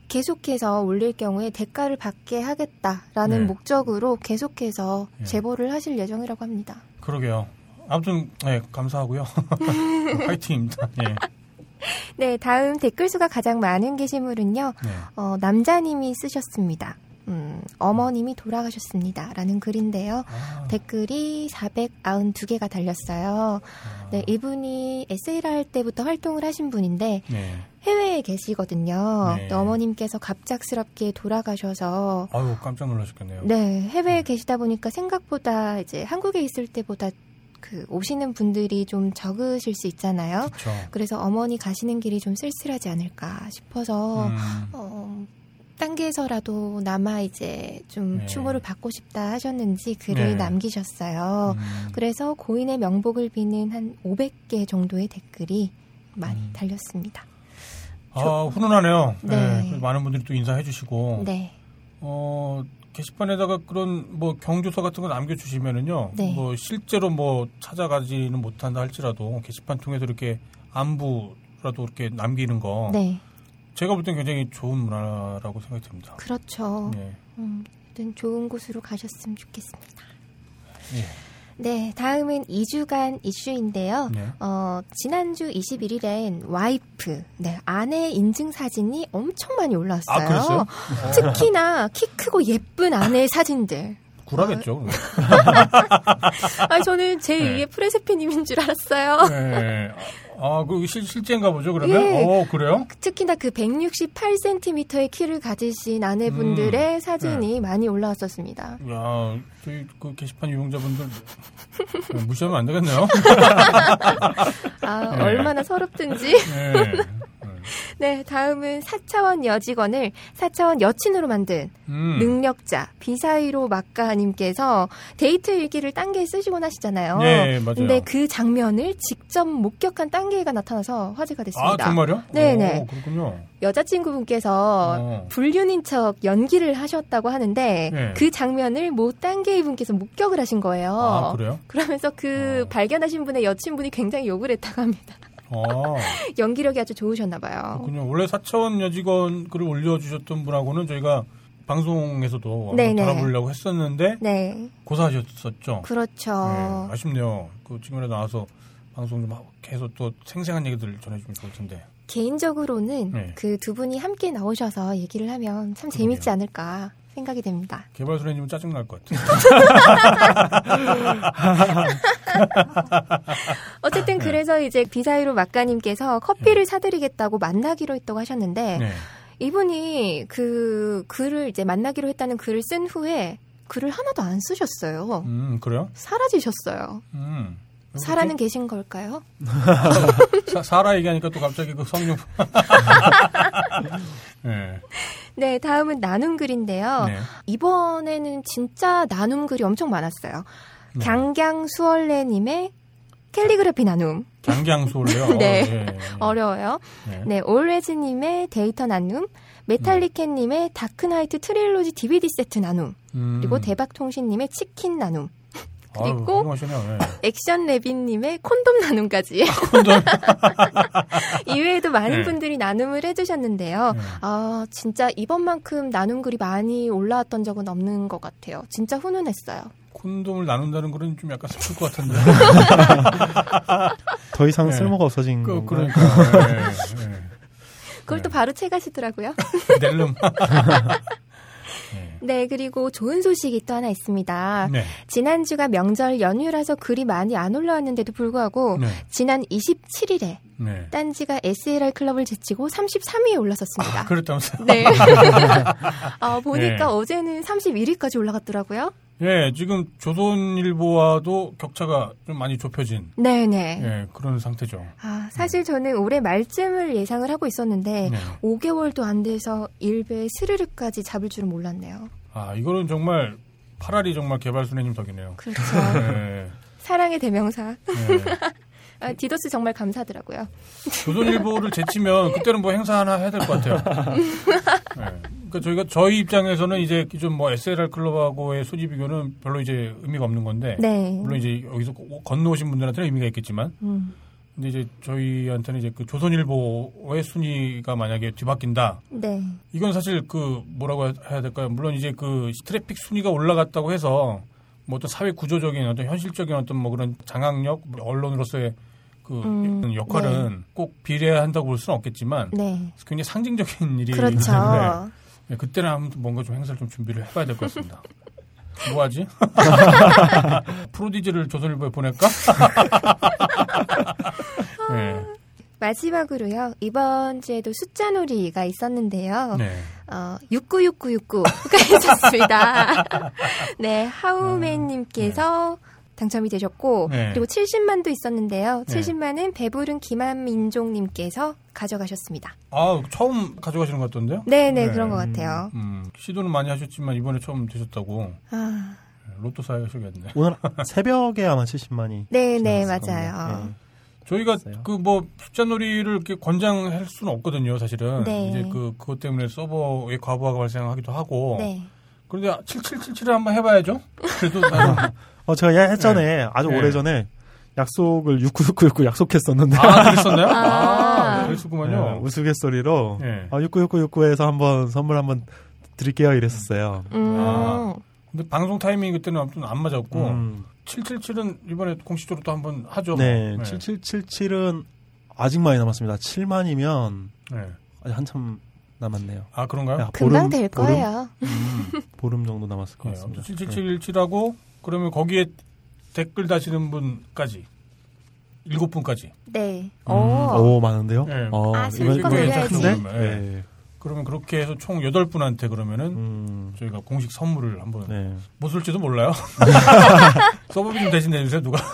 계속해서 올릴 경우에 대가를 받게 하겠다라는 네. 목적으로 계속해서 네. 제보를 하실 예정이라고 합니다. 그러게요. 아무튼 네, 감사하고요. <laughs> 파이팅입니다. 예. 네, 다음 댓글 수가 가장 많은 게시물은요. 네. 어, 남자님이 쓰셨습니다. 음, 어머님이 돌아가셨습니다. 라는 글인데요. 아, 댓글이 492개가 달렸어요. 네, 이분이 에세이를 할 때부터 활동을 하신 분인데 네. 해외에 계시거든요. 네. 네, 어머님께서 갑작스럽게 돌아가셔서 아유 깜짝 놀라셨겠네요. 네, 해외에 계시다 보니까 생각보다 이제 한국에 있을 때보다 그 오시는 분들이 좀 적으실 수 있잖아요. 그렇죠. 그래서 어머니 가시는 길이 좀 쓸쓸하지 않을까 싶어서 음, 어, 딴게서라도 남아 이제 좀 네. 추모를 받고 싶다 하셨는지 글을 네. 남기셨어요. 음, 그래서 고인의 명복을 비는 한 500개 정도의 댓글이 많이 음. 달렸습니다. 아 훈훈하네요. 네. 네. 많은 분들이 또 인사해 주시고 네. 어, 게시판에다가 그런 뭐 경조서 같은 거 남겨주시면은요. 네. 뭐 실제로 뭐 찾아가지는 못한다 할지라도 게시판 통해서 이렇게 안부라도 이렇게 남기는 거. 네. 제가 볼 땐 굉장히 좋은 문화라고 생각이 듭니다. 그렇죠. 네. 음, 좋은 곳으로 가셨으면 좋겠습니다. 예. 네, 다음은 2주간 이슈인데요. 네. 어, 지난주 21일엔 와이프, 네, 아내 인증 사진이 엄청 많이 올라왔어요. 아? 특히나 키 크고 예쁜 아내의 사진들. 굴하겠죠. <laughs> 아, 저는 제 네. 2의 프레세피님인 줄 알았어요. 네. 아, 그 실, 실제인가 보죠, 그러면? 예. 어, 그래요? 특히나 그 168cm의 키를 가지신 아내분들의 사진이 많이 올라왔었습니다. 야, 저희 그 게시판 이용자분들 무시하면 안 되겠네요. <laughs> 아, <laughs> 네. 얼마나 서럽든지. 네. <laughs> 네, 다음은 4차원 여직원을 4차원 여친으로 만든 음. 능력자 비사이로 막가님께서 데이트 일기를 딴게에 쓰시곤 하시잖아요. 네, 맞아요. 근데 그 장면을 직접 목격한 딴게가 나타나서 화제가 아, 됐습니다. 정말요? 네네. 오, 그렇군요. 여자친구분께서 어. 불륜인 척 연기를 하셨다고 하는데 네. 그 장면을 모 딴게이 분께서 목격을 하신 거예요. 아, 그래요? 러면서 그 어. 발견하신 분의 여친분이 굉장히 욕을 했다고 합니다. 어, <laughs> 연기력이 아주 좋으셨나 봐요. 그렇군요. 원래 사차원 여직원 글을 올려주셨던 분하고는 저희가 방송에서도 네, 한번 네. 다뤄보려고 했었는데 네. 고사하셨었죠. 그렇죠. 네, 아쉽네요. 그 지금이라도 나와서 방송 좀 계속 또 생생한 얘기들 전해주면 좋을 텐데. 개인적으로는 네. 그두 분이 함께 나오셔서 얘기를 하면 참 재밌지 않을까 생각이 됩니다. 개발소리님은 짜증 날 것 같아요. <laughs> 어쨌든 네. 그래서 이제 비사이로 막가님께서 커피를 사드리겠다고 만나기로 했다고 하셨는데 네. 이분이 그 글을 이제 만나기로 했다는 글을 쓴 후에 글을 하나도 안 쓰셨어요. 음 그래요? 사라지셨어요. 음. 살아는 계신 걸까요? 사, 사라 얘기하니까 또 갑자기 그 성령. 네. <laughs> 네, 다음은 나눔 글인데요. 네. 이번에는 진짜 나눔 글이 엄청 많았어요. 네. 강강수월래님의 캘리그래피 나눔. 강강술래요. <laughs> 네. 어, 예, 예. 어려워요. 네. 네, 올웨즈님의 데이터 나눔. 메탈리켓님의 다크나이트 트릴로지 DVD 세트 나눔. 음. 그리고 대박통신님의 치킨 나눔. 아유, 그리고 훌륭하시네요. 예. 액션 레빈님의 콘돔 나눔까지. 콘돔. <laughs> 이외에도 많은 네. 분들이 나눔을 해주셨는데요. 네. 아, 진짜 이번만큼 나눔 글이 많이 올라왔던 적은 없는 것 같아요. 진짜 훈훈했어요. 콘돔을 나눈다는 거는 좀 약간 슬플 것 같은데. <laughs> 더 이상 네. 쓸모가 없어진 그, 건가요? 그러니까. 그걸 또 바로 채가시더라고요. 낼름. <laughs> 네, 그리고 좋은 소식이 또 하나 있습니다. 네. 지난주가 명절 연휴라서 글이 많이 안 올라왔는데도 불구하고 네. 지난 27일에 네. 딴지가 SLR 클럽을 제치고 33위에 올랐었습니다. 아, 그랬다면서요? 네. <laughs> 아, 보니까 네. 어제는 31위까지 올라갔더라고요. 예, 지금 조선일보와도 격차가 좀 많이 좁혀진 네네. 예, 그런 상태죠. 아, 사실 저는 올해 말쯤을 예상을 하고 있었는데 네. 5개월도 안 돼서 일배 스르륵까지 잡을 줄은 몰랐네요. 아, 이거는 정말 파라리 정말 개발순애님 덕이네요. 그렇죠. 예, 사랑의 대명사. 예. 아, 디도스 정말 감사하더라고요. 조선일보를 제치면 그때는 뭐 행사 하나 해야 될 것 같아요. <laughs> 예. 그러니까 저희가 저희 입장에서는 이제 좀뭐 SLR 클럽하고의 수지 비교는 별로 이제 의미가 없는 건데 네. 물론 이제 여기서 건너오신 분들한테는 의미가 있겠지만 음, 근데 이제 저희한테는 이제 그 조선일보의 순위가 만약에 뒤바뀐다 네. 이건 사실 그 뭐라고 해야 될까요? 물론 이제 그 트래픽 순위가 올라갔다고 해서 뭐 어떤 사회 구조적인 어떤 현실적인 어떤 뭐 그런 장악력 언론으로서의 그 음, 역할은 꼭 비례한다고 볼 수는 없겠지만 네. 굉장히 상징적인 <laughs> 일이기 그렇죠. 네, 그때는 아무튼 뭔가 좀 행사를 좀 준비를 해봐야 될 것 같습니다. <laughs> 뭐 하지? <laughs> 프로디지를 조선일보에 보낼까? 네. <laughs> 마지막으로요. 이번 주에도 숫자 놀이가 있었는데요. 네. 어, 696969가 있었습니다. 네, 하우맨님께서 당첨이 되셨고, 네. 그리고 70만도 있었는데요. 네. 70만은 배부른 김한민종님께서 가져가셨습니다. 아, 처음 가져가시는 것 같던데요? 네네, 네. 그런 것 같아요. 음, 시도는 많이 하셨지만 이번에 처음 되셨다고 아, 로또 사야겠네. 오늘 새벽에 아마 70만이. 네네, 맞아요. 네. 저희가. 그 뭐 숫자놀이를 이렇게 권장할 수는 없거든요, 사실은. 네. 이제 그 그것 때문에 서버에 과부하가 발생하기도 하고. 네. 그런데 7777을 한번 해봐야죠. 그래도 <laughs> 어, 제가 예전에 아주 네. 오래전에 약속을 6969 약속했었는데. 아 그랬었나요? 아. 아, 그랬었구만요. 네, 우스갯소리로 네. 아, 6969에서 한번 선물 한번 드릴게요 이랬었어요. 음, 아. 근데 방송 타이밍이 그때는 아무튼 안 맞았고 음, 777은 이번에 공식적으로 또 한번 하죠. 네, 네. 7777은 아직 많이 남았습니다. 7만이면 네. 아직 한참 남았네요. 아 그런가요? 야, 금방 보름, 될 보름? 거예요. 음. 보름 정도 남았을 것 네, 같습니다. 아무튼 7777하고 그러면 거기에 댓글 다시는 분까지 일곱 분까지. 네. 음, 오. 오, 많은데요? 네. 어, 아, 이거- 실컷 올려야지. 괜찮은데? 네. 네. 그러면 그렇게 해서 총 8분한테 그러면은 음, 저희가 공식 선물을 한번 네. 못 쓸지도 몰라요. <laughs> 서버비 좀 대신 내주세요, 누가. <laughs>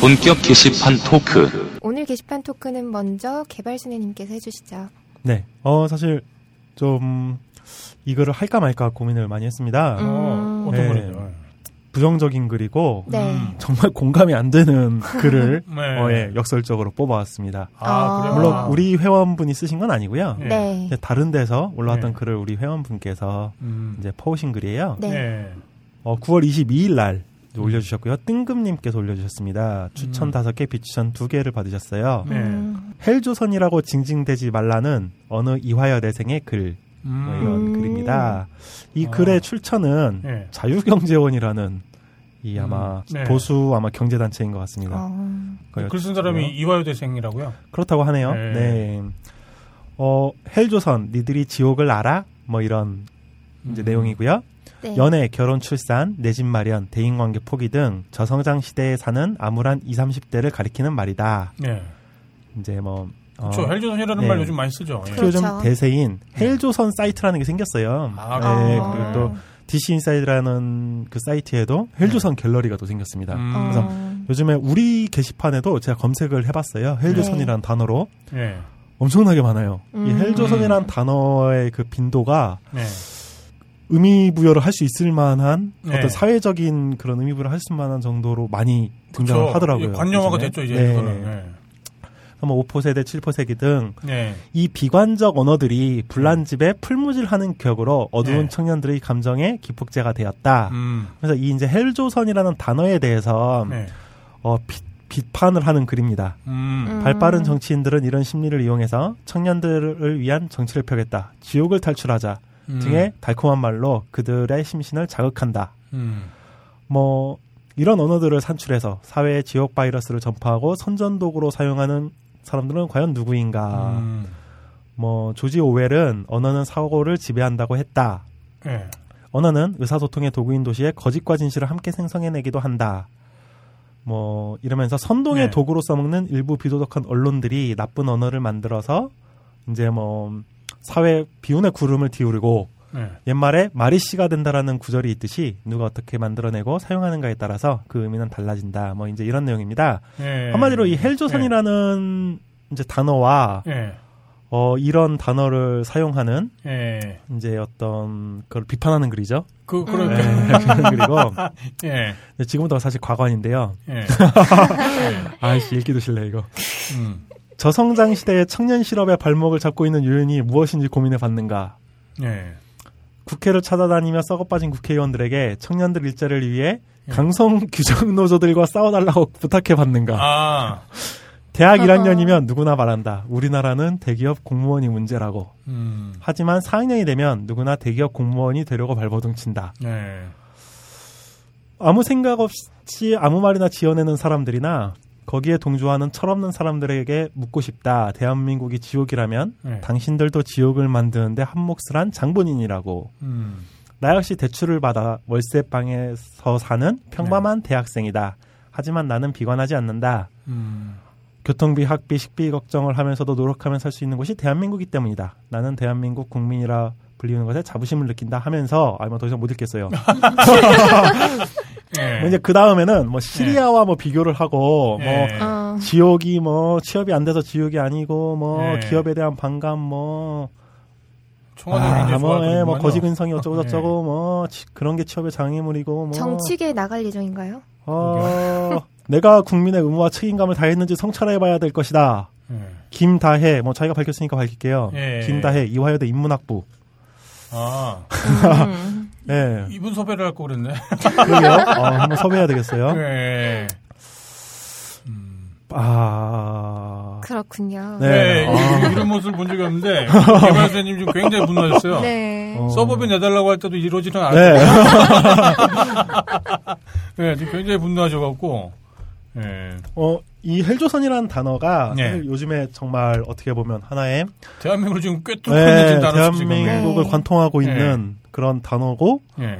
본격 게시판 토크. 오늘 게시판 토크는 먼저 개발순애님께서 해주시죠. 네. 어, 사실 좀 이거를 할까 말까 고민을 많이 했습니다. 음. 어, 어떤 네. 거죠? 부정적인 글이고 네. 음. <laughs> 정말 공감이 안 되는 <laughs> 글을 <laughs> 네. 어, 예, 역설적으로 뽑아왔습니다. 아, 아. 그래요? 물론 아. 우리 회원분이 쓰신 건 아니고요. 네. 네. 다른 데서 올라왔던 네. 글을 우리 회원분께서 음. 이제 퍼오신 글이에요. 네. 네. 어, 9월 22일 날 올려주셨고요. 뜬금님께서 올려주셨습니다. 추천 음. 다섯 개, 비추천 두 개를 받으셨어요. 네. 음. 헬조선이라고 징징대지 말라는 어느 이화여대생의 글, 뭐 이런 음. 글입니다. 이 아. 글의 출처는 네. 자유경제원이라는 이 아마 음. 네. 보수 아마 경제단체인 것 같습니다. 어. 그걸 글쓴 사람이 이화여대생이라고요? 그렇다고 하네요. 네. 네. 어, 헬조선, 니들이 지옥을 알아? 뭐 이런 이제 음. 내용이고요. 네. 연애, 결혼, 출산, 내 집 마련, 대인관계 포기 등 저성장 시대에 사는 암울한 20, 30대를 가리키는 말이다. 네. 이제 뭐 어, 그렇죠. 헬조선이라는 네. 말 요즘 많이 쓰죠. 예. 특히 요즘 그렇죠. 대세인 헬조선 사이트라는 게 생겼어요. 아, 네, 아. 그리고 또 DC 인사이드라는 그 사이트에도 헬조선 갤러리가 또 생겼습니다. 음. 그래서 어. 요즘에 우리 게시판에도 제가 검색을 해봤어요. 헬조선이라는 단어로 예. 엄청나게 많아요. 이 음. 헬조선이라는 단어의 그 빈도가 네. 의미 부여를 할 수 있을 만한 네. 어떤 사회적인 그런 의미 부여를 할 수 만한 정도로 많이 등장을 그렇죠. 하더라고요. 예, 관념화가 요즘에. 됐죠, 이제. 네. 그거는. 네. 뭐 5포 세대, 7포 세기 등 네. 이 비관적 언어들이 불난집에 풀무질하는 격으로 어두운 네. 청년들의 감정에 기폭제가 되었다. 음. 그래서 이 이제 헬조선이라는 단어에 대해서 네. 어, 비, 비판을 하는 글입니다. 음. 음. 발빠른 정치인들은 이런 심리를 이용해서 청년들을 위한 정치를 펴겠다. 지옥을 탈출하자. 음. 등의 달콤한 말로 그들의 심신을 자극한다. 음. 뭐 이런 언어들을 산출해서 사회의 지옥 바이러스를 전파하고 선전도구로 사용하는 사람들은 과연 누구인가? 음. 뭐 조지 오웰은 언어는 사고를 지배한다고 했다. 예. 언어는 의사소통의 도구인 도시에 거짓과 진실을 함께 생성해내기도 한다. 뭐 이러면서 선동의 네. 도구로 써먹는 일부 비도덕한 언론들이 나쁜 언어를 만들어서 이제 뭐 사회 비운의 구름을 띄우고 네. 옛말에 말이 씨가 된다라는 구절이 있듯이 누가 어떻게 만들어내고 사용하는가에 따라서 그 의미는 달라진다. 뭐 이제 이런 내용입니다. 예. 한마디로 이 헬조선이라는 이제 단어와 예. 어 이런 단어를 사용하는 예. 이제 어떤 그걸 비판하는 글이죠. 그, 음. 그런, 네, <laughs> 그런 글이고 예. <laughs> 근데 지금부터 사실 과관인데요. 예. <laughs> 아이씨 읽기도 싫네 이거. 음. 저성장 시대의 청년 실업의 발목을 잡고 있는 요인이 무엇인지 고민해 봤는가. 예. 국회를 찾아다니며 썩어빠진 국회의원들에게 청년들 일자리를 위해 예. 강성 규정 노조들과 싸워달라고 <laughs> 부탁해 봤는가. 아. 대학 어허. 1학년이면 누구나 말한다. 우리나라는 대기업 공무원이 문제라고. 음. 하지만 4학년이 되면 누구나 대기업 공무원이 되려고 발버둥친다. 예. 아무 생각 없이 아무 말이나 지어내는 사람들이나 거기에 동조하는 철없는 사람들에게 묻고 싶다. 대한민국이 지옥이라면 예. 당신들도 지옥을 만드는데 한몫을 한 장본인이라고. 음. 나 역시 대출을 받아 월세방에서 사는 평범한 대학생이다. 하지만 나는 비관하지 않는다. 음. 교통비, 학비, 식비 걱정을 하면서도 노력하며 살수 있는 곳이 대한민국이기 때문이다. 나는 대한민국 국민이라 불리는 것에 자부심을 느낀다 하면서 아마 더 이상 못 읽겠어요. <laughs> 예. 뭐 이제 그 다음에는 뭐 시리아와 뭐 비교를 하고 뭐 예. 어. 지옥이 뭐 취업이 안 돼서 지옥이 아니고 뭐 예. 기업에 대한 반감 뭐 아, 굉장히 뭐, 예, 뭐 좋아하더구만요. 거지 근성이 어쩌고 예. 저쩌고 뭐 치- 그런 게 취업의 장애물이고 뭐 정치계에 나갈 예정인가요? 어, 내가 국민의 의무와 책임감을 다했는지 성찰해봐야 될 것이다. 예. 김다혜 뭐 자기가 밝혔으니까 밝힐게요. 예. 김다혜 이화여대 인문학부. 아. <laughs> 음. 예, 이분 섭외를 할 거 그랬네. <laughs> 그러게요. 어, 한번 섭외해야 되겠어요. 예. 아, 그렇군요. 네. 네. 아. 이- 이런 모습을 본 적이 없는데 개발사님 지금 굉장히 분노하셨어요. 네. 어. 서버비 내달라고 할 때도 이러지는 않아요. 네. <laughs> 네, 지금 굉장히 분노하셔갖고. 예. 어, 이 헬조선이라는 단어가 네. 요즘에 정말 어떻게 보면 하나의 대한민국을 지금 꿰뚫고 네, 있는 지금. 대한민국을 네. 관통하고 네. 있는 그런 단어고 예.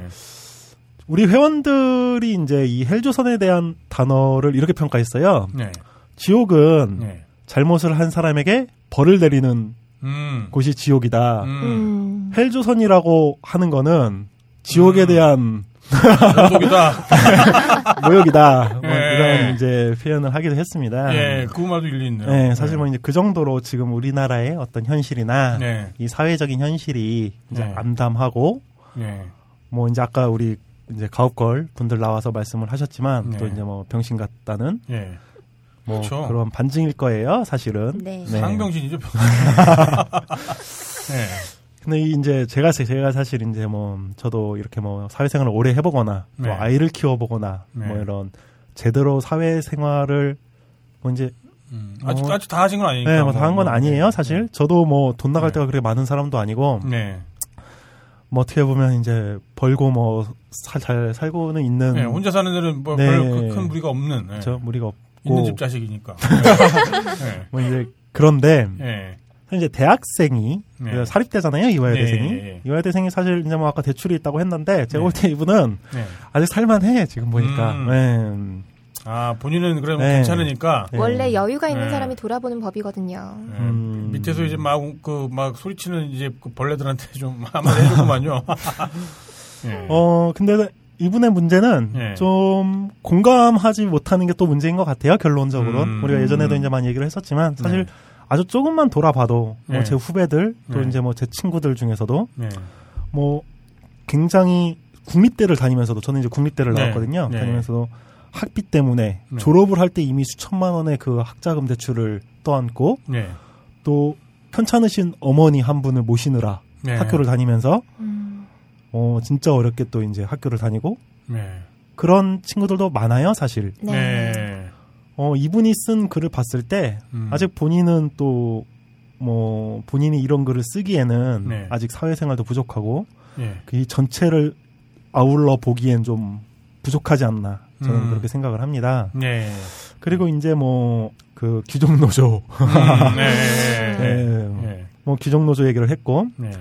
우리 회원들이 이제 이 헬조선에 대한 단어를 이렇게 평가했어요. 네. 지옥은 네. 잘못을 한 사람에게 벌을 내리는 음. 곳이 지옥이다. 음. 음. 헬조선이라고 하는 거는 지옥에 음. 대한 모독이다. 모욕이다. <laughs> 뭐 예. 이런 이제 표현을 하기도 했습니다. 예, 그 말도 일리 있네요. 네, 사실 뭐 이제 그 정도로 지금 우리나라의 어떤 현실이나 네. 이 사회적인 현실이 이제 네. 암담하고 네. 뭐 이제 아까 우리 이제 가업걸 분들 나와서 말씀을 하셨지만 네. 또 이제 뭐 병신 같다는 예. 뭐 그렇죠. 그런 반증일 거예요, 사실은. 네. 네. 상병신이죠. 네. <laughs> 근데 이 이제 제가 제가 사실 이제 뭐 저도 이렇게 뭐 사회생활을 오래 해보거나 또 네. 아이를 키워보거나 네. 뭐 이런 제대로 사회생활을 뭐 이제 음, 아직 어. 아직 다 하신 건 아니니까. 네, 뭐다 한건 뭐, 아니에요 네. 사실 저도 뭐 돈 나갈 네. 때가 그렇게 많은 사람도 아니고 네. 뭐 어떻게 보면 이제 벌고 뭐 잘 살고는 있는 네, 혼자 사는 데는 뭐 네. 별큰 무리가 없는. 네. 저 무리가 없고 있는 집 자식이니까. <laughs> 네. 뭐 이제 그런데 네. 이제 대학생이 네. 사립대잖아요 이화여 네, 대생이 예, 예. 이화여 대생이 사실 이제 뭐 아까 대출이 있다고 했는데 제가 네. 볼때 이분은 네. 아직 살만해 지금 보니까 음. 네. 아 본인은 그래 네. 괜찮으니까. 네. 원래 여유가 있는 네. 사람이 돌아보는 법이거든요. 네. 음. 밑에서 이제 막 그 막 소리치는 이제 그 벌레들한테 <laughs> 좀 한마디 해줬구만요. <laughs> 네. 어 근데 이분의 문제는 네. 좀 공감하지 못하는 게 또 문제인 것 같아요 결론적으로 음. 우리가 예전에도 음. 이제 많이 얘기를 했었지만 사실 네. 아주 조금만 돌아봐도 네. 뭐제 후배들 또 네. 이제 뭐 제 친구들 중에서도 네. 뭐 굉장히 국립대를 다니면서도 저는 이제 국립대를 네. 나왔거든요. 네. 다니면서도 학비 때문에 네. 졸업을 할 때 이미 수천만 원의 그 학자금 대출을 떠안고 네. 또 편찮으신 어머니 한 분을 모시느라 네. 학교를 다니면서 음. 어 진짜 어렵게 또 이제 학교를 다니고 네. 그런 친구들도 많아요, 사실. 네. 네. 어 이분이 쓴 글을 봤을 때 음. 아직 본인은 또 뭐 본인이 이런 글을 쓰기에는 네. 아직 사회생활도 부족하고 네. 그이 전체를 아울러 보기엔 좀 부족하지 않나 저는 음. 그렇게 생각을 합니다. 네. 그리고 이제 뭐그 귀족 노조, 음, 네. 네. 네. <laughs> 뭐 귀족 노조 얘기를 했고 네.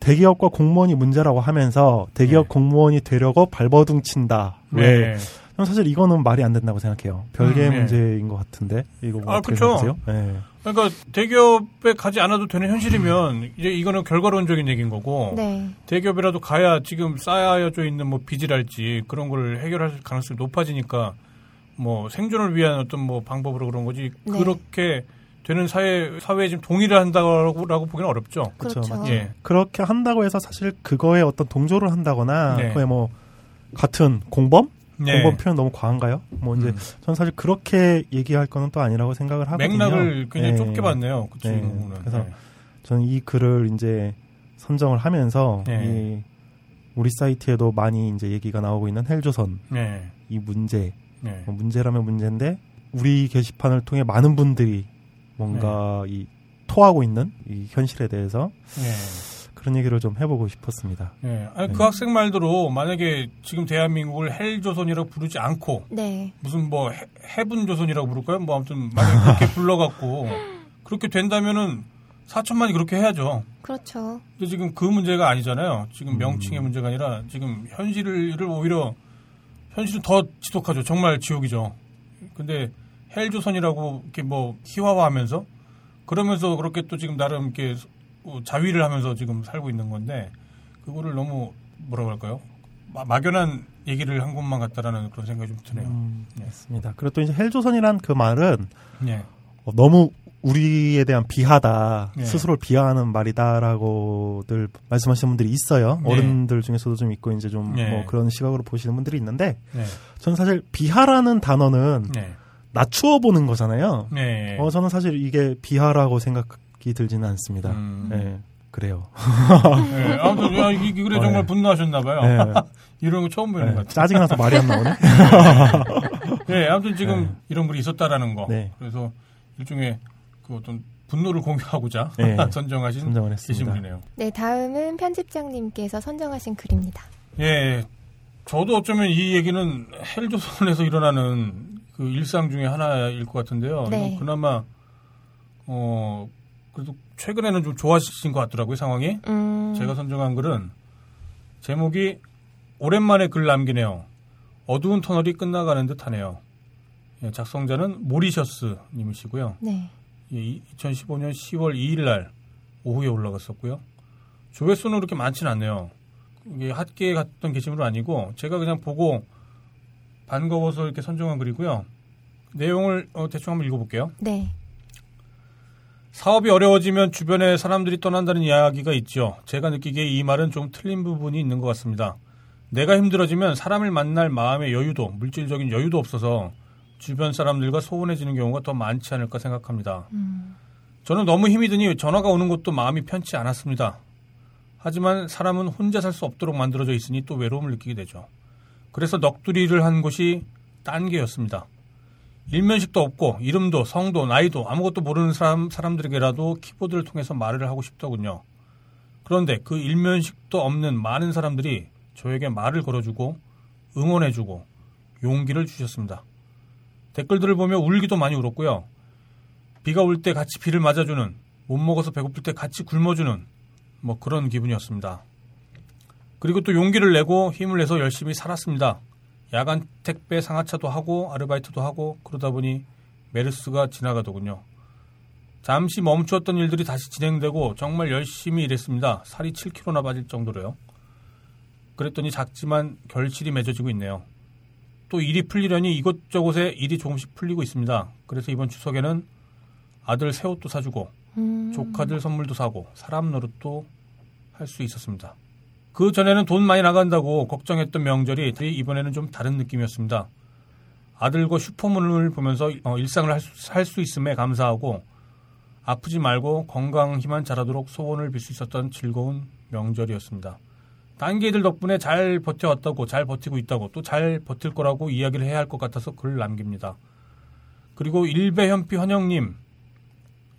대기업과 공무원이 문제라고 하면서 대기업 네. 공무원이 되려고 발버둥 친다. 왜? 네. 저는 사실 이거는 말이 안 된다고 생각해요. 별개의 음, 네. 문제인 것 같은데 이거 뭐 아. 생각하세요? 네. 그러니까 대기업에 가지 않아도 되는 현실이면 이제 이거는 결과론적인 얘기인 거고 네. 대기업이라도 가야 지금 쌓여져 있는 뭐 빚이랄지 그런 걸 해결할 가능성이 높아지니까 뭐 생존을 위한 어떤 뭐 방법으로 그런 거지 네. 그렇게 되는 사회 사회에 지금 동의를 한다고 라고 보기는 어렵죠. 그렇죠. 그렇죠. 맞죠. 예. 그렇게 한다고 해서 사실 그거에 어떤 동조를 한다거나 네. 그에 뭐 같은 공범? 네. 공범 표현 너무 과한가요? 뭐 이제 음. 전 사실 그렇게 얘기할 거는 또 아니라고 생각을 하거든요. 맥락을 굉장히 네. 좁게 봤네요. 그 네. 그래서 네. 저는 이 글을 이제 선정을 하면서 네. 이 우리 사이트에도 많이 이제 얘기가 나오고 있는 헬조선 네. 이 문제 네. 뭐 문제라면 문제인데 우리 게시판을 통해 많은 분들이 뭔가 네. 이 토하고 있는 이 현실에 대해서 네. 그런 얘기를 좀 해보고 싶었습니다. 네. 아니, 네. 그 학생 말대로 만약에 지금 대한민국을 헬조선이라고 부르지 않고 네. 무슨 뭐 해, 해분조선이라고 부를까요? 뭐 아무튼 만약 그렇게 <laughs> 불러갖고 그렇게 된다면은 4천만이 그렇게 해야죠. 그렇죠. 근데 지금 그 문제가 아니잖아요. 지금 음. 명칭의 문제가 아니라 지금 현실을 오히려 현실은 더 지독하죠. 정말 지옥이죠. 근데 헬조선이라고 이렇게 뭐 희화화하면서 그러면서 그렇게 또 지금 나름 이렇게 어, 자위를 하면서 지금 살고 있는 건데 그거를 너무 뭐라고 할까요? 마- 막연한 얘기를 한 것만 같다라는 그런 생각이 좀 드네요. 음, 네. 맞습니다. 그리고 또 이제 헬조선이란 그 말은 네. 어, 너무 우리에 대한 비하다, 네. 스스로를 비하하는 말이다라고들 말씀하시는 분들이 있어요. 네. 어른들 중에서도 좀 있고 이제 좀 네. 뭐 그런 시각으로 보시는 분들이 있는데 네. 저는 사실 비하라는 단어는 네. 낮추어 보는 거잖아요. 네. 어, 저는 사실 이게 비하라고 생각 이 들지는 않습니다. 음. 네, 그래요. 네. <laughs> 아무튼 야, 이, 이 글에 어, 정말 네. 분노하셨나봐요. 네. <laughs> 이런 거 처음 보는 네, 것 같아요. 짜증이 나서 말이 안 나오네. 네, <laughs> 아무튼 지금 네. 이런 글이 있었다라는 거. 네. 그래서 일종의 그 어떤 분노를 공유하고자 네. 선정하신 선정을 했습니다. 게시물이네요. 네, 다음은 편집장님께서 선정하신 글입니다. 예, 저도 어쩌면 이 얘기는 헬조선에서 일어나는 그 일상 중에 하나일 것 같은데요. 네. 그나마 어 그래도 최근에는 좀 좋아지신 것 같더라고요 상황이. 음. 제가 선정한 글은 제목이 오랜만에 글 남기네요. 어두운 터널이 끝나가는 듯하네요. 예, 작성자는 모리셔스 님이시고요. 네. 예, 2015년 10월 2일 날 오후에 올라갔었고요. 조회수는 그렇게 많지는 않네요. 이게 핫게 갔던 게시물은 아니고 제가 그냥 보고 반가워서 이렇게 선정한 글이고요. 내용을 어, 대충 한번 읽어볼게요. 네. 사업이 어려워지면 주변에 사람들이 떠난다는 이야기가 있죠. 제가 느끼기에 이 말은 좀 틀린 부분이 있는 것 같습니다. 내가 힘들어지면 사람을 만날 마음의 여유도, 물질적인 여유도 없어서 주변 사람들과 소원해지는 경우가 더 많지 않을까 생각합니다. 음. 저는 너무 힘이 드니 전화가 오는 것도 마음이 편치 않았습니다. 하지만 사람은 혼자 살 수 없도록 만들어져 있으니 또 외로움을 느끼게 되죠. 그래서 넋두리를 한 곳이 딴개였습니다. 일면식도 없고 이름도 성도 나이도 아무것도 모르는 사람, 사람들에게라도 키보드를 통해서 말을 하고 싶더군요. 그런데 그 일면식도 없는 많은 사람들이 저에게 말을 걸어주고 응원해주고 용기를 주셨습니다. 댓글들을 보며 울기도 많이 울었고요. 비가 올 때 같이 비를 맞아주는, 못 먹어서 배고플 때 같이 굶어주는, 뭐 그런 기분이었습니다. 그리고 또 용기를 내고 힘을 내서 열심히 살았습니다. 야간 택배 상하차도 하고 아르바이트도 하고 그러다 보니 메르스가 지나가더군요. 잠시 멈추었던 일들이 다시 진행되고 정말 열심히 일했습니다. 살이 7kg나 빠질 정도로요. 그랬더니 작지만 결실이 맺어지고 있네요. 또 일이 풀리려니 이곳저곳에 일이 조금씩 풀리고 있습니다. 그래서 이번 추석에는 아들 새 옷도 사주고 음. 조카들 선물도 사고 사람 노릇도 할 수 있었습니다. 그 전에는 돈 많이 나간다고 걱정했던 명절이 이번에는 좀 다른 느낌이었습니다. 아들과 슈퍼문을 보면서 어, 일상을 할 수, 있음에 감사하고 아프지 말고 건강히만 자라도록 소원을 빌 수 있었던 즐거운 명절이었습니다. 딴개들 덕분에 잘 버텨왔다고 잘 버티고 있다고 또 잘 버틸 거라고 이야기를 해야 할 것 같아서 글을 남깁니다. 그리고 일배현피 환영님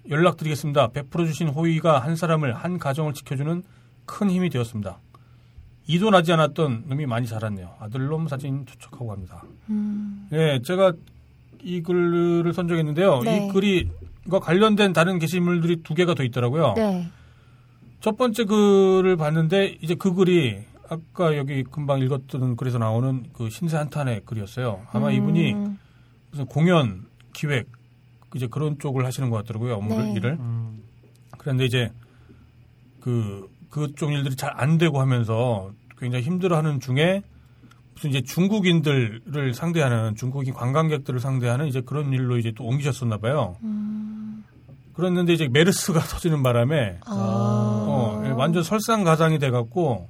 연락드리겠습니다. 베풀어 주신 호의가 한 사람을 한 가정을 지켜주는 큰 힘이 되었습니다. 이도 나지 않았던 놈이 많이 자랐네요. 아들놈 사진 투척하고 갑니다. 음. 네, 제가 이 글을 선정했는데요. 네. 이 글이과 관련된 다른 게시물들이 두 개가 더 있더라고요. 네. 첫 번째 글을 봤는데 이제 그 글이 아까 여기 금방 읽었던 글에서 나오는 그 신세 한탄의 글이었어요. 아마 음. 이분이 무슨 공연 기획 이제 그런 쪽을 하시는 것 같더라고요. 업무를 네. 일을. 그런데 이제 그 그쪽 일들이 잘 안 되고 하면서 굉장히 힘들어하는 중에 무슨 이제 중국인들을 상대하는 중국인 관광객들을 상대하는 이제 그런 일로 이제 또 옮기셨었나 봐요. 음. 그랬는데 이제 메르스가 <laughs> 터지는 바람에 아. 어, 예, 완전 설상가상이 돼갖고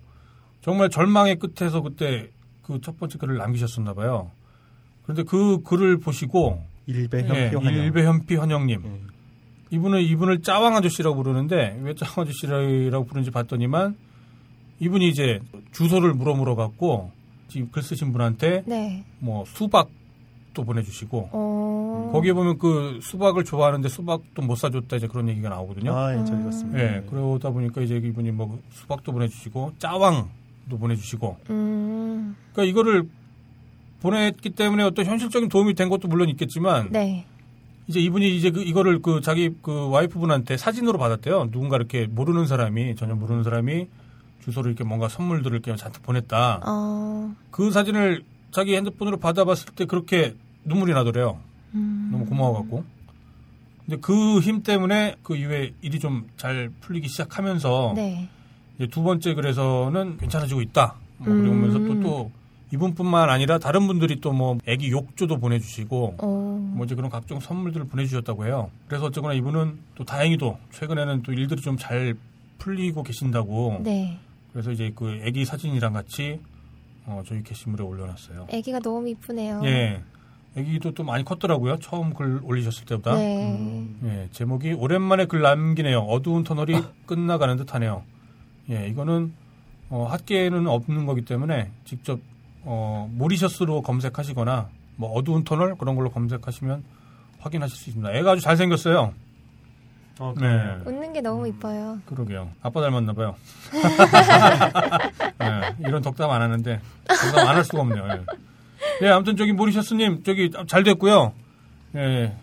정말 절망의 끝에서 그때 그 첫 번째 글을 남기셨었나 봐요. 그런데 그 글을 보시고 일배 예, 현피 환영. 일배 현피 환영님 예. 이분은 이분을 짜왕 아저씨라고 부르는데 왜 짜왕 아저씨라고 부르는지 봤더니만 이분이 이제 주소를 물어 물어 갖고 지금 글 쓰신 분한테 네. 뭐 수박도 보내주시고 어. 거기에 보면 그 수박을 좋아하는데 수박도 못 사줬다 이제 그런 얘기가 나오거든요. 아, 예, 저 읽었습니다. 예, 그러다 보니까 이제 이분이 뭐 수박도 보내주시고 짜왕도 보내주시고 음. 그러니까 이거를 보냈기 때문에 어떤 현실적인 도움이 된 것도 물론 있겠지만 네. 이제 이분이 이제 그 이거를 그 자기 그 와이프분한테 사진으로 받았대요. 누군가 이렇게 모르는 사람이 전혀 모르는 사람이 주소를 이렇게 뭔가 선물들을 이렇게 잔뜩 보냈다. 어. 그 사진을 자기 핸드폰으로 받아봤을 때 그렇게 눈물이 나더래요. 음. 너무 고마워갖고. 근데 그 힘 때문에 그 이후에 일이 좀 잘 풀리기 시작하면서 네. 이제 두 번째 글에서는 괜찮아지고 있다. 뭐 음. 그러면서 또또 이분뿐만 아니라 다른 분들이 또 뭐 애기 욕조도 보내주시고 어. 뭐 이제 그런 각종 선물들을 보내주셨다고 해요. 그래서 어쨌거나 이분은 또 다행히도 최근에는 또 일들이 좀 잘 풀리고 계신다고. 네. 그래서 이제 그 애기 사진이랑 같이 어, 저희 게시물에 올려놨어요. 아기가 너무 이쁘네요. 예. 애기도 또 많이 컸더라고요. 처음 글 올리셨을 때보다. 네. 예, 제목이 오랜만에 글 남기네요. 어두운 터널이 <laughs> 끝나가는 듯하네요. 예, 이거는 어, 핫계에는 없는 거기 때문에 직접 어, 모리셔스로 검색하시거나 뭐 어두운 터널 그런 걸로 검색하시면 확인하실 수 있습니다. 애가 아주 잘생겼어요. 어, 네, 웃는 게 너무 이뻐요. 그러게요. 아빠 닮았나 봐요. <laughs> 네, 이런 덕담 안 하는데 덕담 안 할 수가 없네요. 예. 예, 아무튼 저기 모리셔스님 저기 잘 됐고요. 예,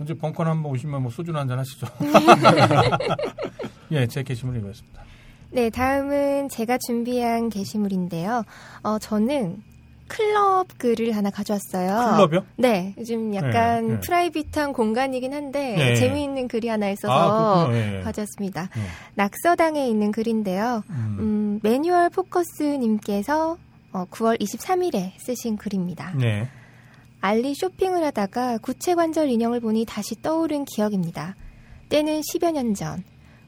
언제 벙커 한번 오시면 뭐 소주나 한잔 하시죠. <laughs> 예, 제 게시물 읽었습니다. 네, 다음은 제가 준비한 게시물인데요. 어, 저는 클럽 글을 하나 가져왔어요. 클럽이요? 네, 요즘 약간 네, 네. 프라이빗한 공간이긴 한데 네. 재미있는 글이 하나 아, 있어서. 예. 가져왔습니다. 네. 낙서당에 있는 글인데요. 음. 음, 매뉴얼 포커스님께서 어, 9월 23일에 쓰신 글입니다. 네. 알리 쇼핑을 하다가 구체 관절 인형을 보니 다시 떠오른 기억입니다. 때는 10여 년 전.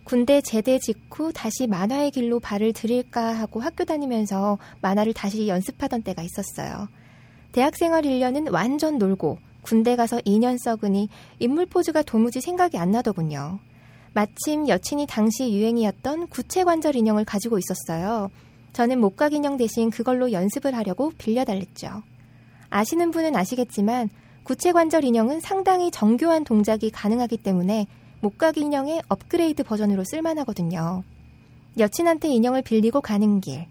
군대 제대 직후 다시 만화의 길로 발을 들일까 하고 학교 다니면서 만화를 다시 연습하던 때가 있었어요. 대학생활 1년은 완전 놀고 군대 가서 2년 썩으니 인물 포즈가 도무지 생각이 안 나더군요. 마침 여친이 당시 유행이었던 구체 관절 인형을 가지고 있었어요. 저는 목각 인형 대신 그걸로 연습을 하려고 빌려달랬죠. 아시는 분은 아시겠지만 구체 관절 인형은 상당히 정교한 동작이 가능하기 때문에 목각 인형의 업그레이드 버전으로 쓸만하거든요. 여친한테 인형을 빌리고 가는 길.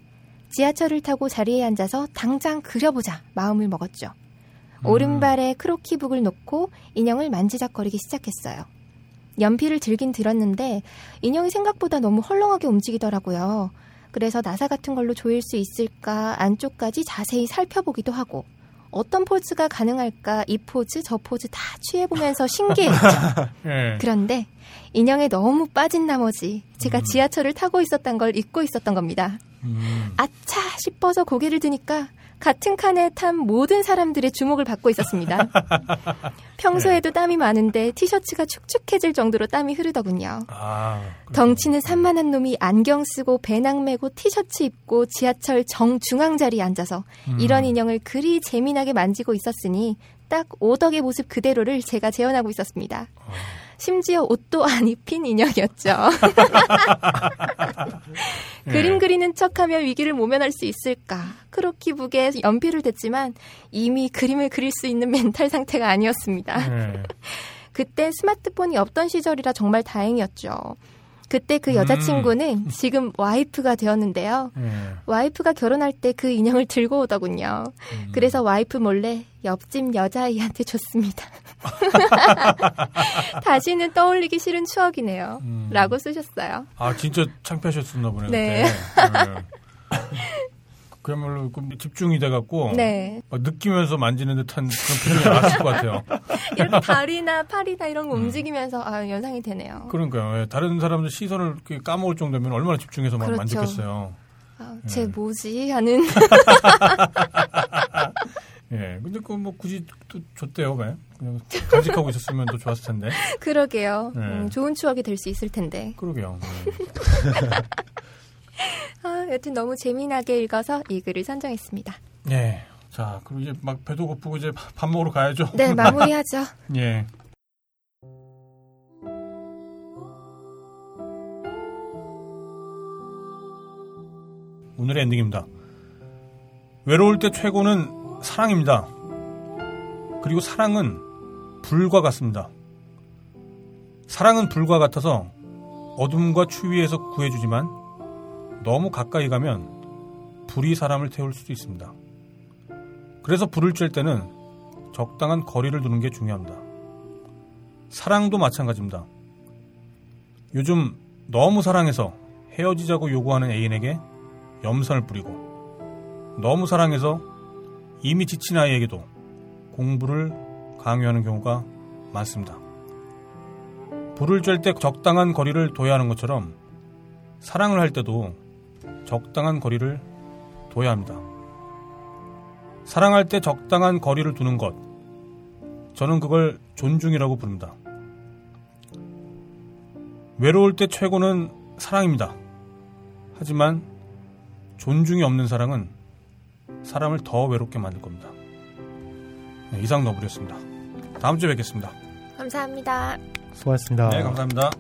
지하철을 타고 자리에 앉아서 당장 그려보자 마음을 먹었죠. 오른발에 크로키북을 놓고 인형을 만지작거리기 시작했어요. 연필을 들긴 들었는데 인형이 생각보다 너무 헐렁하게 움직이더라고요. 그래서 나사 같은 걸로 조일 수 있을까 안쪽까지 자세히 살펴보기도 하고 어떤 포즈가 가능할까 이 포즈 저 포즈 다 취해보면서 신기했죠. 예. <laughs> 그런데 인형에 너무 빠진 나머지 제가 지하철을 타고 있었던 걸 잊고 있었던 겁니다. 음. 아차 싶어서 고개를 드니까 같은 칸에 탄 모든 사람들의 주목을 받고 있었습니다. <laughs> 평소에도 땀이 많은데 티셔츠가 축축해질 정도로 땀이 흐르더군요. 아. 덩치는 산만한 놈이 안경 쓰고 배낭 메고 티셔츠 입고 지하철 정중앙 자리에 앉아서 음. 이런 인형을 그리 재미나게 만지고 있었으니 딱 오덕의 모습 그대로를 제가 재현하고 있었습니다. 심지어 옷도 <laughs> 안 입힌 인형이었죠. <laughs> 그림 그리는 척하며 위기를 모면할 수 있을까? 크로키북에 연필을 댔지만 이미 그림을 그릴 수 있는 멘탈 상태가 아니었습니다. 예. <laughs> 그때 스마트폰이 없던 시절이라 정말 다행이었죠. 그때 그 여자친구는 지금 와이프가 되었는데요. 예. 와이프가 결혼할 때 그 인형을 들고 오더군요. 그래서 와이프 몰래 옆집 여자아이한테 줬습니다. <laughs> 다시는 떠올리기 싫은 추억이네요. 음. 라고 쓰셨어요. 아 진짜 창피하셨었나 보네요. 네. 예. 그야말로 그 집중이 돼갖고 네. 막 느끼면서 만지는 듯한 그런 표정이 나왔을 것 같아요. <laughs> 이렇게 다리나 팔이나 이런 거 움직이면서 아, 연상이 되네요. 그러니까요. 예, 다른 사람들 시선을 까먹을 정도면 얼마나 집중해서 막 그렇죠. 만졌겠어요. 아, 쟤 뭐지? 하는. <laughs> 예. 근데 그 뭐 굳이 또 줬대요, 왜? 그냥 간직하고 있었으면 더 좋았을 텐데. <laughs> 그러게요. 네. 음, 좋은 추억이 될 수 있을 텐데. 그러게요. <laughs> 아, 여튼 너무 재미나게 읽어서 이 글을 선정했습니다. 예. 자, 그리고 이제 막 배도 고프고 이제 밥- 밥 먹으러 가야죠. 네, <laughs> 마무리하죠. 예. 오늘의 엔딩입니다. 외로울 때 최고는 사랑입니다. 그리고 사랑은 불과 같습니다. 사랑은 불과 같아서 어둠과 추위에서 구해주지만 너무 가까이 가면 불이 사람을 태울 수도 있습니다. 그래서 불을 쬐 때는 적당한 거리를 두는 게 중요합니다. 사랑도 마찬가지입니다. 요즘 너무 사랑해서 헤어지자고 요구하는 애인에게 염선을 뿌리고 너무 사랑해서 이미 지친 아이에게도 공부를 강요하는 경우가 많습니다. 불을 쬐 때 적당한 거리를 둬야 하는 것처럼 사랑을 할 때도 적당한 거리를 둬야 합니다. 사랑할 때 적당한 거리를 두는 것. 저는 그걸 존중이라고 부릅니다. 외로울 때 최고는 사랑입니다. 하지만 존중이 없는 사랑은 사람을 더 외롭게 만들 겁니다. 네, 이상 너브리였습니다. 다음 주에 뵙겠습니다. 감사합니다. 수고하셨습니다. 네, 감사합니다.